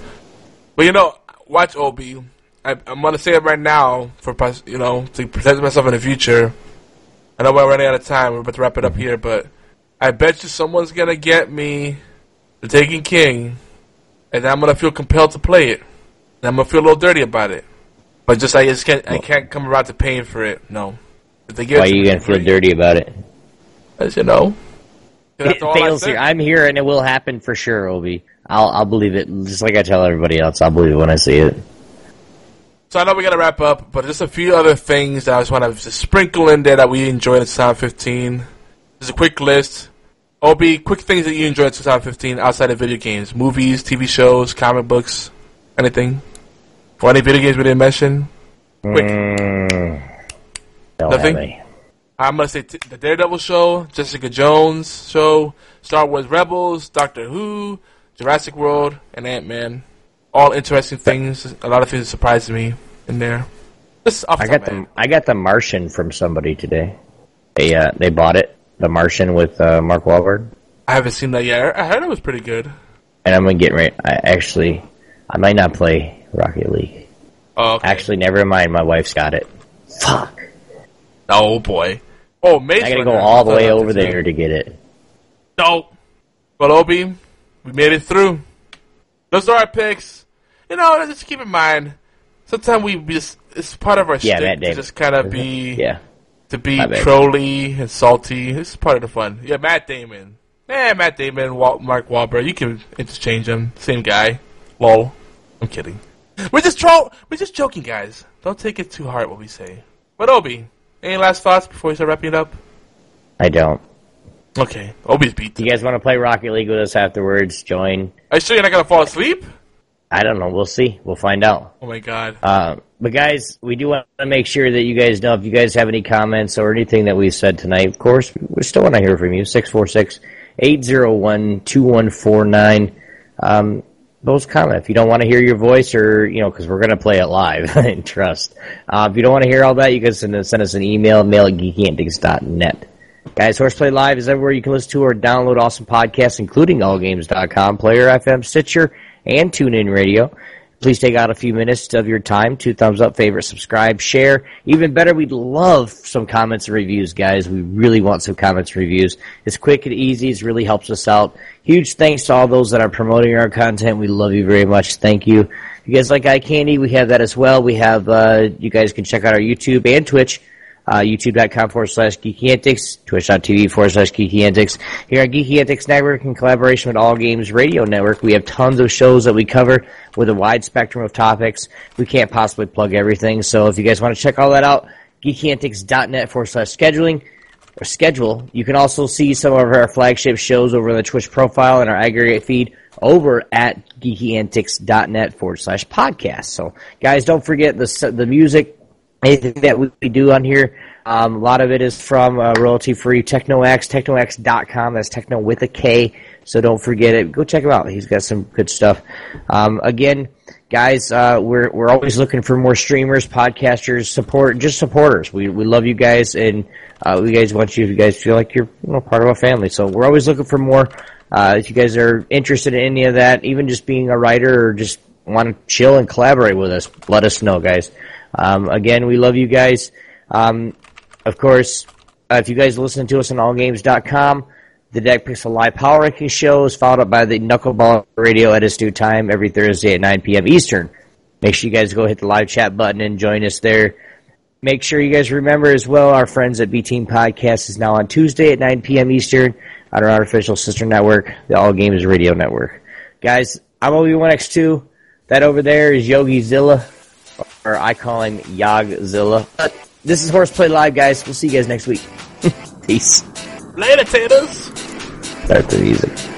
Speaker 4: But you know, watch Obi. I, I'm gonna say it right now for you know to protect myself in the future. I know we're running out of time. We're about to wrap it up here, but I bet you someone's gonna get me the Taken King, and I'm gonna feel compelled to play it. And I'm gonna feel a little dirty about it. But just I just can't I can't come around to paying for it. No. If they give
Speaker 3: why are you gonna feel dirty about it?
Speaker 4: As you know.
Speaker 3: It fails here. I'm here, and it will happen for sure, Obi. I'll I'll believe it, just like I tell everybody else. I'll believe it when I see it.
Speaker 4: So I know we gotta wrap up, but just a few other things that I just want to sprinkle in there that we enjoyed in 2015. Just a quick list. Obi, quick things that you enjoyed in 2015 outside of video games, movies, TV shows, comic books, anything. For any video games we didn't mention. Quick.
Speaker 3: Mm,
Speaker 4: Nothing? I'm gonna say t- the Daredevil show, Jessica Jones show, Star Wars Rebels, Doctor Who, Jurassic World, and Ant Man. All interesting things. A lot of things surprised me in there. Just off
Speaker 3: I got
Speaker 4: top of my
Speaker 3: the I got the Martian from somebody today. They uh, they bought it, the Martian with uh, Mark Wahlberg,
Speaker 4: I haven't seen that yet. I heard it was pretty good.
Speaker 3: and I'm gonna get right. I actually I might not play Rocket League.
Speaker 4: Oh, okay.
Speaker 3: Actually, never mind. My wife's got it. Fuck.
Speaker 4: Oh boy. Oh, Maze
Speaker 3: I gotta
Speaker 4: Runner.
Speaker 3: go all the way over there to get it.
Speaker 4: No. But Obi, we made it through. Those are our picks. You know, just keep in mind, sometimes we just it's part of our
Speaker 3: Yeah,
Speaker 4: shtick to just kind of be
Speaker 3: Yeah.
Speaker 4: to be trolly and salty. It's part of the fun. Yeah, Matt Damon. Yeah, Matt Damon, Wal- Mark Wahlberg. You can interchange them. Same guy. Lol. I'm kidding. We're just troll. We're just joking, guys. Don't take it too hard what we say. But Obi, any last thoughts before we start wrapping it up?
Speaker 3: I don't.
Speaker 4: Okay, Obi's beat.
Speaker 3: Do you guys want to play Rocket League with us afterwards? Join.
Speaker 4: Are you sure you're not gonna fall asleep?
Speaker 3: I don't know. We'll see. We'll find out.
Speaker 4: Oh my god.
Speaker 3: Uh, but guys, we do want to make sure that you guys know if you guys have any comments or anything that we said tonight. Of course, we still want to hear from you. 646-801-2149. Um, those comment. If you don't want to hear your voice or, you know, cause we're going to play it live (laughs) and trust. Uh, if you don't want to hear all that, you can send, send us an email, mail at geekyantics.net. Guys, Horseplay Live is everywhere you can listen to or download awesome podcasts, including allgames.com, Player FM, Stitcher, and TuneIn Radio. Please take out a few minutes of your time. Two thumbs up, favorite, subscribe, share. Even better, we'd love some comments and reviews, guys. We really want some comments and reviews. It's quick and easy. It really helps us out. Huge thanks to all those that are promoting our content. We love you very much. Thank you. If you guys like eye candy, we have that as well. We have, uh, you guys can check out our YouTube and Twitch uh, youtube.com forward slash geeky antics, twitch.tv forward slash geeky antics. Here at Geeky Antics Network, in collaboration with All Games Radio Network, we have tons of shows that we cover with a wide spectrum of topics. We can't possibly plug everything, so if you guys want to check all that out, geekyantics.net forward slash scheduling or schedule. You can also see some of our flagship shows over the Twitch profile and our aggregate feed over at geekyantics.net forward slash podcast. So guys, don't forget the, the music, anything that we, do on here. Um, a lot of it is from uh, royalty free TeknoAXE, teknoaxe.com. That's techno with a K. So don't forget it. Go check him out. He's got some good stuff. Um, again, guys, uh, we're we're always looking for more streamers, podcasters, support, just supporters. We we love you guys, and uh, we guys want you. You guys feel like you're you know, part of our family. So we're always looking for more. Uh, if you guys are interested in any of that, even just being a writer or just want to chill and collaborate with us, let us know, guys. Um, again, we love you guys. Um, of course, uh, if you guys listen to us on allgames.com, the Deck Pixel Live Power Ranking Show is followed up by the Knuckleball Radio at its due time every Thursday at 9 p.m. Eastern. Make sure you guys go hit the live chat button and join us there. Make sure you guys remember as well, our friends at B Team Podcast is now on Tuesday at 9 p.m. Eastern on our artificial sister network, the All Games Radio Network. Guys, I'm OB1X2. That over there is Yogi Zilla, or I call him Yogzilla. But uh, this is Horseplay Live, guys. We'll see you guys next week. (laughs) Peace.
Speaker 4: Later, taters.
Speaker 3: Start the music.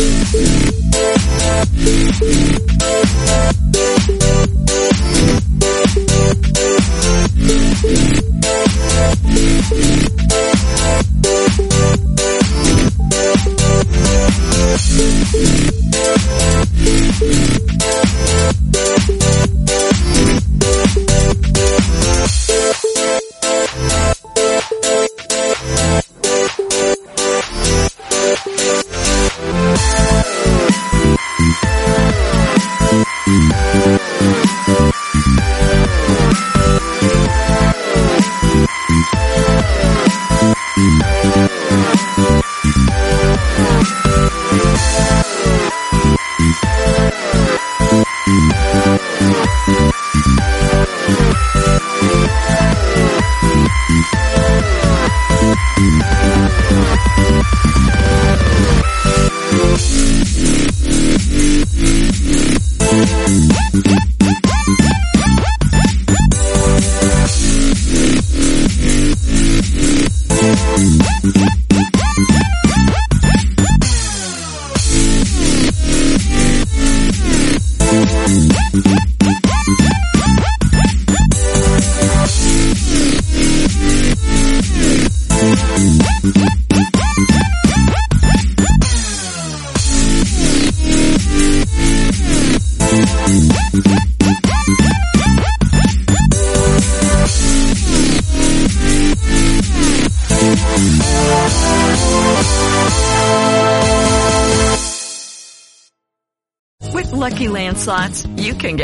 Speaker 7: With Lucky Land slots, you can